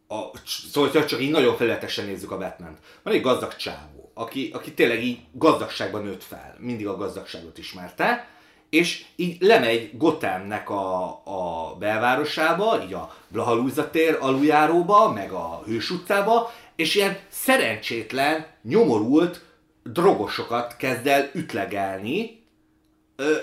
a, szóval csak így nagyon felületesen nézzük a batman Van egy gazdag csávó, aki, aki tényleg így gazdagságban nőtt fel, mindig a gazdagságot ismerte, és így lemegy Gothamnek a, a belvárosába, így a Blahalúza tér aluljáróba, meg a Hős utcába, és ilyen szerencsétlen, nyomorult drogosokat kezd el ütlegelni, ö,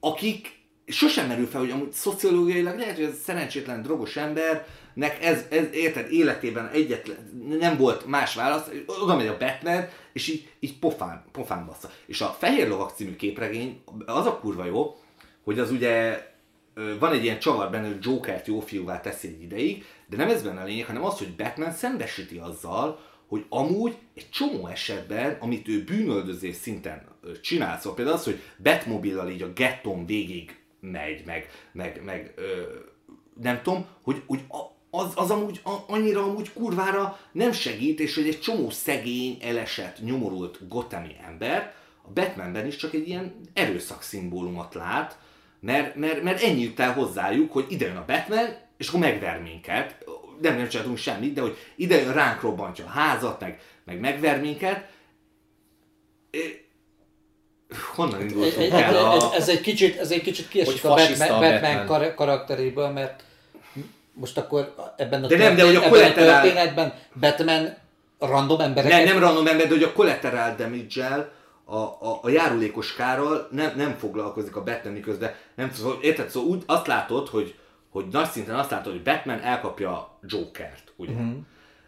akik sosem merül fel, hogy amúgy szociológiailag lehet, hogy ez szerencsétlen drogos embernek ez, ez érted, életében egyetlen, nem volt más válasz, oda megy a Batman, és így, így pofán, pofán bassza. És a Fehér Lovak című képregény, az a kurva jó, hogy az ugye van egy ilyen csavar benne, hogy Jokert jó fiúvá teszi egy ideig, de nem ez benne a lényeg, hanem az, hogy Batman szembesíti azzal, hogy amúgy egy csomó esetben, amit ő bűnöldözés szinten csinál, szóval például az, hogy Batmobillal így a getton végig megy, meg, meg, meg ö, nem tudom, hogy, hogy a- az, az amúgy a, annyira amúgy kurvára nem segít, és hogy egy csomó szegény, elesett, nyomorult gothami ember a Batmanben is csak egy ilyen erőszak szimbólumot lát, mert, mert, mert ennyi jut el hozzájuk, hogy ide jön a Batman, és akkor megver minket. Nem, nem csináltunk semmit, de hogy ide jön, ránk robbantja a házat, meg, meg megver minket. É, Honnan Ez, indultunk ez, el? ez, A... ez, egy kicsit, ez egy kicsit kiesik a Batman, Batman, Batman. kar- karakteréből, mert most akkor ebben a, De nem, de hogy a ebben a történetben Batman random embereket... Nem, nem random ember, de hogy a collateral damage a, a, a járulékos kárral nem, nem foglalkozik a Batman miközben. Nem, szóval, érted? Szóval úgy azt látod, hogy, hogy nagy szinten azt látod, hogy Batman elkapja Jokert, ugye? Uh-huh.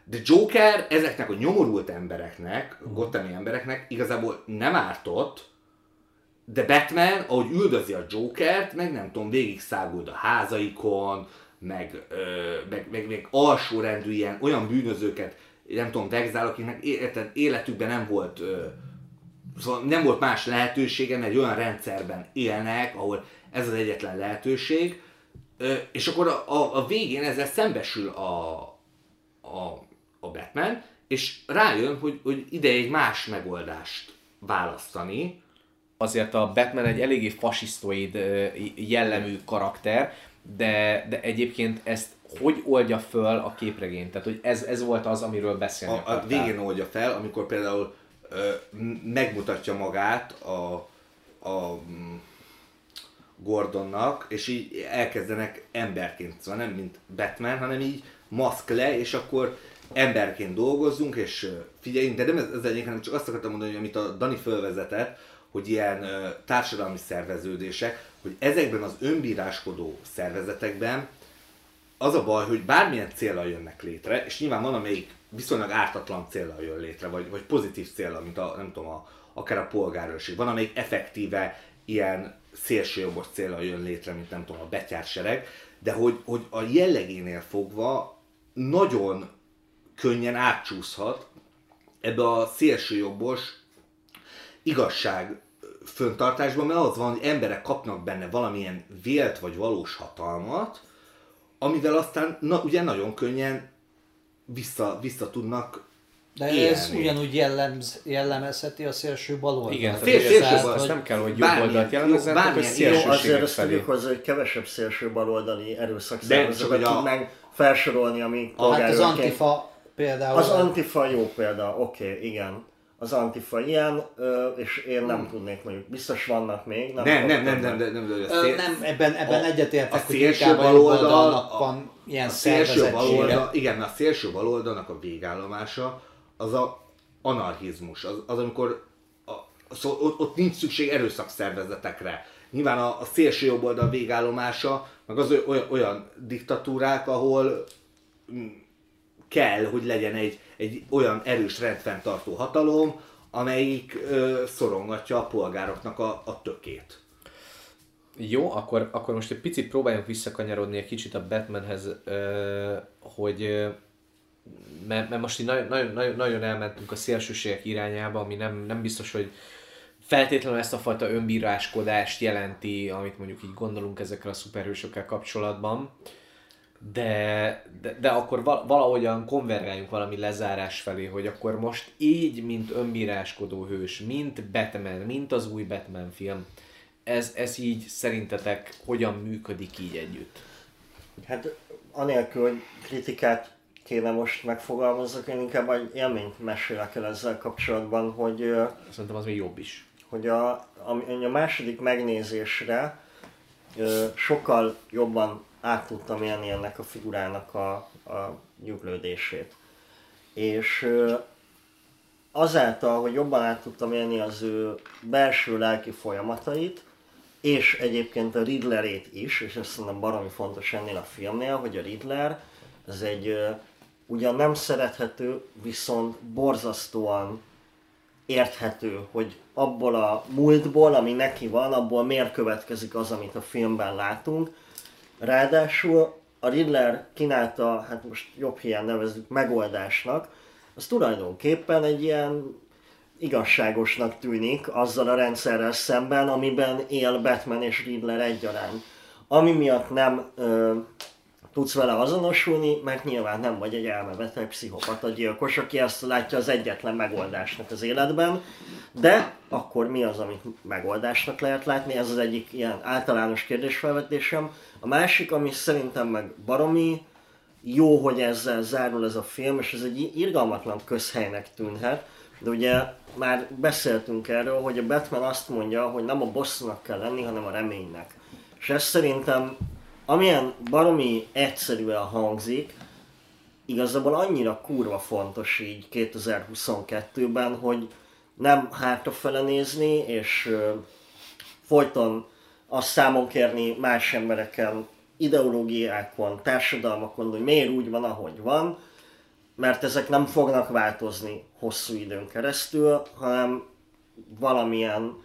De Joker ezeknek a nyomorult embereknek, uh-huh. gothami embereknek igazából nem ártott, de Batman, ahogy üldözi a Jokert, meg nem tudom, végig száguld a házaikon, meg, ö, meg, meg, meg alsórendű ilyen, olyan bűnözőket, nem tudom, vegzál, akiknek érted, életükben nem volt ö, szóval nem volt más lehetősége, mert egy olyan rendszerben élnek, ahol ez az egyetlen lehetőség, és akkor a, a, a végén ezzel szembesül a, a, a Batman, és rájön, hogy, hogy ide egy más megoldást választani, azért a Batman egy eléggé fasisztoid jellemű karakter, de, de egyébként ezt hogy oldja föl a képregény? Tehát, hogy ez, ez volt az, amiről beszélni a, a végén oldja fel, amikor például ö, megmutatja magát a, a Gordonnak, és így elkezdenek emberként, szóval nem mint Batman, hanem így maszk le, és akkor emberként dolgozzunk, és figyeljünk, de nem ez, ez egyik, hanem csak azt akartam mondani, amit a Dani fölvezetett, hogy ilyen ö, társadalmi szerveződések, hogy ezekben az önbíráskodó szervezetekben az a baj, hogy bármilyen célra jönnek létre, és nyilván van, amelyik viszonylag ártatlan célra jön létre, vagy, vagy pozitív célra, mint a, nem tudom, a, akár a polgárőrség. Van, amelyik effektíve ilyen szélsőjobbos célra jön létre, mint nem tudom, a betyársereg, de hogy, hogy a jellegénél fogva nagyon könnyen átcsúszhat ebbe a szélsőjobbos igazság föntartásban, mert az van, hogy emberek kapnak benne valamilyen vélt vagy valós hatalmat, amivel aztán na, ugye nagyon könnyen vissza, vissza tudnak De ez élni. ugyanúgy jellemz, jellemezheti a szélső baloldalt. Igen, Fél- szélső ez- bal- ez nem kell, hogy jobb bármilyen- oldalt jó, jellemezzen, hanem hogy bármilyen- jó, azért azt tudjuk hozzá, hogy kevesebb szélső baloldali erőszak csak szervezetet hogy a- tudnánk felsorolni, ami Hát az Antifa például... Az Antifa jó példa, oké, okay, igen. Az Antifa ilyen, és én nem tudnék mondjuk, biztos vannak még. Nem, Nem, nem, nem, nem, nem, nem, nem, Ö, nem, ebben, ebben a- egyetértek, a hogy inkább a baloldal, a- van ilyen a szélső baloldal, igen, mert a szélső baloldalnak a végállomása az a anarchizmus, az, az amikor a, szó, ott, ott nincs szükség erőszakszervezetekre. Nyilván a, a szélső jobb oldal végállomása, meg az oly- olyan, olyan diktatúrák, ahol mm, kell, hogy legyen egy, egy olyan erős rendfenntartó hatalom, amelyik ö, szorongatja a polgároknak a, a tökét. Jó, akkor, akkor most egy picit próbáljunk visszakanyarodni egy kicsit a Batmanhez, ö, hogy mert, mert most így nagyon, nagyon, nagyon, elmentünk a szélsőségek irányába, ami nem, nem biztos, hogy feltétlenül ezt a fajta önbíráskodást jelenti, amit mondjuk így gondolunk ezekkel a szuperhősökkel kapcsolatban, de, de, de akkor val- valahogyan konvergáljunk valami lezárás felé, hogy akkor most így, mint önbíráskodó hős, mint Batman, mint az új Batman film, ez, ez így szerintetek hogyan működik így együtt? Hát anélkül, hogy kritikát kéne most megfogalmazzak, én inkább egy élményt mesélek el ezzel kapcsolatban, hogy, Szerintem az még jobb is. hogy a, a, a második megnézésre ö, sokkal jobban át tudtam élni ennek a figurának a, a nyuglődését. És ö, azáltal, hogy jobban át tudtam élni az ő belső lelki folyamatait, és egyébként a Riddlerét is, és ez szerintem baromi fontos ennél a filmnél, hogy a Riddler ez egy ugyan nem szerethető, viszont borzasztóan érthető, hogy abból a múltból, ami neki van, abból miért következik az, amit a filmben látunk. Ráadásul a Riddler kínálta, hát most jobb hiány nevezzük megoldásnak, az tulajdonképpen egy ilyen igazságosnak tűnik azzal a rendszerrel szemben, amiben él Batman és Riddler egyaránt. Ami miatt nem ö, tudsz vele azonosulni, mert nyilván nem vagy egy elmebeteg pszichopata gyilkos, aki ezt látja az egyetlen megoldásnak az életben, de akkor mi az, amit megoldásnak lehet látni? Ez az egyik ilyen általános kérdésfelvetésem. A másik, ami szerintem meg baromi jó, hogy ezzel zárul ez a film, és ez egy irgalmatlan közhelynek tűnhet, de ugye már beszéltünk erről, hogy a Batman azt mondja, hogy nem a bosszúnak kell lenni, hanem a reménynek. És ez szerintem, amilyen baromi egyszerűen hangzik, igazából annyira kurva fontos így 2022-ben, hogy nem hátrafele nézni, és folyton azt számon kérni más embereken, ideológiákon, társadalmakon, hogy miért úgy van, ahogy van, mert ezek nem fognak változni hosszú időn keresztül, hanem valamilyen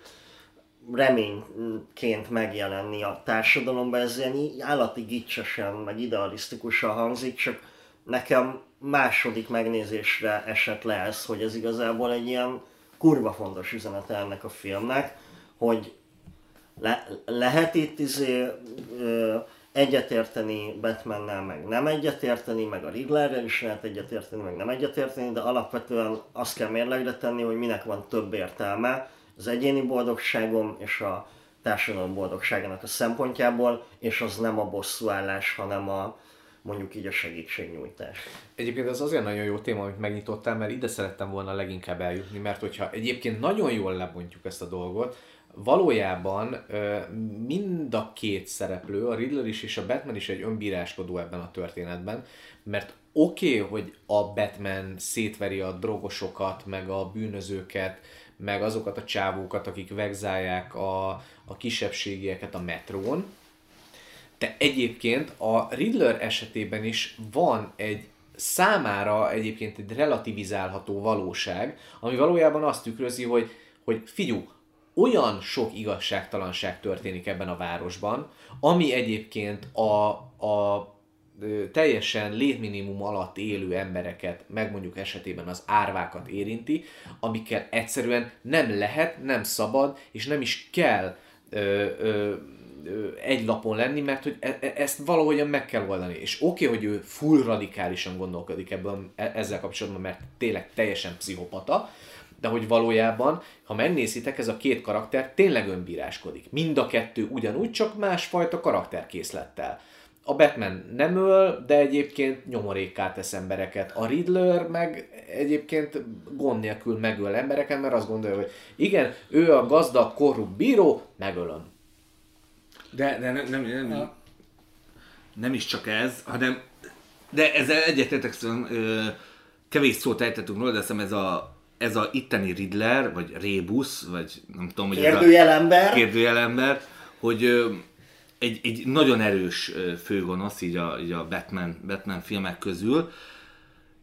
reményként megjelenni a társadalomban. Ez ilyen állati gicsesen, meg idealisztikusan hangzik, csak nekem második megnézésre esett le ez, hogy ez igazából egy ilyen kurva fontos üzenete ennek a filmnek, hogy le, lehet itt izé, ö, egyetérteni Batmannel, meg nem egyetérteni, meg a Riddlerrel is lehet egyetérteni, meg nem egyetérteni, de alapvetően azt kell mérlegre tenni, hogy minek van több értelme az egyéni boldogságom és a társadalom boldogságának a szempontjából, és az nem a bosszúállás, hanem a mondjuk így a segítségnyújtás. Egyébként ez azért nagyon jó téma, amit megnyitottál, mert ide szerettem volna leginkább eljutni, mert hogyha egyébként nagyon jól lebontjuk ezt a dolgot, valójában mind a két szereplő, a Riddler is és a Batman is egy önbíráskodó ebben a történetben, mert oké, okay, hogy a Batman szétveri a drogosokat, meg a bűnözőket, meg azokat a csávókat, akik vegzálják a, a kisebbségieket a metrón, de egyébként a Riddler esetében is van egy számára egyébként egy relativizálható valóság, ami valójában azt tükrözi, hogy, hogy figyú, olyan sok igazságtalanság történik ebben a városban, ami egyébként a, a teljesen létminimum alatt élő embereket, meg mondjuk esetében az árvákat érinti, amikkel egyszerűen nem lehet, nem szabad, és nem is kell ö, ö, egy lapon lenni, mert hogy e- e- ezt valahogyan meg kell oldani. És oké, okay, hogy ő full radikálisan gondolkodik ebben, e- ezzel kapcsolatban, mert tényleg teljesen pszichopata, de hogy valójában, ha megnézitek, ez a két karakter tényleg önbíráskodik. Mind a kettő ugyanúgy, csak másfajta karakterkészlettel. A Batman nem öl, de egyébként nyomorékká tesz embereket. A Riddler meg egyébként gond nélkül megöl embereket, mert azt gondolja, hogy igen, ő a gazdag, korrupt bíró, megölöm. De, de nem, nem, nem, nem is csak ez, hanem de ezzel egyetértek, szóval, kevés szót ejtettünk róla, de hiszem ez a, ez a itteni Riddler, vagy Rébus, vagy nem tudom, hogy ez a Kérdőjelember. kérdőjelember, hogy ö, egy, egy nagyon erős főgonosz így a, így a Batman, Batman filmek közül,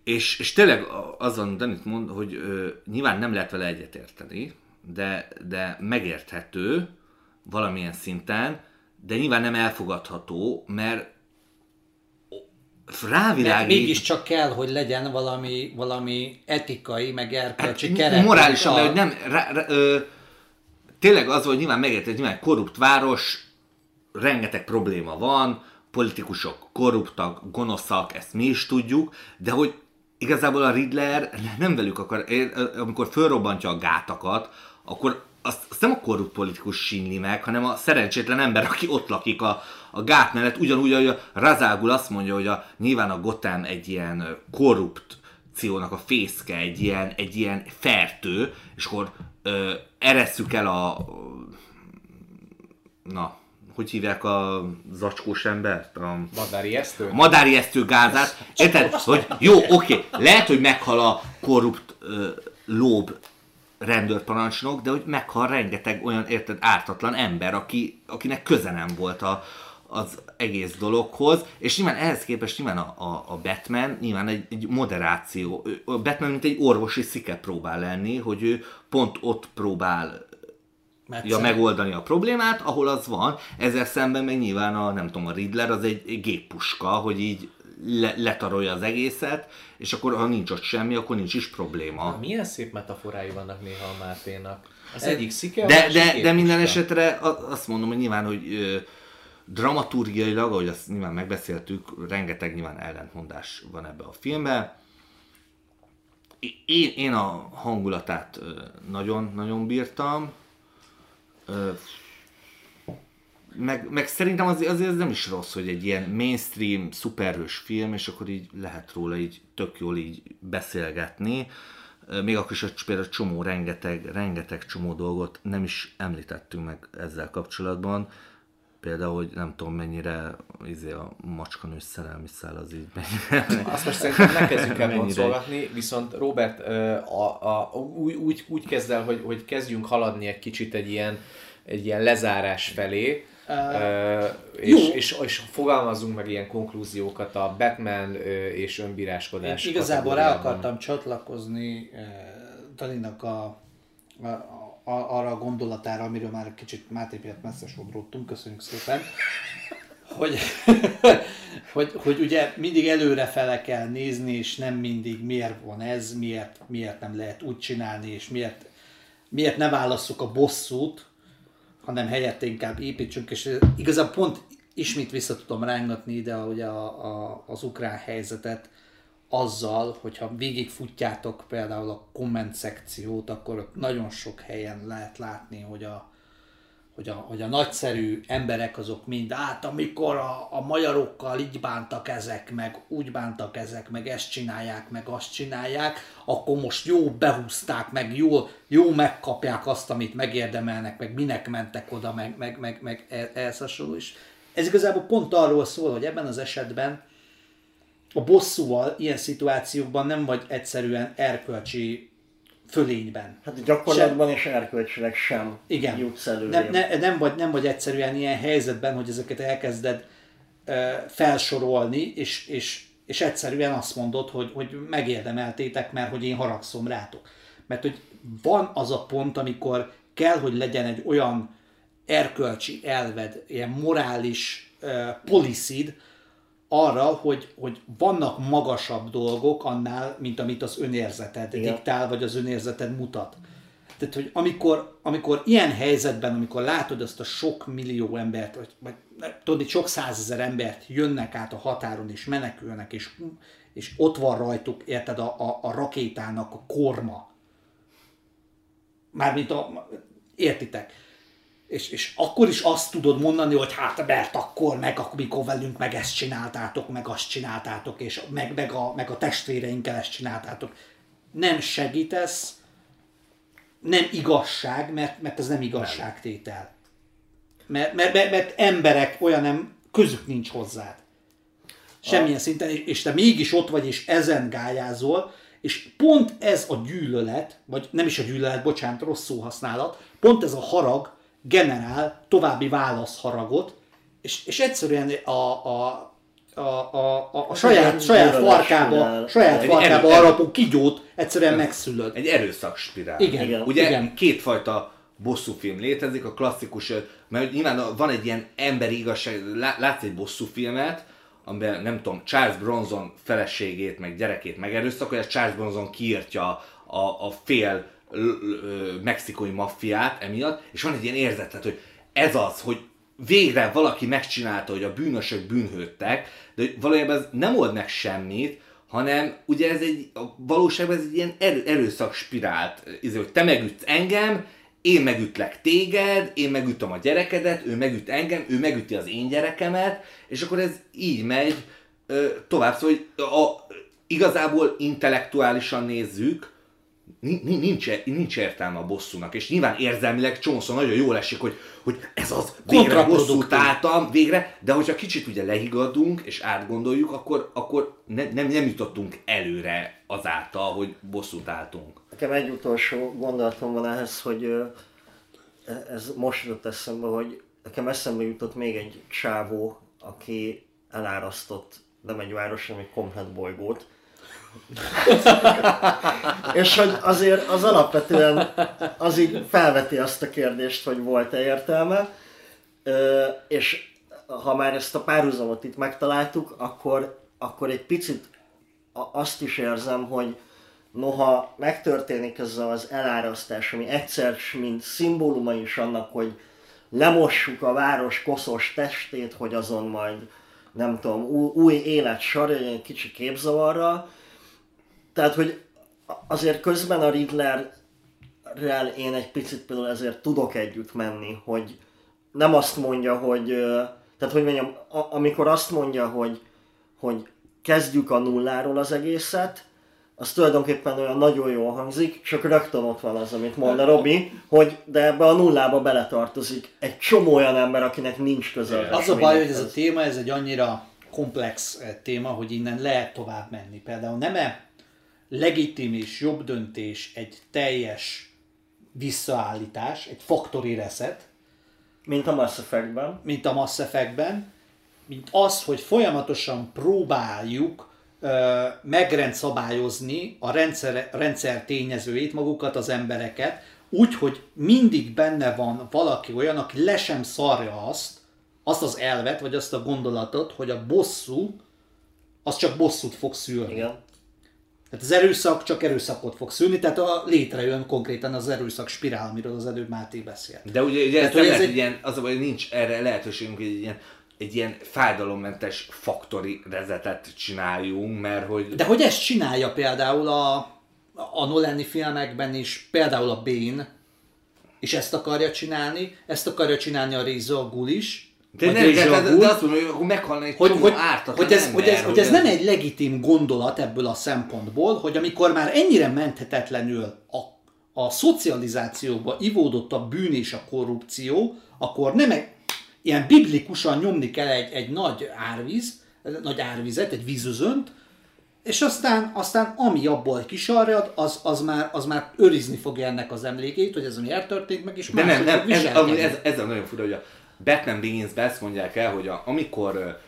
és, és tényleg azon Danit mond, hogy ö, nyilván nem lehet vele egyetérteni, de, de megérthető valamilyen szinten, de nyilván nem elfogadható, mert Mert rávilágít, mégiscsak kell, hogy legyen valami, valami etikai, meg erkölcsi Hát, keret. morálisan, a- hogy nem, rá, rá, ö, tényleg az, hogy nyilván megérted, nyilván korrupt város, rengeteg probléma van, politikusok korruptak, gonoszak, ezt mi is tudjuk, de hogy igazából a Riddler nem velük akar, amikor fölrobbantja a gátakat, akkor azt, azt nem a korrupt politikus sínli meg, hanem a szerencsétlen ember, aki ott lakik a, a gát mellett, ugyanúgy, hogy a Razágul azt mondja, hogy a, nyilván a Gotham egy ilyen ö, korrupciónak a fészke, egy ilyen, egy ilyen fertő, és akkor ö, eresszük el a na, hogy hívják a zacskós embert? A, Madári esztő? a madári esztő gázát. Érted? Hogy jó, oké, lehet, hogy meghal a korrupt ö, lób rendőrparancsnok, de hogy meghal rengeteg olyan, érted, ártatlan ember, aki, akinek köze nem volt a, az egész dologhoz, és nyilván ehhez képest nyilván a, a, a Batman nyilván egy, egy moderáció. A Batman mint egy orvosi szike próbál lenni, hogy ő pont ott próbál ja, megoldani a problémát, ahol az van, ezzel szemben meg nyilván a, nem tudom, a Riddler az egy, géppuska, hogy így le, letarolja az egészet, és akkor ha nincs ott semmi, akkor nincs is probléma. Milyen szép metaforái vannak néha a Máténak. Az egyik szike, De, de, de géppuska. minden esetre azt mondom, hogy nyilván, hogy ö, dramaturgiailag, ahogy azt nyilván megbeszéltük, rengeteg nyilván ellentmondás van ebbe a filmben. Én, én a hangulatát ö, nagyon, nagyon bírtam. Meg, meg szerintem azért, azért ez nem is rossz, hogy egy ilyen mainstream, szuperhős film, és akkor így lehet róla így tök jól így beszélgetni. Még akkor is, hogy például csomó, rengeteg, rengeteg csomó dolgot nem is említettünk meg ezzel kapcsolatban. Például, hogy nem tudom mennyire izé a macskanős szerelmi szál az így mennyire. Azt most szerintem ne kezdjük el boncolgatni, viszont Robert ö, a, a, úgy, úgy, úgy kezd el, hogy, hogy kezdjünk haladni egy kicsit egy ilyen, egy ilyen lezárás felé, uh, és, és, és fogalmazzunk meg ilyen konklúziókat a Batman és Én önbíráskodás igazából rá akartam csatlakozni Dalinak a, a, a, arra a gondolatára, amiről már kicsit Máté miatt messze sodródtunk, köszönjük szépen, hogy, hogy, hogy ugye mindig előre fele kell nézni, és nem mindig miért van ez, miért, miért nem lehet úgy csinálni, és miért, miért ne válasszuk a bosszút, hanem helyette inkább építsünk, és igazából pont ismét vissza tudom rángatni ide ugye a, a, az ukrán helyzetet azzal, hogyha végigfutjátok például a komment szekciót, akkor nagyon sok helyen lehet látni, hogy a, hogy a, hogy a nagyszerű emberek azok mind, át amikor a, a magyarokkal így bántak ezek, meg úgy bántak ezek, meg ezt csinálják, meg azt csinálják, akkor most jó behúzták, meg jó, jó megkapják azt, amit megérdemelnek, meg minek mentek oda, meg, meg, meg, meg e- ehhez hasonló is. Ez igazából pont arról szól, hogy ebben az esetben a bosszúval ilyen szituációkban nem vagy egyszerűen erkölcsi fölényben. Hát gyakorlatban és erkölcsileg sem Igen. jutsz előrébb. Nem, ne, nem, vagy, nem vagy egyszerűen ilyen helyzetben, hogy ezeket elkezded ö, felsorolni, és, és, és egyszerűen azt mondod, hogy, hogy megérdemeltétek, mert hogy én haragszom rátok. Mert hogy van az a pont, amikor kell, hogy legyen egy olyan erkölcsi elved, ilyen morális uh, policid arra, hogy, hogy vannak magasabb dolgok annál, mint amit az önérzeted Igen. diktál, vagy az önérzeted mutat. Tehát, hogy amikor, amikor ilyen helyzetben, amikor látod azt a sok millió embert, vagy, vagy tudod, sok százezer embert jönnek át a határon, és menekülnek, és, és ott van rajtuk, érted, a, a, a rakétának a korma. Mármint a, értitek? És, és akkor is azt tudod mondani, hogy hát mert akkor meg, amikor velünk meg ezt csináltátok, meg azt csináltátok, és meg, meg, a, meg a testvéreinkkel ezt csináltátok. Nem segítesz, nem igazság, mert, mert ez nem igazságtétel. Mert, mert, mert, mert emberek olyan nem, közük nincs hozzád. Semmilyen szinten, és, és te mégis ott vagy, és ezen gályázol, és pont ez a gyűlölet, vagy nem is a gyűlölet, bocsánat, rossz szóhasználat, pont ez a harag generál további válaszharagot, és, és egyszerűen a, a, a, a, a, a saját, saját farkába, saját farkába erő- harapó kigyót egyszerűen megszülöd. Egy erőszakspirál. Igen, Igen. Ugye igen. kétfajta bosszúfilm létezik, a klasszikus, mert nyilván van egy ilyen emberi igazság, lá- látsz egy bosszúfilmet, amiben nem tudom, Charles Bronson feleségét, meg gyerekét megerőszakolja, Charles Bronson kiírtja a, a fél mexikói maffiát emiatt, és van egy ilyen érzetet, hogy ez az, hogy végre valaki megcsinálta, hogy a bűnösök bűnhődtek, de valójában ez nem old meg semmit, hanem ugye ez egy, a valóságban ez egy ilyen erő, erőszak spirált, ez, hogy te megütsz engem, én megütlek téged, én megütöm a gyerekedet, ő megüt engem, ő megüti az én gyerekemet, és akkor ez így megy ö, tovább, szóval hogy a, igazából intellektuálisan nézzük, nincs, nincs értelme a bosszúnak, és nyilván érzelmileg csomószor nagyon jól esik, hogy, hogy ez az, végre bosszút álltam, végre, de hogyha kicsit ugye lehigadunk és átgondoljuk, akkor, akkor ne, nem, nem jutottunk előre azáltal, hogy bosszút álltunk. Nekem egy utolsó gondolatom van ehhez, hogy e- ez most jutott eszembe, hogy nekem eszembe jutott még egy csávó, aki elárasztott nem egy város, hanem egy komplet bolygót. És hogy azért az alapvetően az így felveti azt a kérdést, hogy volt-e értelme, Ö, és ha már ezt a párhuzamot itt megtaláltuk, akkor, akkor egy picit azt is érzem, hogy noha megtörténik ez az elárasztás, ami egyszer mint szimbóluma is annak, hogy lemossuk a város koszos testét, hogy azon majd nem tudom, új, új élet sarja, egy kicsi képzavarra. Tehát, hogy azért közben a Riddlerrel én egy picit például ezért tudok együtt menni, hogy nem azt mondja, hogy, tehát hogy mondjam, amikor azt mondja, hogy, hogy kezdjük a nulláról az egészet, az tulajdonképpen olyan nagyon jól hangzik, csak rögtön ott van az, amit mond a Robi, hogy de ebbe a nullába beletartozik egy csomó olyan ember, akinek nincs köze. Az a baj, hogy ez a téma, ez egy annyira komplex eh, téma, hogy innen lehet tovább menni. Például nem-e legitim és jobb döntés egy teljes visszaállítás, egy factory reset, Mint a Mass Effect-ben. mint a Mass Effect-ben, mint az, hogy folyamatosan próbáljuk ö, megrendszabályozni a rendszer, rendszer tényezőit, magukat, az embereket, úgy, hogy mindig benne van valaki olyan, aki le sem szarja azt, azt az elvet, vagy azt a gondolatot, hogy a bosszú, az csak bosszút fog szülni. Igen. Tehát az erőszak csak erőszakot fog szülni, tehát a, létrejön konkrétan az erőszak spirál, amiről az előbb Máté beszélt. De ugye, ugye Tehát, hogy ez egy- ilyen, az a baj, nincs erre lehetőségünk, hogy egy ilyen, egy ilyen fájdalommentes faktori rezetet csináljunk, mert hogy... De hogy ezt csinálja például a, a Nolani filmekben is, például a Bane, és ezt akarja csinálni, ezt akarja csinálni a Réza a Gul is, de, nem, de, de, de, azt mondom, hogy akkor meghalna egy hogy, csomó hogy, ártatlan hogy, ez, ember, hogy, ez, hogy ez nem egy legitim gondolat ebből a szempontból, hogy amikor már ennyire menthetetlenül a, a szocializációba ivódott a bűn és a korrupció, akkor nem egy, ilyen biblikusan nyomni kell egy, egy nagy árvíz, nagy árvizet, egy vízözönt, és aztán, aztán ami abból kisarjad, az, az, már, az már őrizni fogja ennek az emlékét, hogy ez ami eltörtént meg, és De nem, nem, ez, ez, ez a nagyon fura, hogy a Batman begins ezt mondják el, hogy a, amikor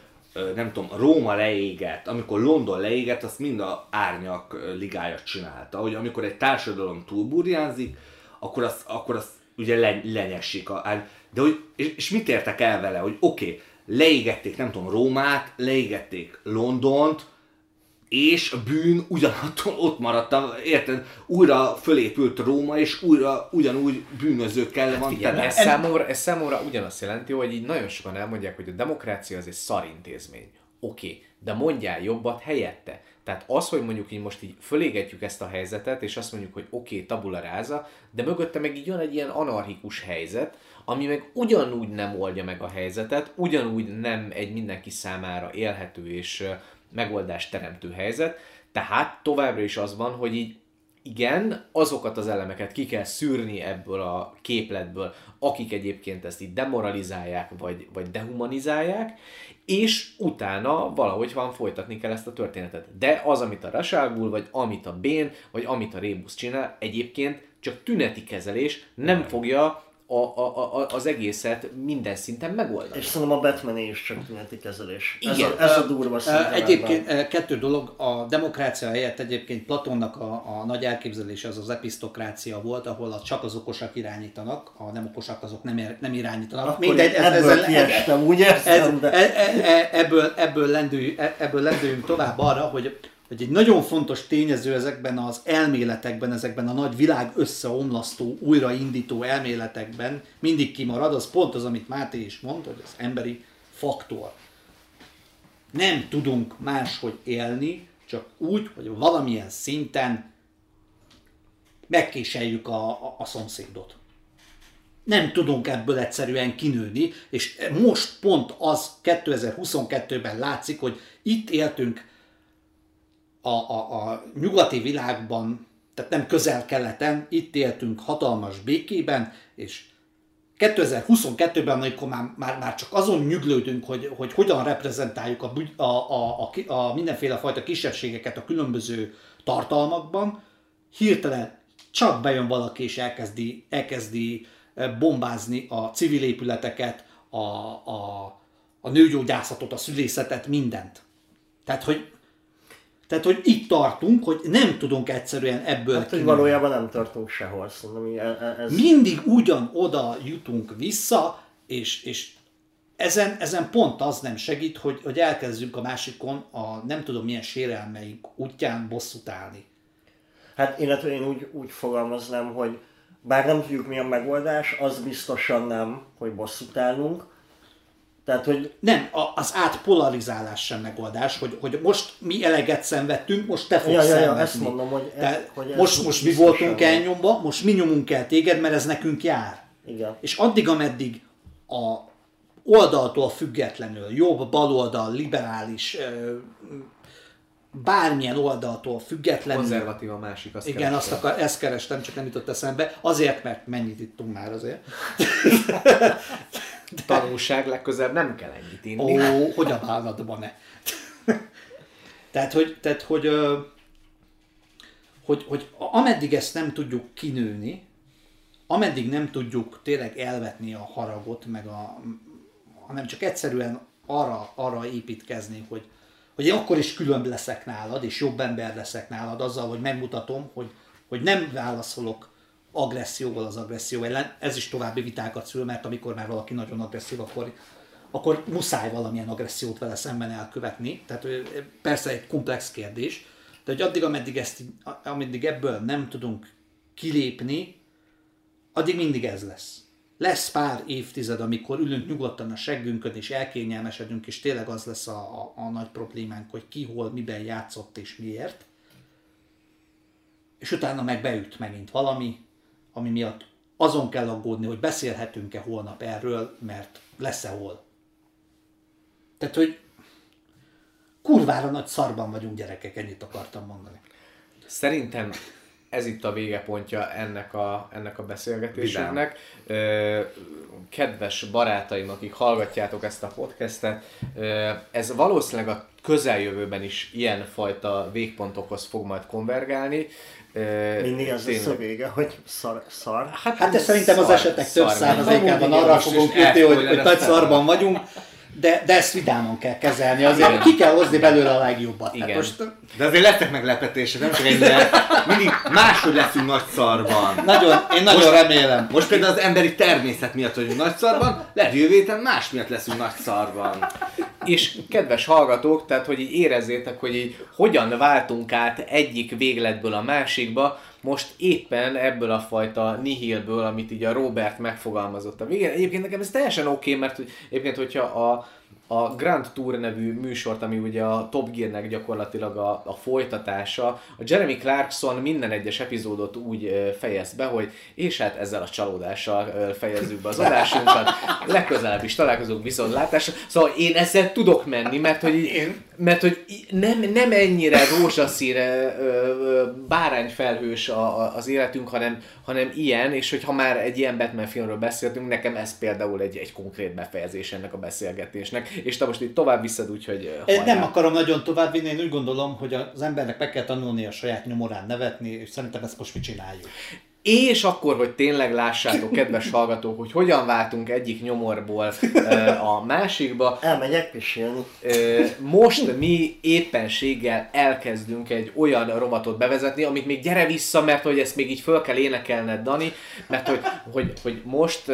nem tudom, Róma leégett, amikor London leégett, azt mind a árnyak ligája csinálta, hogy amikor egy társadalom túlburjánzik, akkor azt, akkor azt ugye le, lenyesik. A, de hogy, és, és mit értek el vele, hogy oké, okay, leégették, nem tudom, Rómát, leégették Londont, és a bűn ugyanattól ott maradt, érted? Újra fölépült Róma, és újra ugyanúgy bűnözőkkel van Figyelj, tele. ez számomra, ez számomra ugyanazt jelenti, hogy így nagyon sokan elmondják, hogy a demokrácia az egy szarintézmény. Oké, okay, de mondjál jobbat helyette. Tehát az, hogy mondjuk így most így fölégetjük ezt a helyzetet, és azt mondjuk, hogy oké, okay, tabula ráza, de mögötte meg így jön egy ilyen anarchikus helyzet, ami meg ugyanúgy nem oldja meg a helyzetet, ugyanúgy nem egy mindenki számára élhető és megoldást teremtő helyzet, tehát továbbra is az van, hogy így igen, azokat az elemeket ki kell szűrni ebből a képletből, akik egyébként ezt így demoralizálják, vagy, vagy dehumanizálják, és utána valahogy van folytatni kell ezt a történetet. De az, amit a Rasalgul, vagy amit a Bén, vagy amit a Rébus csinál, egyébként csak tüneti kezelés nem fogja a, a, a, az egészet minden szinten megoldani. És szerintem a Batman is csak tüneti kezelés. Ez Igen. a, ez a durva Ö, szerintem Egyébként ebben. kettő dolog, a demokrácia helyett egyébként Platonnak a, a nagy elképzelése az az episztokrácia volt, ahol a, csak az okosak irányítanak, a nem okosak azok nem, ir- nem irányítanak. Akkor ebből kiestem, úgy ez, érzem, de... e, e, e, ebből, ebből, lendülj, e- ebből lendüljünk tovább arra, hogy hogy egy nagyon fontos tényező ezekben az elméletekben, ezekben a nagy világ összeomlasztó, újraindító elméletekben mindig kimarad, az pont az, amit Máté is mondta, hogy az emberi faktor. Nem tudunk máshogy élni, csak úgy, hogy valamilyen szinten megkéseljük a, a, a szomszédot. Nem tudunk ebből egyszerűen kinőni, és most pont az 2022-ben látszik, hogy itt éltünk a, a, a nyugati világban, tehát nem közel-keleten, itt éltünk hatalmas békében, és 2022-ben, amikor már, már, már csak azon nyüglődünk, hogy, hogy hogyan reprezentáljuk a, a, a, a, a mindenféle fajta kisebbségeket a különböző tartalmakban, hirtelen csak bejön valaki és elkezdi, elkezdi bombázni a civil épületeket, a, a, a nőgyógyászatot, a szülészetet, mindent. Tehát, hogy tehát, hogy itt tartunk, hogy nem tudunk egyszerűen ebből Hát, hogy valójában nem tartunk sehol, szerintem ez... Mindig ugyan oda jutunk vissza, és, és ezen, ezen pont az nem segít, hogy, hogy elkezdjünk a másikon a nem tudom milyen sérelmeink útján bosszút állni. Hát illetve én úgy, úgy fogalmaznám, hogy bár nem tudjuk mi a megoldás, az biztosan nem, hogy bosszút állunk, tehát, hogy... Nem, az átpolarizálás sem megoldás, hogy, hogy most mi eleget szenvedtünk, most te fogsz ja, ja, ja, ezt mondom, hogy, ez, Tehát hogy ez most, most mi voltunk elnyomva, most mi nyomunk el téged, mert ez nekünk jár. Igen. És addig, ameddig a oldaltól függetlenül, jobb, baloldal, liberális, bármilyen oldaltól függetlenül. Konzervatív a másik, azt Igen, azt akar, ezt kerestem, csak nem jutott eszembe. Azért, mert mennyit ittunk már azért. Tanulság legközelebb nem kell ennyit inni. Ó, hogy a bánatban ne. tehát, hogy, tehát, hogy, hogy, hogy ameddig ezt nem tudjuk kinőni, ameddig nem tudjuk tényleg elvetni a haragot, meg a, hanem csak egyszerűen arra, arra építkezni, hogy, hogy én akkor is különb leszek nálad, és jobb ember leszek nálad azzal, hogy megmutatom, hogy, hogy nem válaszolok agresszióval az agresszió ellen. Ez is további vitákat szül, mert amikor már valaki nagyon agresszív, akkor, akkor muszáj valamilyen agressziót vele szemben elkövetni. Tehát persze egy komplex kérdés, de hogy addig, ameddig, ezt, ameddig ebből nem tudunk kilépni, addig mindig ez lesz. Lesz pár évtized, amikor ülünk nyugodtan a seggünkön, és elkényelmesedünk, és tényleg az lesz a, a, a nagy problémánk, hogy ki, hol, miben játszott és miért. És utána meg beüt megint valami, ami miatt azon kell aggódni, hogy beszélhetünk-e holnap erről, mert lesz-e hol. Tehát, hogy kurvára nagy szarban vagyunk gyerekek, ennyit akartam mondani. Szerintem ez itt a végepontja ennek a, ennek a beszélgetésünknek. Kedves barátaim, akik hallgatjátok ezt a podcastet, ez valószínűleg a közeljövőben is ilyenfajta végpontokhoz fog majd konvergálni. Mindig az lesz a vége, hogy szar. szar. Hát, hát ez szerintem az esetek több százalékában arra fogunk jutni, hogy, hogy nagy szarban vagyunk de, de ezt vidáman kell kezelni, azért ki kell hozni belőle a legjobbat. Igen. Hát most... De azért lettek meglepetések, nem csak ennyire. Mindig máshogy leszünk nagy szarban. Nagyon, én nagyon most, remélem. Most például az emberi természet miatt vagyunk nagy szarban, lehet jövő héten más miatt leszünk nagy szarban. És kedves hallgatók, tehát hogy így érezzétek, hogy így hogyan váltunk át egyik végletből a másikba, most éppen ebből a fajta nihilből, amit így a Robert megfogalmazott a végén. Egyébként nekem ez teljesen oké, okay, mert egyébként, hogyha a, a Grand Tour nevű műsort, ami ugye a Top Gear-nek gyakorlatilag a, a folytatása, a Jeremy Clarkson minden egyes epizódot úgy fejez be, hogy és hát ezzel a csalódással fejezzük be az adásunkat, legközelebb is találkozunk viszontlátásra. Szóval én ezzel tudok menni, mert hogy, mert, hogy nem, nem ennyire rózsaszíre bárányfelhős a, a, az életünk, hanem, hanem ilyen, és hogyha már egy ilyen Batman filmről beszéltünk, nekem ez például egy, egy konkrét befejezés ennek a beszélgetésnek és te most itt tovább viszed, úgyhogy Én nem akarom nagyon tovább vinni, én úgy gondolom, hogy az embernek meg kell tanulni a saját nyomorán nevetni, és szerintem ezt most mi csináljuk. És akkor, hogy tényleg lássátok, kedves hallgatók, hogy hogyan váltunk egyik nyomorból a másikba, Elmegyek pisilni. Most mi éppenséggel elkezdünk egy olyan rovatot bevezetni, amit még gyere vissza, mert hogy ezt még így föl kell énekelned, Dani, mert hogy, hogy, hogy most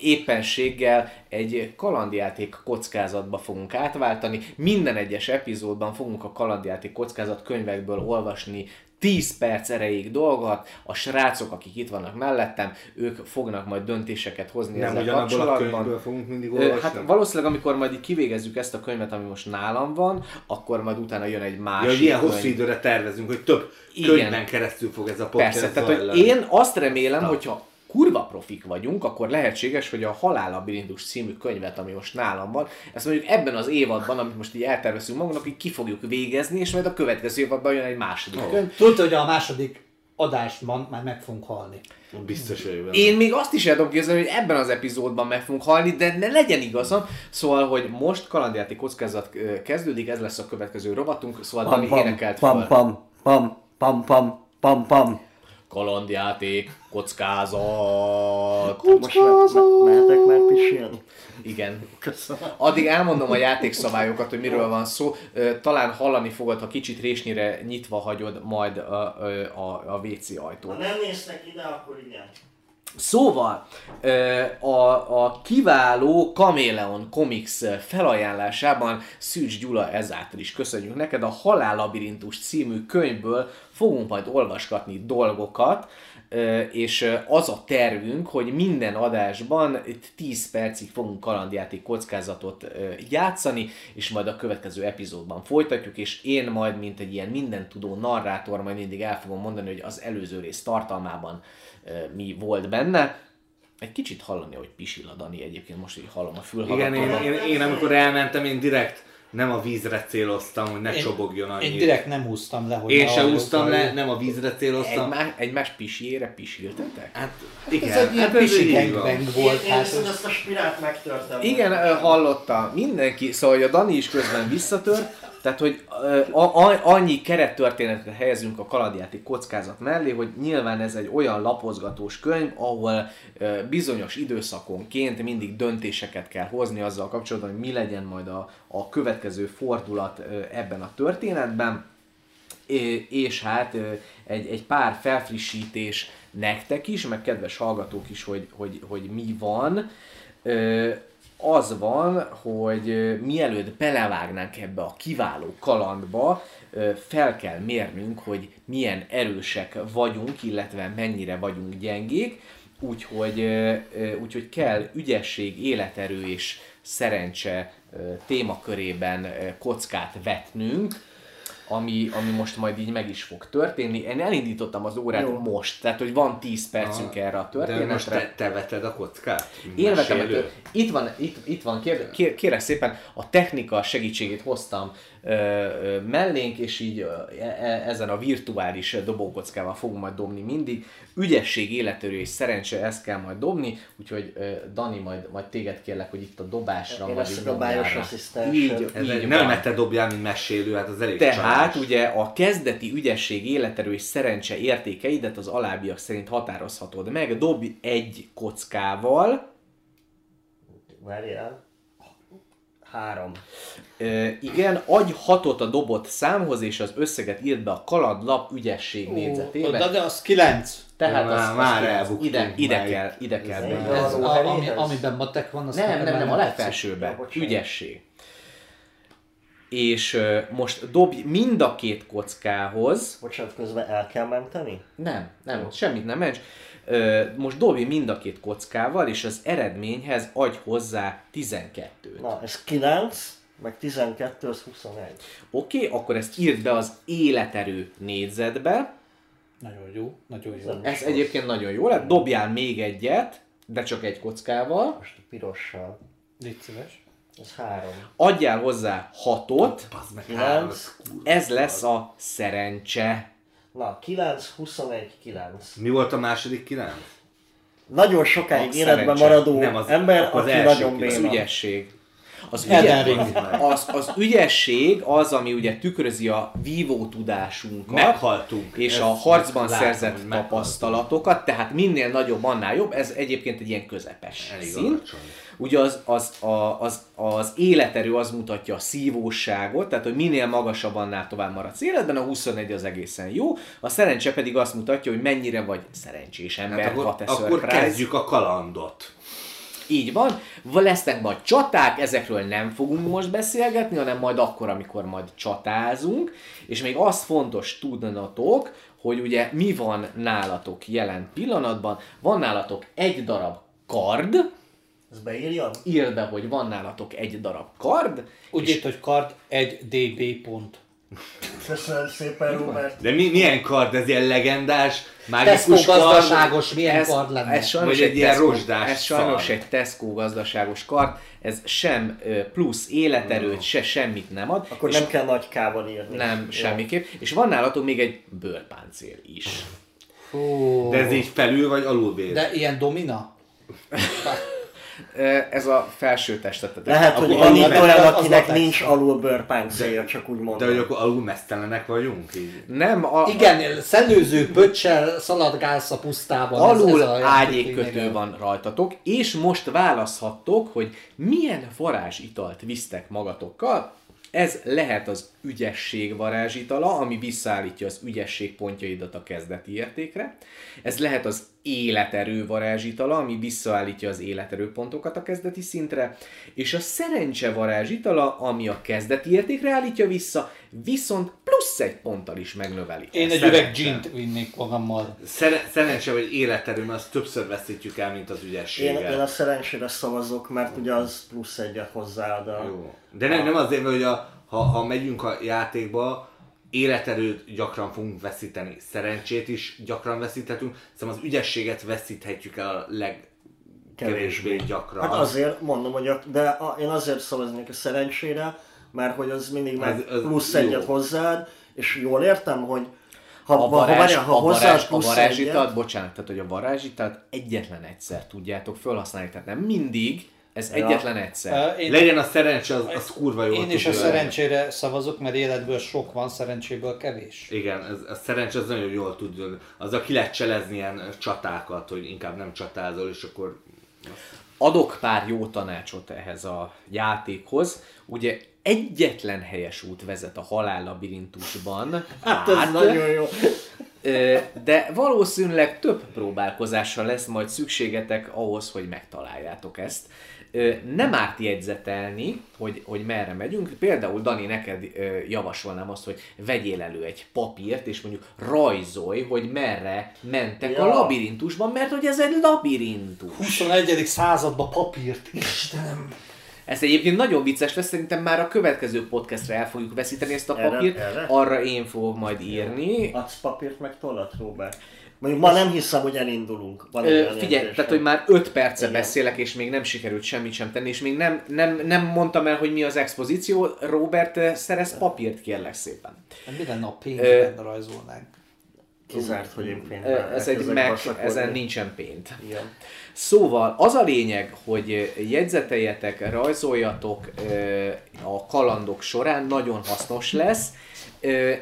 éppenséggel egy kalandjáték kockázatba fogunk átváltani. Minden egyes epizódban fogunk a kalandjáték kockázat könyvekből olvasni 10 perc erejéig dolgot, a srácok, akik itt vannak mellettem, ők fognak majd döntéseket hozni Nem ezzel a kapcsolatban. könyvből fogunk mindig olvasni? Hát valószínűleg, amikor majd így kivégezzük ezt a könyvet, ami most nálam van, akkor majd utána jön egy Ja, másik hogy ilyen könyv. hosszú időre tervezünk, hogy több Igen. könyvben keresztül fog ez a podcast Persze, tehát hogy én azt remélem, hogyha kurva profik vagyunk, akkor lehetséges, hogy a Halál Labirintus című könyvet, ami most nálam van, ezt mondjuk ebben az évadban, amit most így eltervezünk magunknak, így ki fogjuk végezni, és majd a következő évadban jön egy második oh. könyv. Tudod, hogy a második adásban már meg fogunk halni. Biztos vagyok. Én még azt is el tudom képzelni, hogy ebben az epizódban meg fogunk halni, de ne legyen igazam. Szóval, hogy most kalandjáték kockázat kezdődik, ez lesz a következő rovatunk, szóval Pam, Dani pam, énekelt pam, föl. pam, pam, pam, pam, pam, pam. Kalandjáték, kockázat. Most me- me- mehetek már pisilni? Igen. Köszönöm. Addig elmondom a játékszabályokat, hogy miről van szó. Talán hallani fogod, ha kicsit résnyire nyitva hagyod majd a, a, a, a WC ajtót. Ha nem néztek ide, akkor igen. Szóval, a, a kiváló Kameleon Comics felajánlásában Szűcs Gyula ezáltal is köszönjük neked. A Halál Labirintus című könyvből fogunk majd olvasgatni dolgokat, és az a tervünk, hogy minden adásban itt 10 percig fogunk kalandjáték kockázatot játszani, és majd a következő epizódban folytatjuk, és én majd, mint egy ilyen mindentudó narrátor, majd mindig el fogom mondani, hogy az előző rész tartalmában mi volt benne. Egy kicsit hallani, hogy pisil a Dani egyébként, most így hallom a Igen, én, fülhallgatóban. én, én, amikor elmentem, én direkt nem a vízre céloztam, hogy ne Én- csobogjon annyit. Én direkt nem húztam le, hogy Én se a- le, nem a vízre céloztam. Egymás, egymás pisiére pisiltetek? Hát igen, Ez egy ilyen hát pisi volt. én Hát, viszont ezt a spirált megtörtem. Igen, hallotta mindenki, szóval hogy a Dani is közben visszatört, tehát hogy a, a, annyi kerettörténetet helyezünk a kalandjáték kockázat mellé, hogy nyilván ez egy olyan lapozgatós könyv, ahol bizonyos időszakonként mindig döntéseket kell hozni azzal kapcsolatban, hogy mi legyen majd a, a következő fordulat ebben a történetben. És hát egy, egy pár felfrissítés nektek is, meg kedves hallgatók is, hogy, hogy, hogy mi van. Az van, hogy mielőtt belevágnánk ebbe a kiváló kalandba, fel kell mérnünk, hogy milyen erősek vagyunk, illetve mennyire vagyunk gyengék, úgyhogy, úgyhogy kell ügyesség, életerő és szerencse témakörében kockát vetnünk, ami, ami most majd így meg is fog történni. Én elindítottam az órát Jó. most, tehát hogy van 10 percünk erre a De most történetre. te, te veted a kockát? Én vetem, itt van, itt, itt van kér, kér, kérek szépen, a technika segítségét hoztam mellénk, és így ö, e, ezen a virtuális dobókockával fogunk majd dobni mindig. Ügyesség, életerő és szerencse, ezt kell majd dobni, úgyhogy Dani, majd, majd téged kérlek, hogy itt a dobásra Én így a rá. asszisztens. Így, Ez így nem mert te dobjál, mint mesélő, hát az elég Tehát csalás. ugye a kezdeti ügyesség, életerő és szerencse értékeidet az alábbiak szerint határozhatod meg. Dobj egy kockával, Várjál. Három. Ö, igen, adj hatot a dobott számhoz, és az összeget írd be a kalandlap ügyesség négyzetébe. De, de az 9. Tehát Már- az, az már kilenc. elbuktunk ide, ide kell, ide kell Ez be. Ez a, ami, amiben matek van, az Nem, nem, nem, a legfelsőben. Ja. Ügyesség. És ö, most dobj mind a két kockához, Bocsánat, közben el kell menteni? Nem, nem, semmit nem ments. Most dobj mind a két kockával, és az eredményhez adj hozzá 12-t. Na, ez 9, meg 12, az 21. Oké, okay, akkor ezt írd be az életerő négyzetbe. Nagyon jó, nagyon jó. Zene. Ez egyébként nagyon jó lett. Dobjál még egyet, de csak egy kockával. Most a pirossal. Légy szíves. Ez 3. Adjál hozzá hatot. Bazd meg, három, 9. Ez lesz a szerencse. Na, 9, 21, 9. Mi volt a második kilenc? Nagyon sokáig életben maradó Nem, az- ember, az aki első nagyon kilenc. Az béna. ügyesség. Az, ügye, Ring. az, az ügyesség az, ami ugye tükrözi a vívó tudásunkat. Meghaltunk. És Ezt a harcban látom, szerzett meghaltunk. tapasztalatokat, tehát minél nagyobb, annál jobb. Ez egyébként egy ilyen közepes Elég szint. alacsony. Ugye az, az, a, az, az életerő az mutatja a szívóságot, tehát hogy minél magasabb, annál tovább maradsz életben, a 21 az egészen jó, a szerencse pedig azt mutatja, hogy mennyire vagy szerencsés ember, Hát akkor, akkor kezdjük a kalandot. Így van. Va- Lesznek majd csaták, ezekről nem fogunk most beszélgetni, hanem majd akkor, amikor majd csatázunk. És még azt fontos tudnatok, hogy ugye mi van nálatok jelen pillanatban. Van nálatok egy darab kard, Ez beírjam? írd be, hogy van nálatok egy darab kard, Úgy írt, hogy kard 1 dB pont. Köszönöm szépen, Robert. De mi, milyen kard? Ez ilyen legendás, Tesco mágikus kard? gazdaságos milyen ez, kard lenne? ez sajnos Vagy egy egy, ilyen Tesco, rozsdás ez sajnos szar. egy Tesco gazdaságos kard, ez sem plusz életerőt, se semmit nem ad. Akkor nem kell nagy kával írni. Nem, Jó. semmiképp. És van nálatok még egy bőrpáncél is. Fú. De ez így felül vagy alul vér? De ilyen domina? Ez a felső testet. Lehet, hogy Akkor van itt alul- olyan, az akinek latex. nincs alul bőrpáncélja, csak úgy De mondom. hogy akkor alul mesztelenek vagyunk? Így? Nem, a, Igen, szellőző pöccsel szaladgálsz a pusztában. alul ez, ez ágyékkötő van rajtatok, és most választhattok, hogy milyen varázsitalt visztek magatokkal. Ez lehet az ügyesség varázsitala, ami visszaállítja az ügyesség pontjaidat a kezdeti értékre. Ez lehet az életerő varázsitala, ami visszaállítja az életerő pontokat a kezdeti szintre. És a szerencse varázsitala, ami a kezdeti értékre állítja vissza, viszont plusz egy ponttal is megnöveli. Én egy üveg gint vinnék magammal. Szere- szerencse vagy életerő, mert azt többször veszítjük el, mint az Én, ügyességet. én a szerencsére szavazok, mert ugye az plusz egyet hozzáad a... Jó. De nem, nem azért, mert hogy a, ha, ha megyünk a játékba, életerőt gyakran fogunk veszíteni, szerencsét is gyakran veszíthetünk, szóval az ügyességet veszíthetjük el a legkevésbé gyakran. Hát azért mondom, hogy a, de a, én azért szavaznék a szerencsére, mert hogy az mindig meg ez plusz jó. egyet hozzáad, és jól értem, hogy ha, a ha, varázs, várjál, ha a varázs, a plusz varázsitalt, egyet, bocsánat, tehát hogy a varázsitalt egyetlen egyszer tudjátok felhasználni, tehát nem mindig, ez Ja. egyetlen egyszer. Ö, Én, Legyen a szerencse, az, az kurva jó. én is a szerencsére szavazok, mert életből sok van, szerencséből kevés. Igen, ez, a szerencse az nagyon jól tud, azzal ki lehet cselezni ilyen csatákat, hogy inkább nem csatázol, és akkor Adok pár jó tanácsot ehhez a játékhoz. Ugye egyetlen helyes út vezet a halál labirintusban. hát ez nagyon jó. De valószínűleg több próbálkozásra lesz majd szükségetek ahhoz, hogy megtaláljátok ezt. Nem árt jegyzetelni, hogy, hogy merre megyünk. Például, Dani, neked javasolnám azt, hogy vegyél elő egy papírt, és mondjuk rajzolj, hogy merre mentek Ja. a labirintusban, mert hogy ez egy labirintus. 21. században papírt, Istenem! Ez egyébként nagyon vicces lesz, szerintem már a következő podcastre el fogjuk veszíteni ezt a Erre- papírt, erre? arra én fogok majd írni. Adsz papírt meg tollat, Robert? Mondjuk ma nem hiszem, hogy elindulunk. Van Ö, figyelj, tehát hogy már 5 perce Igen. beszélek, és még nem sikerült semmit sem tenni, és még nem, nem, nem mondtam el, hogy mi az expozíció. Robert, szerez papírt, kérlek szépen. Mi lenne a pénzben rajzolnánk? Kizárt, hogy én pénzben Ez egy Mac, ezen nincsen pént. Igen. Szóval az a lényeg, hogy jegyzeteljetek, rajzoljatok a kalandok során, nagyon hasznos lesz.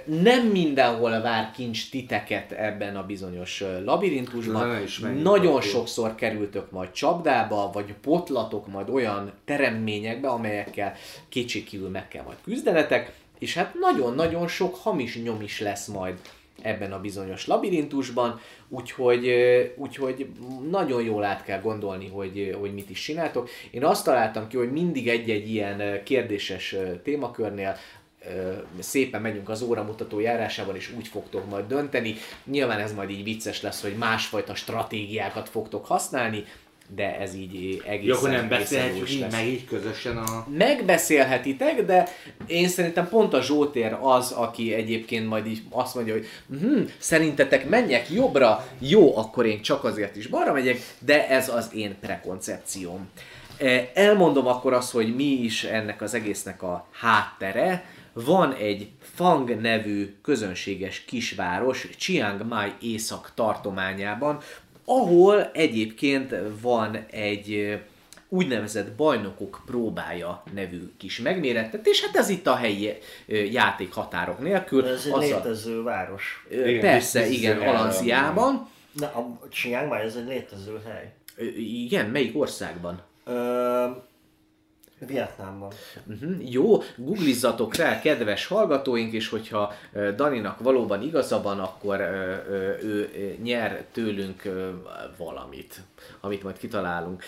Nem mindenhol vár kincs titeket ebben a bizonyos labirintusban. Nagyon sokszor kerültök majd csapdába, vagy potlatok majd olyan teremményekbe, amelyekkel kétségkívül meg kell majd küzdenetek, és hát nagyon-nagyon sok hamis nyom is lesz majd ebben a bizonyos labirintusban, úgyhogy, úgyhogy nagyon jól át kell gondolni, hogy, hogy mit is csináltok. Én azt találtam ki, hogy mindig egy-egy ilyen kérdéses témakörnél szépen megyünk az óramutató járásában, és úgy fogtok majd dönteni. Nyilván ez majd így vicces lesz, hogy másfajta stratégiákat fogtok használni, de ez így egészen Jó, akkor nem beszélhetjük így, lesz. meg így közösen a... Megbeszélhetitek, de én szerintem pont a Zsótér az, aki egyébként majd így azt mondja, hogy hm, szerintetek menjek jobbra, jó, akkor én csak azért is balra megyek, de ez az én prekoncepcióm. Eh, Elmondom akkor azt, hogy mi is ennek az egésznek a háttere. Van egy Fang nevű közönséges kisváros Chiang Mai észak tartományában, ahol egyébként van egy úgynevezett bajnokok próbája nevű kis megmérettetés. Hát ez itt a helyi játék határok nélkül. Ez egy Az a- létező város. Ö, Igen, Persze, igen, Alanziában. Na, a Chiang Mai, ez egy létező hely. Igen, melyik országban? Ö, Vietnámban. Uh-huh. Jó, googlizzatok rá, kedves hallgatóink, és hogyha Daninak valóban igaza van, akkor ő nyer tőlünk valamit, amit majd kitalálunk.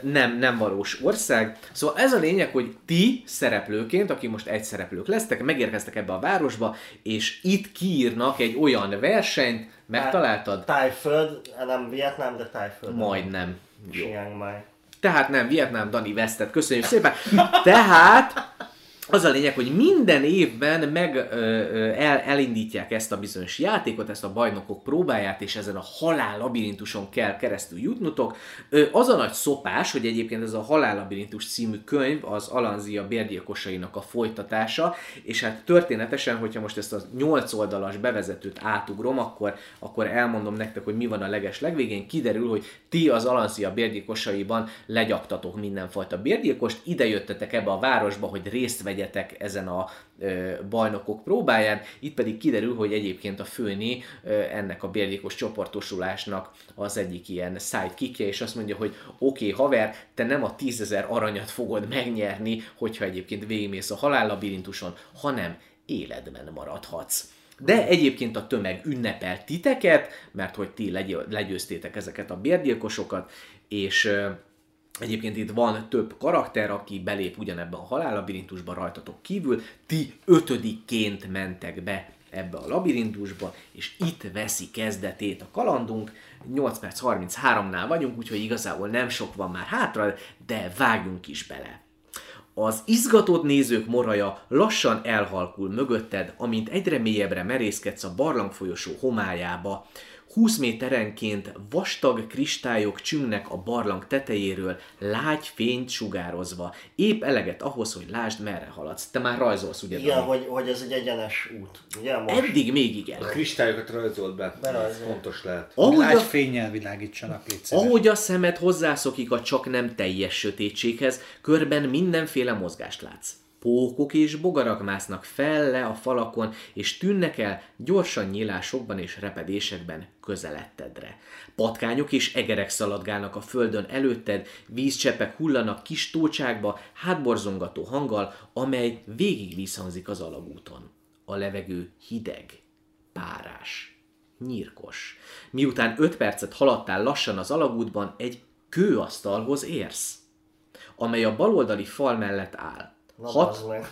Nem, nem valós ország. Szóval ez a lényeg, hogy ti szereplőként, aki most egy szereplők lesztek, megérkeztek ebbe a városba, és itt kiírnak egy olyan versenyt, megtaláltad? Tájföld, nem Vietnám, de Tájföld. Majdnem. Jó. Chiang Mai. Tehát nem, Vietnám Dani vesztett, köszönjük szépen. Tehát az a lényeg, hogy minden évben meg ö, el, elindítják ezt a bizonyos játékot, ezt a bajnokok próbáját, és ezen a halál labirintuson kell keresztül jutnotok. Ö, az a nagy szopás, hogy egyébként ez a halál labirintus című könyv az Alanzia bérgyilkosainak a folytatása, és hát történetesen, hogyha most ezt a 8 oldalas bevezetőt átugrom, akkor, akkor elmondom nektek, hogy mi van a leges legvégén. Kiderül, hogy ti az Alanzia bérgyilkosaiban legyaktatok mindenfajta bérgyilkost, ide jöttetek ebbe a városba, hogy részt vegyetek ezen a bajnokok próbáján, itt pedig kiderül, hogy egyébként a főni ennek a bérgyilkos csoportosulásnak az egyik ilyen sidekickje, és azt mondja, hogy oké, okay, haver, te nem a tízezer aranyat fogod megnyerni, hogyha egyébként végigmész a halállabirintuson, hanem életben maradhatsz. De egyébként a tömeg ünnepel titeket, mert hogy ti legy- legyőztétek ezeket a bérgyilkosokat, és Egyébként itt van több karakter, aki belép ugyanebben a halállabirintusba rajtatok kívül. Ti ötödikként mentek be ebbe a labirintusba, és itt veszi kezdetét a kalandunk. 8 perc 33-nál vagyunk, úgyhogy igazából nem sok van már hátra, de vágjunk is bele. Az izgatott nézők moraja lassan elhalkul mögötted, amint egyre mélyebbre merészkedsz a barlangfolyosó homályába. 20 méterenként vastag kristályok csüngnek a barlang tetejéről, lágy fényt sugározva. Épp eleget ahhoz, hogy lásd, merre haladsz. Te már rajzolsz, ugye? Igen, hogy, hogy ez egy egyenes út. Ugye most? Eddig még igen. A kristályokat rajzolt be. Ez fontos lehet. Ahogy Lágy a, fényel világítsanak, ahogy a szemed hozzászokik a csak nem teljes sötétséghez, körben mindenféle mozgást látsz. Pókok és bogarak másznak fel le a falakon, és tűnnek el gyorsan nyílásokban és repedésekben közelettedre. Patkányok és egerek szaladgálnak a földön előtted, vízcsepek hullanak kis tócsákba, hátborzongató hanggal, amely végig visszhangzik az alagúton. A levegő hideg, párás, nyírkos. Miután öt percet haladtál lassan az alagútban, egy kőasztalhoz érsz, amely a baloldali fal mellett áll. Na, Hat, meg.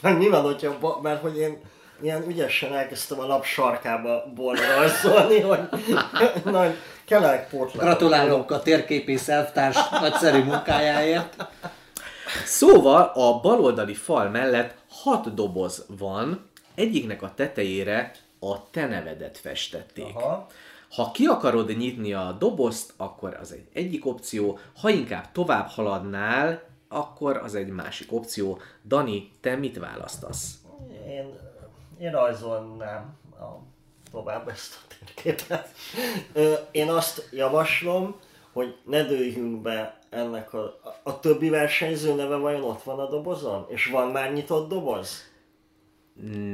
Meg mi van, hogyha, ba- mert hogy én ilyen ügyesen elkezdtem a lap sarkába bolra rajzolni, hogy nagy kelek pótlat. Gratulálok a térképész elvtárs nagyszerű munkájáért. Szóval a baloldali fal mellett hat doboz van, egyiknek a tetejére a te nevedet festették. Aha. Ha ki akarod nyitni a dobozt, akkor az egy egyik opció, ha inkább tovább haladnál, akkor az egy másik opció. Dani, te mit választasz? Én, én rajzolnám a, tovább ezt a térképet. Én azt javaslom, hogy ne dőljünk be ennek a, a többi versenyző neve vajon ott van a dobozon? És van már nyitott doboz?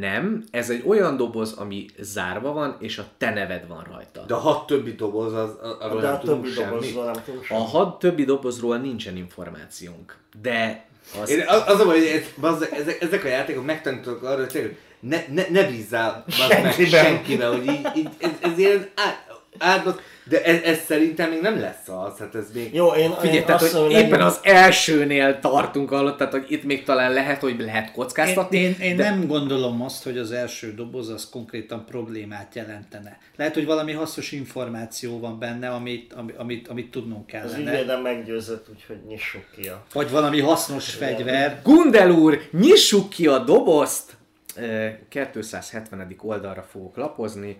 Nem, ez egy olyan doboz, ami zárva van, és a te neved van rajta. De a hat többi doboz, az, arról De nem a tudunk többi semmi. dobozról nem tudunk A hat többi dobozról nincsen információnk, de az... Én az, az a baj, hogy ez, ezek, ezek a játékok megtanítanak arra, hogy ne, ne, ne bízzál bazd meg Senkiben. senkibe, hogy így, így ez, ez ilyen á- áldott, de ez, ez szerintem még nem lesz az, hát ez még... Jó, én, Figyelj, én tehát, azt hogy mondom, éppen legyen- az elsőnél tartunk alatt, tehát hogy itt még talán lehet, hogy lehet Én, kockáztatni. én, én de... nem gondolom azt, hogy az első doboz az konkrétan problémát jelentene. Lehet, hogy valami hasznos információ van benne, amit, amit, amit, amit tudnunk Az kellene. ügyvédem meggyőzött, úgyhogy nyissuk ki a... Vagy valami hasznos fegyver. Gundel úr, nyissuk ki a dobozt! Ö, 270. oldalra fogok lapozni.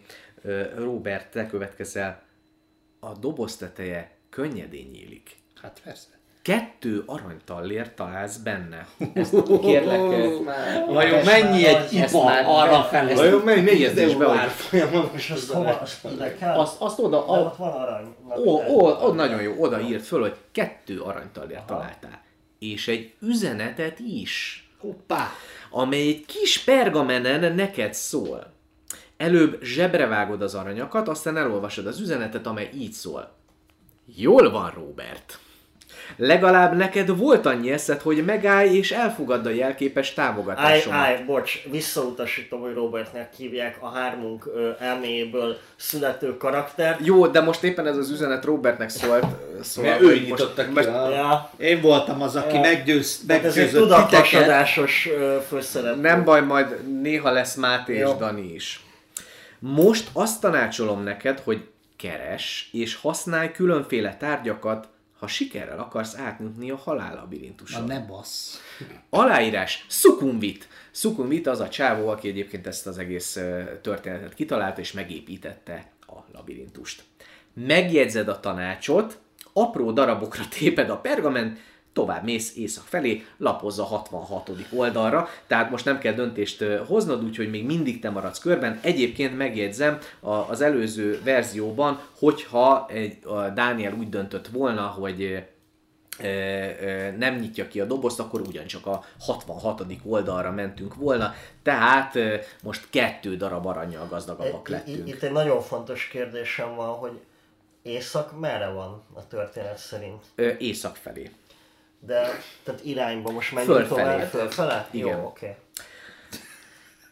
Robert, te következel. A doboz teteje könnyedén nyílik. Hát persze. kettő aranytallért találsz benne. Ezt kérlek, eh, Vajon mennyi egy ipa már arra felé? Vajon mennyi jegyzésbe, hogy És azt hova, azt azt, azt oda, a, ott van arany. Ó, ó, ó, nagyon jó, oda írt föl, hogy kettő aranytallért találtál. És egy üzenetet is, Hoppá! amely egy kis pergamenen neked szól. Előbb zsebre vágod az aranyakat, aztán elolvasod az üzenetet, amely így szól. Jól van, Robert. Legalább neked volt annyi eszed, hogy megállj és elfogadd a jelképes Állj, támogatásomat. állj, bocs, visszautasítom, hogy Robertnek hívják a hármunk ö, elméjéből születő karaktert. Jó, de most éppen ez az üzenet Robertnek szólt. szóval, Mert ő nyitotta ki most, a... Ja, Én voltam az, aki Ja. meggyőz, tehát ez egy meggyőzött titeket. tudatlasadásos ö, főszerep. Nem baj, majd néha lesz Máté és Jó. Dani is. Most azt tanácsolom neked, hogy keres és használj különféle tárgyakat, ha sikerrel akarsz átnyújtni a Na halállabirintuson. ne bassz. Aláírás, Sukumvit. Sukumvit az a csávó, aki egyébként ezt az egész történetet kitalálta és megépítette a labirintust. Megjegyzed a tanácsot, apró darabokra téped a pergament, tovább mész észak felé, lapozz a 66. oldalra, tehát most nem kell döntést hoznod, úgyhogy még mindig te maradsz körben. Egyébként megjegyzem az előző verzióban, hogyha egy, a Dániel úgy döntött volna, hogy nem nyitja ki a dobozt, akkor ugyancsak a 66. oldalra mentünk volna, tehát most kettő darab aranyjal gazdagabbak lettünk. Itt egy nagyon fontos kérdésem van, hogy észak merre van a történet szerint? Észak felé. De, tehát irányba most menjünk Fölfelé. tovább? Fölfele? Igen. Jó, oké.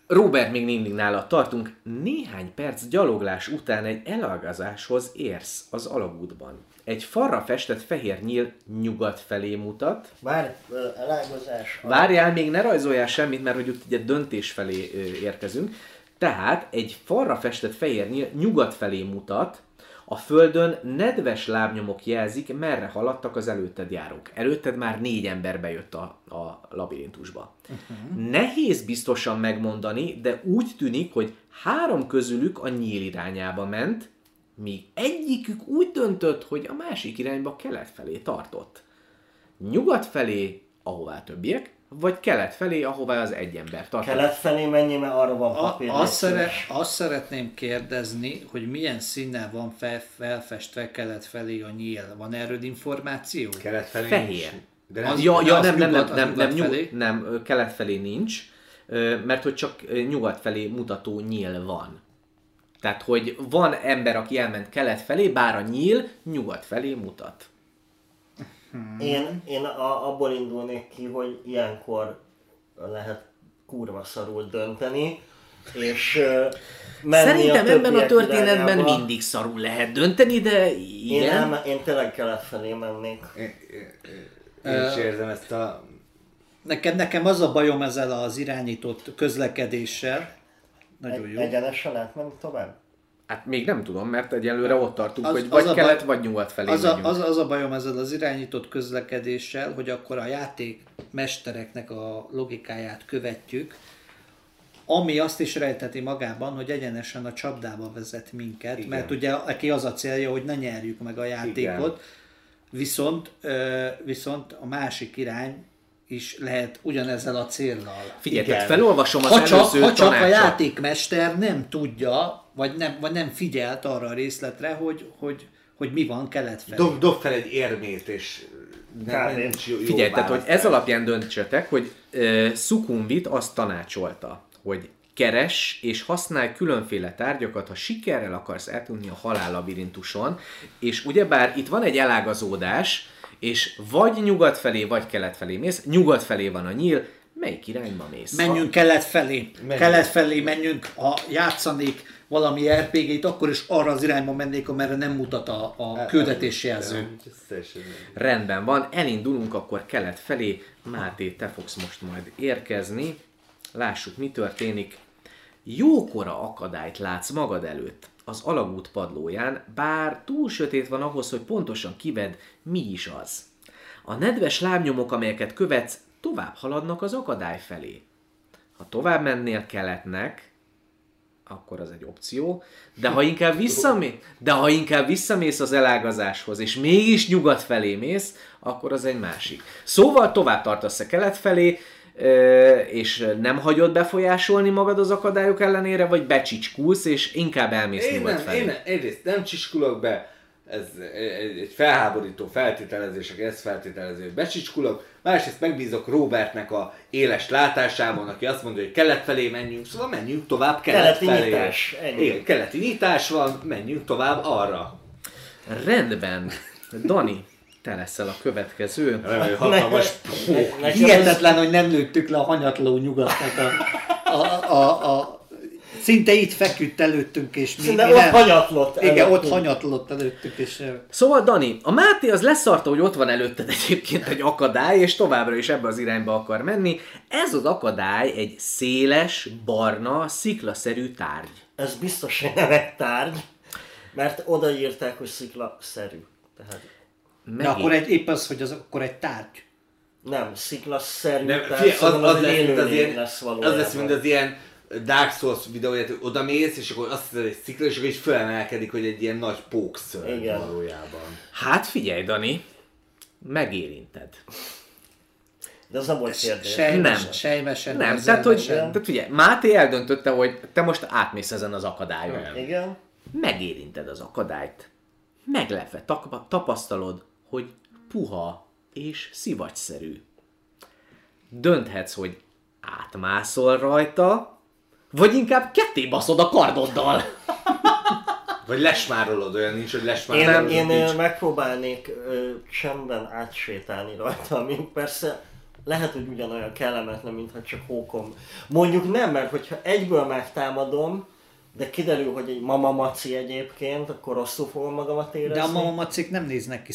Robert, még mindig nála tartunk. Néhány perc gyaloglás után egy elalgazáshoz érsz az alagútban. Egy falra festett fehér nyíl nyugat felé mutat. Már ö, elágazás. Várjál, még ne rajzoljál semmit, mert hogy ugye döntés felé érkezünk. Tehát egy falra festett fehér nyíl nyugat felé mutat, a földön nedves lábnyomok jelzik, merre haladtak az előtted járók. Előtted már négy ember bejött a, a labirintusba. Uh-huh. Nehéz biztosan megmondani, de úgy tűnik, hogy három közülük a nyíl irányába ment, míg egyikük úgy döntött, hogy a másik irányba kelet felé tartott. Nyugat felé, ahová többiek, vagy kelet felé, ahová az egy ember tartott. Kelet felé menjünk, mert arra van A, papír. azt, légy szeret, szíves. azt szeretném kérdezni, hogy milyen színnel van fel, felfestve kelet felé a nyíl. Van erről információ? Kelet felé Fehér. nincs. De Az- nem, Ja, de ja az nem, nem, nem, nyugat- az nem, nem, nyugat felé? nyug, nem, kelet felé nincs, mert hogy csak nyugat felé mutató nyíl van. Tehát, hogy van ember, aki elment kelet felé, bár a nyíl nyugat felé mutat. Én, én a, abból indulnék ki, hogy ilyenkor lehet kurva szarul dönteni, és menni Szerintem a ebben a történetben irányába. mindig szarul lehet dönteni, de Én, igen. nem, én tényleg kelet felé mennék. én is érzem ezt a... Nekem, nekem az a bajom ezzel az irányított közlekedéssel. Nagyon jó. Egyenesen lehet menni tovább? Hát még nem tudom, mert egyelőre ott tartunk, Az- hogy az vagy a kelet, baj- vagy nyugat felé Az a, az, az a bajom ezzel az irányított közlekedéssel, hogy akkor a játék mestereknek a logikáját követjük, ami azt is rejteti magában, hogy egyenesen a csapdába vezet minket, Igen. mert ugye aki az a célja, hogy ne nyerjük meg a játékot, Igen. viszont, viszont a másik irány is lehet ugyanezzel a céllal. Figyelj, Igen. tehát felolvasom az Ha csak, előző ha csak a tanácsot. játékmester nem tudja, vagy nem, vagy nem figyelt arra a részletre, hogy, hogy, hogy mi van kelet felé. Dob, dob fel egy érmét, és nem, Kb. nincs jó, jó Figyelj, tehát, hogy ez alapján döntsetek, hogy uh, Sukumvit azt tanácsolta, hogy keres és használj különféle tárgyakat, ha sikerrel akarsz eltűnni a halál labirintuson, és ugyebár itt van egy elágazódás, és vagy nyugat felé, vagy kelet felé mész, nyugat felé van a nyíl, melyik irányba mész? Menjünk kelet felé. Kelet felé menjünk, ha játszanék valami RPG-t, akkor is arra az irányba mennék, amerre nem mutat a, a küldetésjelző. Teljesen jó. Rendben van, elindulunk akkor kelet felé. Máté, te fogsz most majd érkezni. Lássuk, mi történik. Jókora akadályt látsz magad előtt az alagút padlóján, bár túl sötét van ahhoz, hogy pontosan kived, mi is az. A nedves lábnyomok, amelyeket követsz, tovább haladnak az akadály felé. Ha tovább mennél keletnek, akkor az egy opció. De ha inkább visszamész, de ha inkább visszamész az elágazáshoz, és mégis nyugat felé mész, akkor az egy másik. Szóval tovább tartasz a kelet felé, és nem hagyod befolyásolni magad az akadályok ellenére, vagy becsicskulsz, és inkább elmész Én nyugat nem, felé. én nem, egyrészt nem csiskulok be, ez egy felháborító feltételezés, ezt feltételező, hogy becsicskulok, másrészt megbízok Robertnek a éles látásában, aki azt mondja, hogy kelet felé menjünk, szóval menjünk tovább kelet Keleti felé. nyitás, ennyi. Igen, keleti nyitás van, menjünk tovább arra. Rendben. Dani, te leszel a következő. Hatalmas. Nekem Hihetetlen, hogy nem lőttük le a hanyatló nyugatnak a, a, a, a szinte itt feküdt előttünk, és mi, Szinte mi ott nem- hanyatlott Igen, ott előttünk. hanyatlott előttünk, és Szóval Dani, a Máté az leszarta, hogy ott van előtted egyébként egy akadály, és továbbra is ebbe az irányba akar menni. Ez az akadály egy széles, barna, sziklaszerű tárgy. Ez biztos, hogy nem egy tárgy, mert odaírták, hogy sziklaszerű. Tehát de Megint. akkor egy, épp az, hogy az akkor egy tárgy. nem, sziklaszerű, Nem, figyelj, az, az, egy lesz, mint az ilyen, lesz az lesz, mint az ilyen Dark Souls videóját, hogy oda mész, és akkor azt hiszed, hogy egy szikla, és akkor is felemelkedik, hogy egy ilyen nagy pókszörny Igen. valójában. Hát figyelj, Dani, megérinted. De az nem volt kérdés. Sejmes, Nem. Sejmesen, Nem, érzelmesen. tehát hogy, tehát ugye, Máté eldöntötte, hogy te most átmész ezen az akadályon. Igen. Megérinted az akadályt. Meglepve tapasztalod, hogy puha és szivacsszerű. Dönthetsz, hogy átmászol rajta, vagy inkább ketté baszod a kardoddal. Vagy lesmárolod, olyan nincs, hogy Én, lesmárolod. én nincs. ö, megpróbálnék ö, csendben átsétálni rajta, ami persze lehet, hogy ugyanolyan kellemetlen, mintha csak hókom. Mondjuk nem, mert hogyha egyből megtámadom, de kiderül, hogy egy mama maci egyébként, akkor rosszul fogom magamat érezni. De a mamamacik nem néznek ki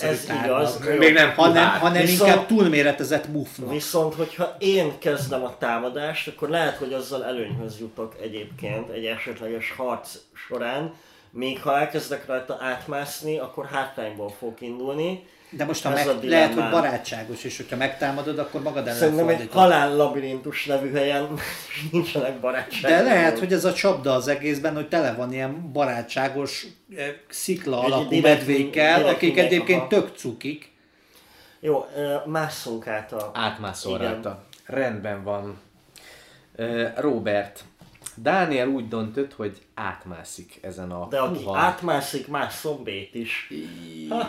Ez igaz. Még nem hanem, hanem Viszont- inkább túlméretezett mufnak. Viszont, hogyha én kezdem a támadást, akkor lehet, hogy azzal előnyhöz jutok egyébként egy esetleges harc során, még ha elkezdek rajta átmászni, akkor hátrányból fogok indulni. De most ha meg, lehet, hogy barátságos, és hogyha megtámadod, akkor magad ellen Szerintem egy fordítod. halál labirintus nevű helyen nincsenek barátságok. De lehet, hogy ez a csapda az egészben, hogy tele van ilyen barátságos eh, szikla Egy alapú direkt- medvékkel, direkt akik egyébként aha. tök cukik. Jó, másszunk át a... Átmászol rajta. Rendben van. Robert, Dániel úgy döntött, hogy átmászik ezen a De aki puha- átmászik, más szombét is.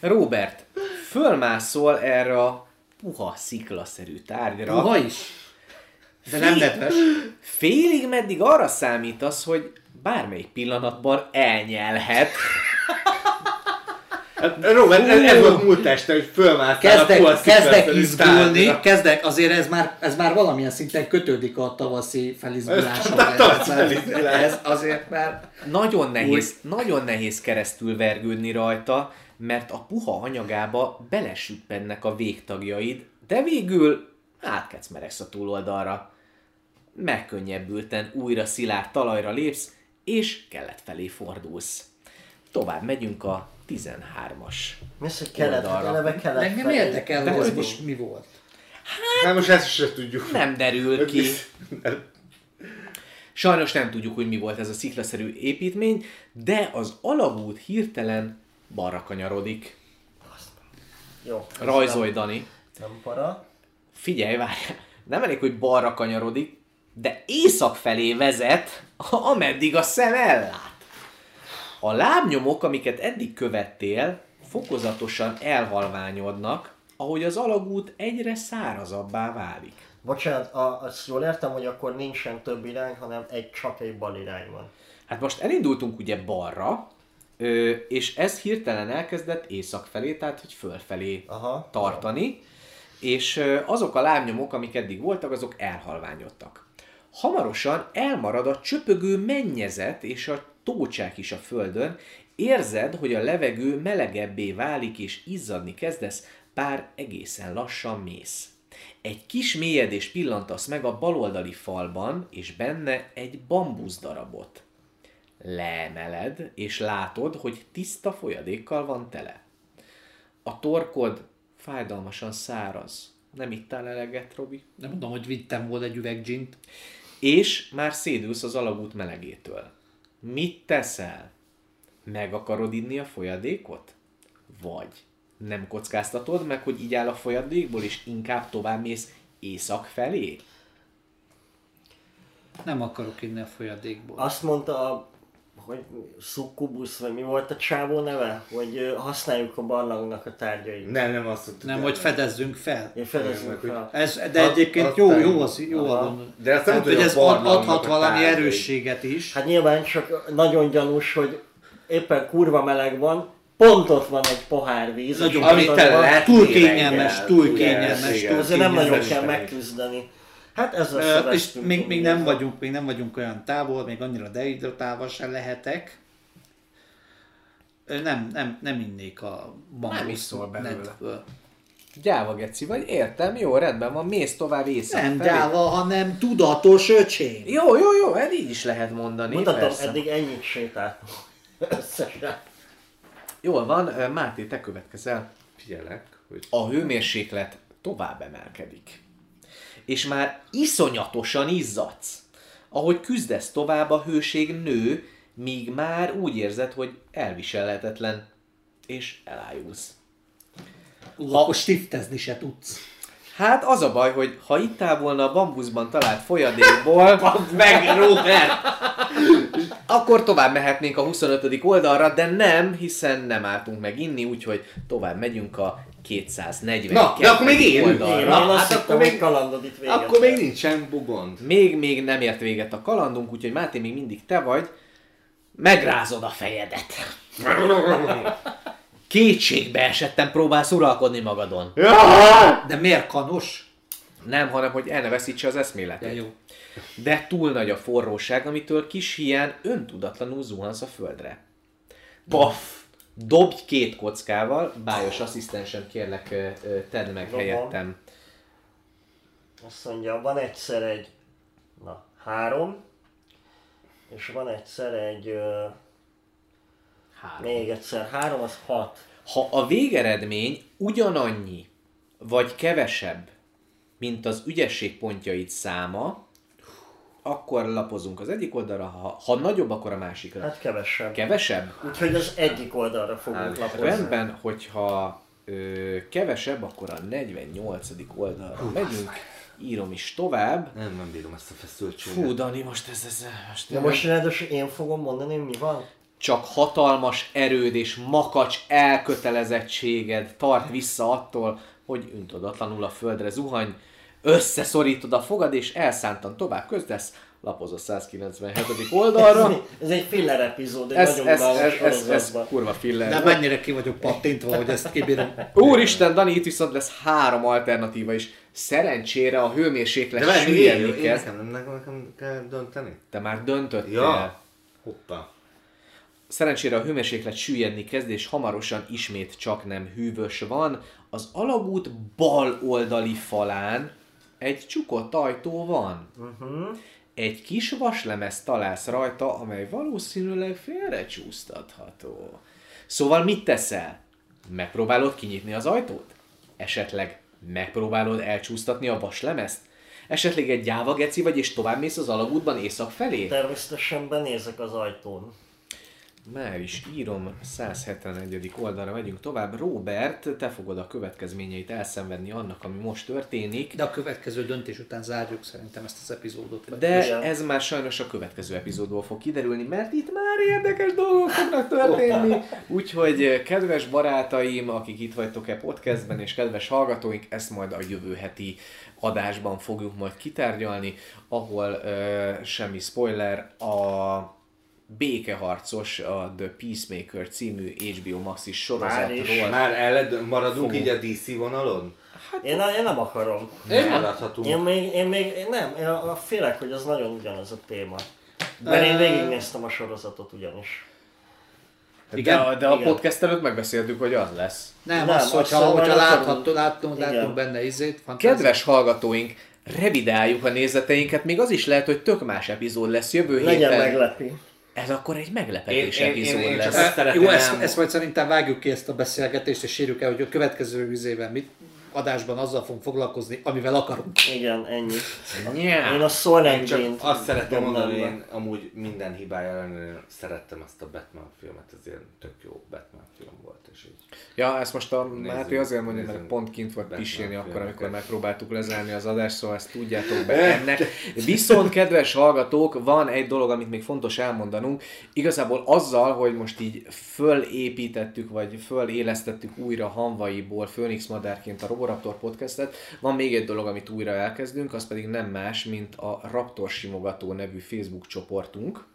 Robert, fölmászol erre a puha sziklaszerű tárgyra. Puha is. De nem nedves. Félig meddig arra számítasz, hogy bármelyik pillanatban elnyelhet. Hát, Robert, ez, ez volt múlt este, hogy fölmásztál a puha Kezdek, kezdek sziklaszerű izgulni, tárgyra. kezdek, azért ez már, ez már valamilyen szinten kötődik a tavaszi felizguláshoz. Ez a felizgulás. Ez azért már... Nagyon nehéz, nagyon nehéz keresztül vergődni rajta, mert a puha anyagába belesüppennek a végtagjaid, de végül átkecmeregsz a túloldalra. Megkönnyebbülten újra szilárd talajra lépsz, és kelet felé fordulsz. Tovább megyünk a 13-as. Mész, hogy kelet, Oldalra. eleve kelet Engem érdekel, De hogy ez most mi volt. Hát most ezt se tudjuk. Nem derül ki. Sajnos nem tudjuk, hogy mi volt ez a sziklaszerű építmény, de az alagút hirtelen balra kanyarodik. Jó. ez Rajzolj, Dani. Nem, nem para. Figyelj, várj, nem elég, hogy balra kanyarodik, de észak felé vezet, ameddig a szem ellát. A lábnyomok, amiket eddig követtél, fokozatosan elhalványodnak, ahogy az alagút egyre szárazabbá válik. Bocsánat, a, azt jól értem, hogy akkor nincsen több irány, hanem egy csak egy bal irány van. Hát most elindultunk ugye balra, ö, és ez hirtelen elkezdett észak felé, tehát hogy fölfelé Aha. tartani, és ö, azok a lábnyomok, amik eddig voltak, azok elhalványodtak. Hamarosan elmarad a csöpögő mennyezet és a tócsák is a földön, érzed, hogy a levegő melegebbé válik és izzadni kezdesz, bár egészen lassan mész. Egy kis mélyedés pillantasz meg a baloldali falban, és benne egy bambuszdarabot. Leemeled, és látod, hogy tiszta folyadékkal van tele. A torkod fájdalmasan száraz. Nem ittál eleget, Robi? Nem mondom, hogy vittem volna egy üveg gint. És már szédülsz az alagút melegétől. Mit teszel? Meg akarod inni a folyadékot? Vagy nem kockáztatod meg, hogy így áll a folyadékból, és inkább tovább mész észak felé? Nem akarok inni a folyadékból. Azt mondta, hogy szukkubusz, vagy mi volt a csávó neve? Hogy használjuk a barlangnak a tárgyait. Nem, nem azt mondtuk. Nem, hogy fedezzünk fel. Én fedezzünk fel. Ez, de egyébként jó, jó, az, jó a gondol. De azt nem tudja, hogy ez adhat valami erősséget is. Hát nyilván csak nagyon gyanús, hogy éppen kurva meleg van, pont ott van egy pohár víz. Nagyon Amit te van- túl kényelmes, túl kényelmes, túl Azért nem nagyon kényelmes kell megküzdeni. Hát ezzel Ö, és még, még, nem vagyunk, még nem vagyunk olyan távol, még annyira dehidratálva sem lehetek. Nem, nem, nem innék a bambusz Nem iszol belőle. netből. Gyáva geci vagy, értem, jó, rendben van, mész tovább észak Nem felé. gyáva, hanem tudatos öcsém. Jó, jó, jó, hát így is lehet mondani. Mutatom, persze. eddig ennyit sétáltam. Összesen. Jól van, Máté, te következel. Figyelek, hogy A hőmérséklet tovább emelkedik. És már iszonyatosan izzadsz. Ahogy küzdesz tovább, a hőség nő, míg már úgy érzed, hogy elviselhetetlen, és elájulsz. Ú, akkor stiftezni se tudsz. Hát az a baj, hogy ha itt áll volna a bambuszban talált folyadékból, meg Robert! Akkor tovább mehetnénk a 25. oldalra, de nem, hiszen nem álltunk meg inni, úgyhogy tovább megyünk a 240. Na, de akkor még én. Oldalra. én hát akkor még- kalandod itt véget. Akkor még nincsen bugond. Még, még nem ért véget a kalandunk, úgyhogy Máté még mindig te vagy. Megrázod a fejedet. Kétségbe esettem próbálsz uralkodni magadon. De miért kanos? Nem, hanem hogy el ne veszítse az eszméletét. Ja, jó. De túl nagy a forróság, amitől kis hián öntudatlanul zuhansz a földre. Paf! Dobj két kockával, bájos asszisztensem, kérlek, tedd meg Dobom. helyettem. Azt mondja, van egyszer egy, na, három, és van egyszer egy, ö, Három. még egyszer három, az hat. Ha a végeredmény ugyanannyi, vagy kevesebb, mint az ügyesség pontjait száma, akkor lapozunk az egyik oldalra, ha, ha nagyobb, akkor a másikra. Hát kevesebb. Kevesebb? Úgyhogy az egyik oldalra fogunk Hát, lapozni. Rendben, hogyha ö, kevesebb, akkor a 48. oldalra megyünk. Írom is tovább. Nem, nem bírom ezt a feszültséget. Fú, Dani, most ez, ez most, De most ráadásul én fogom mondani, mi van? csak hatalmas erőd és makacs elkötelezettséged tart vissza attól, hogy öntudatlanul a földre zuhany, összeszorítod a fogad és elszántan tovább közdesz, lapoz a 197. oldalra. Ez egy filler epizód, egy Ez, nagyon ez, ez, ez, ez sorozatban. kurva filler. De mennyire ki vagyok pattintva, hogy ezt kibírom. Úristen, Dani, itt viszont lesz három alternatíva is. Szerencsére a hőmérséklet süllyedni én, én kezd. nekem, nekem, nekem kell dönteni? Te már döntöttél. Ja. Hoppá. Szerencsére a hőmérséklet süllyedni kezd, és hamarosan ismét csak nem hűvös van. Az alagút bal oldali falán egy csukott ajtó van. Uh-huh. Egy kis vaslemez találsz rajta, amely valószínűleg félrecsúsztatható. Szóval mit teszel? Megpróbálod kinyitni az ajtót? Esetleg megpróbálod elcsúsztatni a vaslemezt? Esetleg egy gyáva geci vagy, és tovább mész az alagútban észak felé? Természetesen benézek az ajtón. Már is írom, 171. oldalra megyünk tovább. Robert, te fogod a következményeit elszenvedni annak, ami most történik. De a következő döntés után zárjuk szerintem ezt az epizódot. De Igen. ez már sajnos a következő epizódból fog kiderülni, mert itt már érdekes dolgok fognak történni. Úgyhogy kedves barátaim, akik itt vagytok-e podcastben, és kedves hallgatóink, ezt majd a jövő heti adásban fogjuk majd kitárgyalni, ahol uh, semmi spoiler, a Békeharcos, a The Peacemaker című HBO Maxis Már is. sorozatról. Már eled, maradunk Fogunk. így a DC vonalon? Én, én nem akarom. Nem maradhatunk. Én még, én még én nem, én a- a félek, hogy az nagyon ugyanaz a téma. Mert én végignéztem a sorozatot ugyanis. Igen? De, de a Igen. podcast előtt megbeszéltük, hogy az lesz. Nem, Nem, az, hogyha, szerintem hogyha látható, látunk Igen. benne izét, fantáziát. Kedves hallgatóink, revidáljuk a nézeteinket, még az is lehet, hogy tök más epizód lesz jövő Legyen héten. meglepi. Ez akkor egy meglepetés Én- én- epizód én- én csak lesz. szeretném Jó, ezt, ezt majd szerintem vágjuk ki ezt a beszélgetést, és sírjuk el, hogy a következő vizében mit adásban azzal fogunk foglalkozni, amivel akarunk. Igen, ennyi. Yeah. Én a Soul Én csak Engine-t azt szeretném dobnám mondani, én amúgy minden hibája ellenére szerettem ezt a Batman filmet, ez ilyen tök jó Batman film volt, és így. Ja, ezt most a Nézzünk, Máté azért mondja, mert pont kint volt pisilni akkor, filmeket. amikor megpróbáltuk lezárni az adást, szóval ezt tudjátok be ennek. Viszont, kedves hallgatók, van egy dolog, amit még fontos elmondanunk. Igazából azzal, hogy most így fölépítettük, vagy fölélesztettük újra hanvaiból Phoenix Madárként a Roboraptor podcastet, van még egy dolog, amit újra elkezdünk, az pedig nem más, mint a Raptor Simogató nevű Facebook csoportunk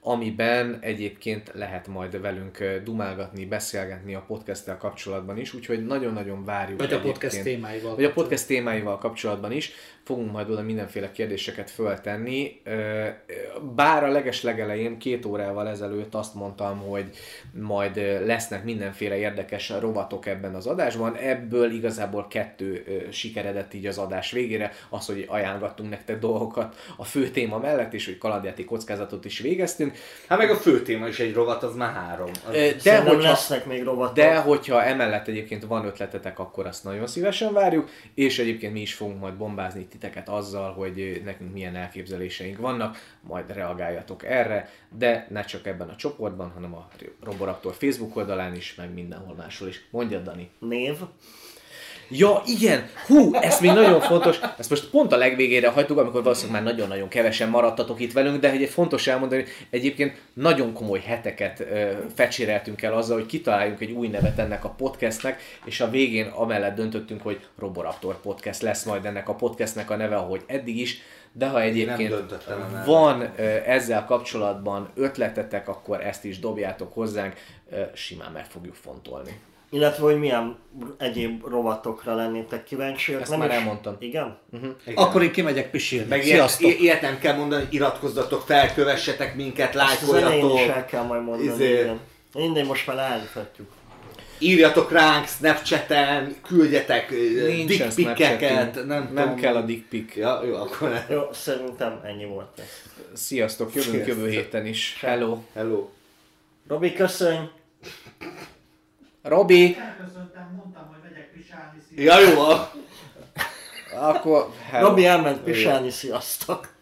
amiben egyébként lehet majd velünk dumálgatni, beszélgetni a podcasttel kapcsolatban is, úgyhogy nagyon-nagyon várjuk Vagy a podcast témáival. Vagy a podcast témáival kapcsolatban is. Fogunk majd oda mindenféle kérdéseket föltenni. Bár a leges legelején, két órával ezelőtt azt mondtam, hogy majd lesznek mindenféle érdekes rovatok ebben az adásban. Ebből igazából kettő sikeredett így az adás végére. Az, hogy ajánlgattunk nektek dolgokat a fő téma mellett, és hogy kalandjáték kockázatot is végeztünk. Hát meg a fő téma is egy rovat, az már három. Az... De Szerintem hogyha, lesznek még rovatok. de hogyha emellett egyébként van ötletetek, akkor azt nagyon szívesen várjuk, és egyébként mi is fogunk majd bombázni titeket azzal, hogy nekünk milyen elképzeléseink vannak, majd reagáljatok erre, de ne csak ebben a csoportban, hanem a Roboraptor Facebook oldalán is, meg mindenhol máshol is. Mondjad, Dani. Név. Ja, igen! Hú, ez még nagyon fontos. Ezt most pont a legvégére hagytuk, amikor valószínűleg már nagyon-nagyon kevesen maradtatok itt velünk, de egy fontos elmondani, hogy egyébként nagyon komoly heteket ö, fecséreltünk el azzal, hogy kitaláljunk egy új nevet ennek a podcastnek, és a végén amellett döntöttünk, hogy Roboraptor Podcast lesz majd ennek a podcastnek a neve, ahogy eddig is, de ha egyébként van ezzel kapcsolatban ötletetek, akkor ezt is dobjátok hozzánk, simán meg fogjuk fontolni. Illetve, hogy milyen egyéb rovatokra lennétek kíváncsiak. Ezt már elmondtam. Igen? Akkor én kimegyek pisilni. Meg ilyet, Sziasztok! i- ilyet nem kell mondani, iratkozzatok fel, kövessetek minket, Ezt az elején is lájkoljatok, el kell majd mondani. Izé. Igen. Mindegy, most már leállíthatjuk. írjatok ránk Snapchaten, küldjetek dickpikeket, nem, nem kell a dick pic. Ja, jó, akkor ne. Jó, szerintem ennyi volt ez. Sziasztok, jövünk jövő héten is. Hello. Hello. Robi, köszönj! Robi, Elköszöntem, mondtam, hogy megyek pisálni. Ja, jó, akkor hello. Robi elment pisálni, sziasztok!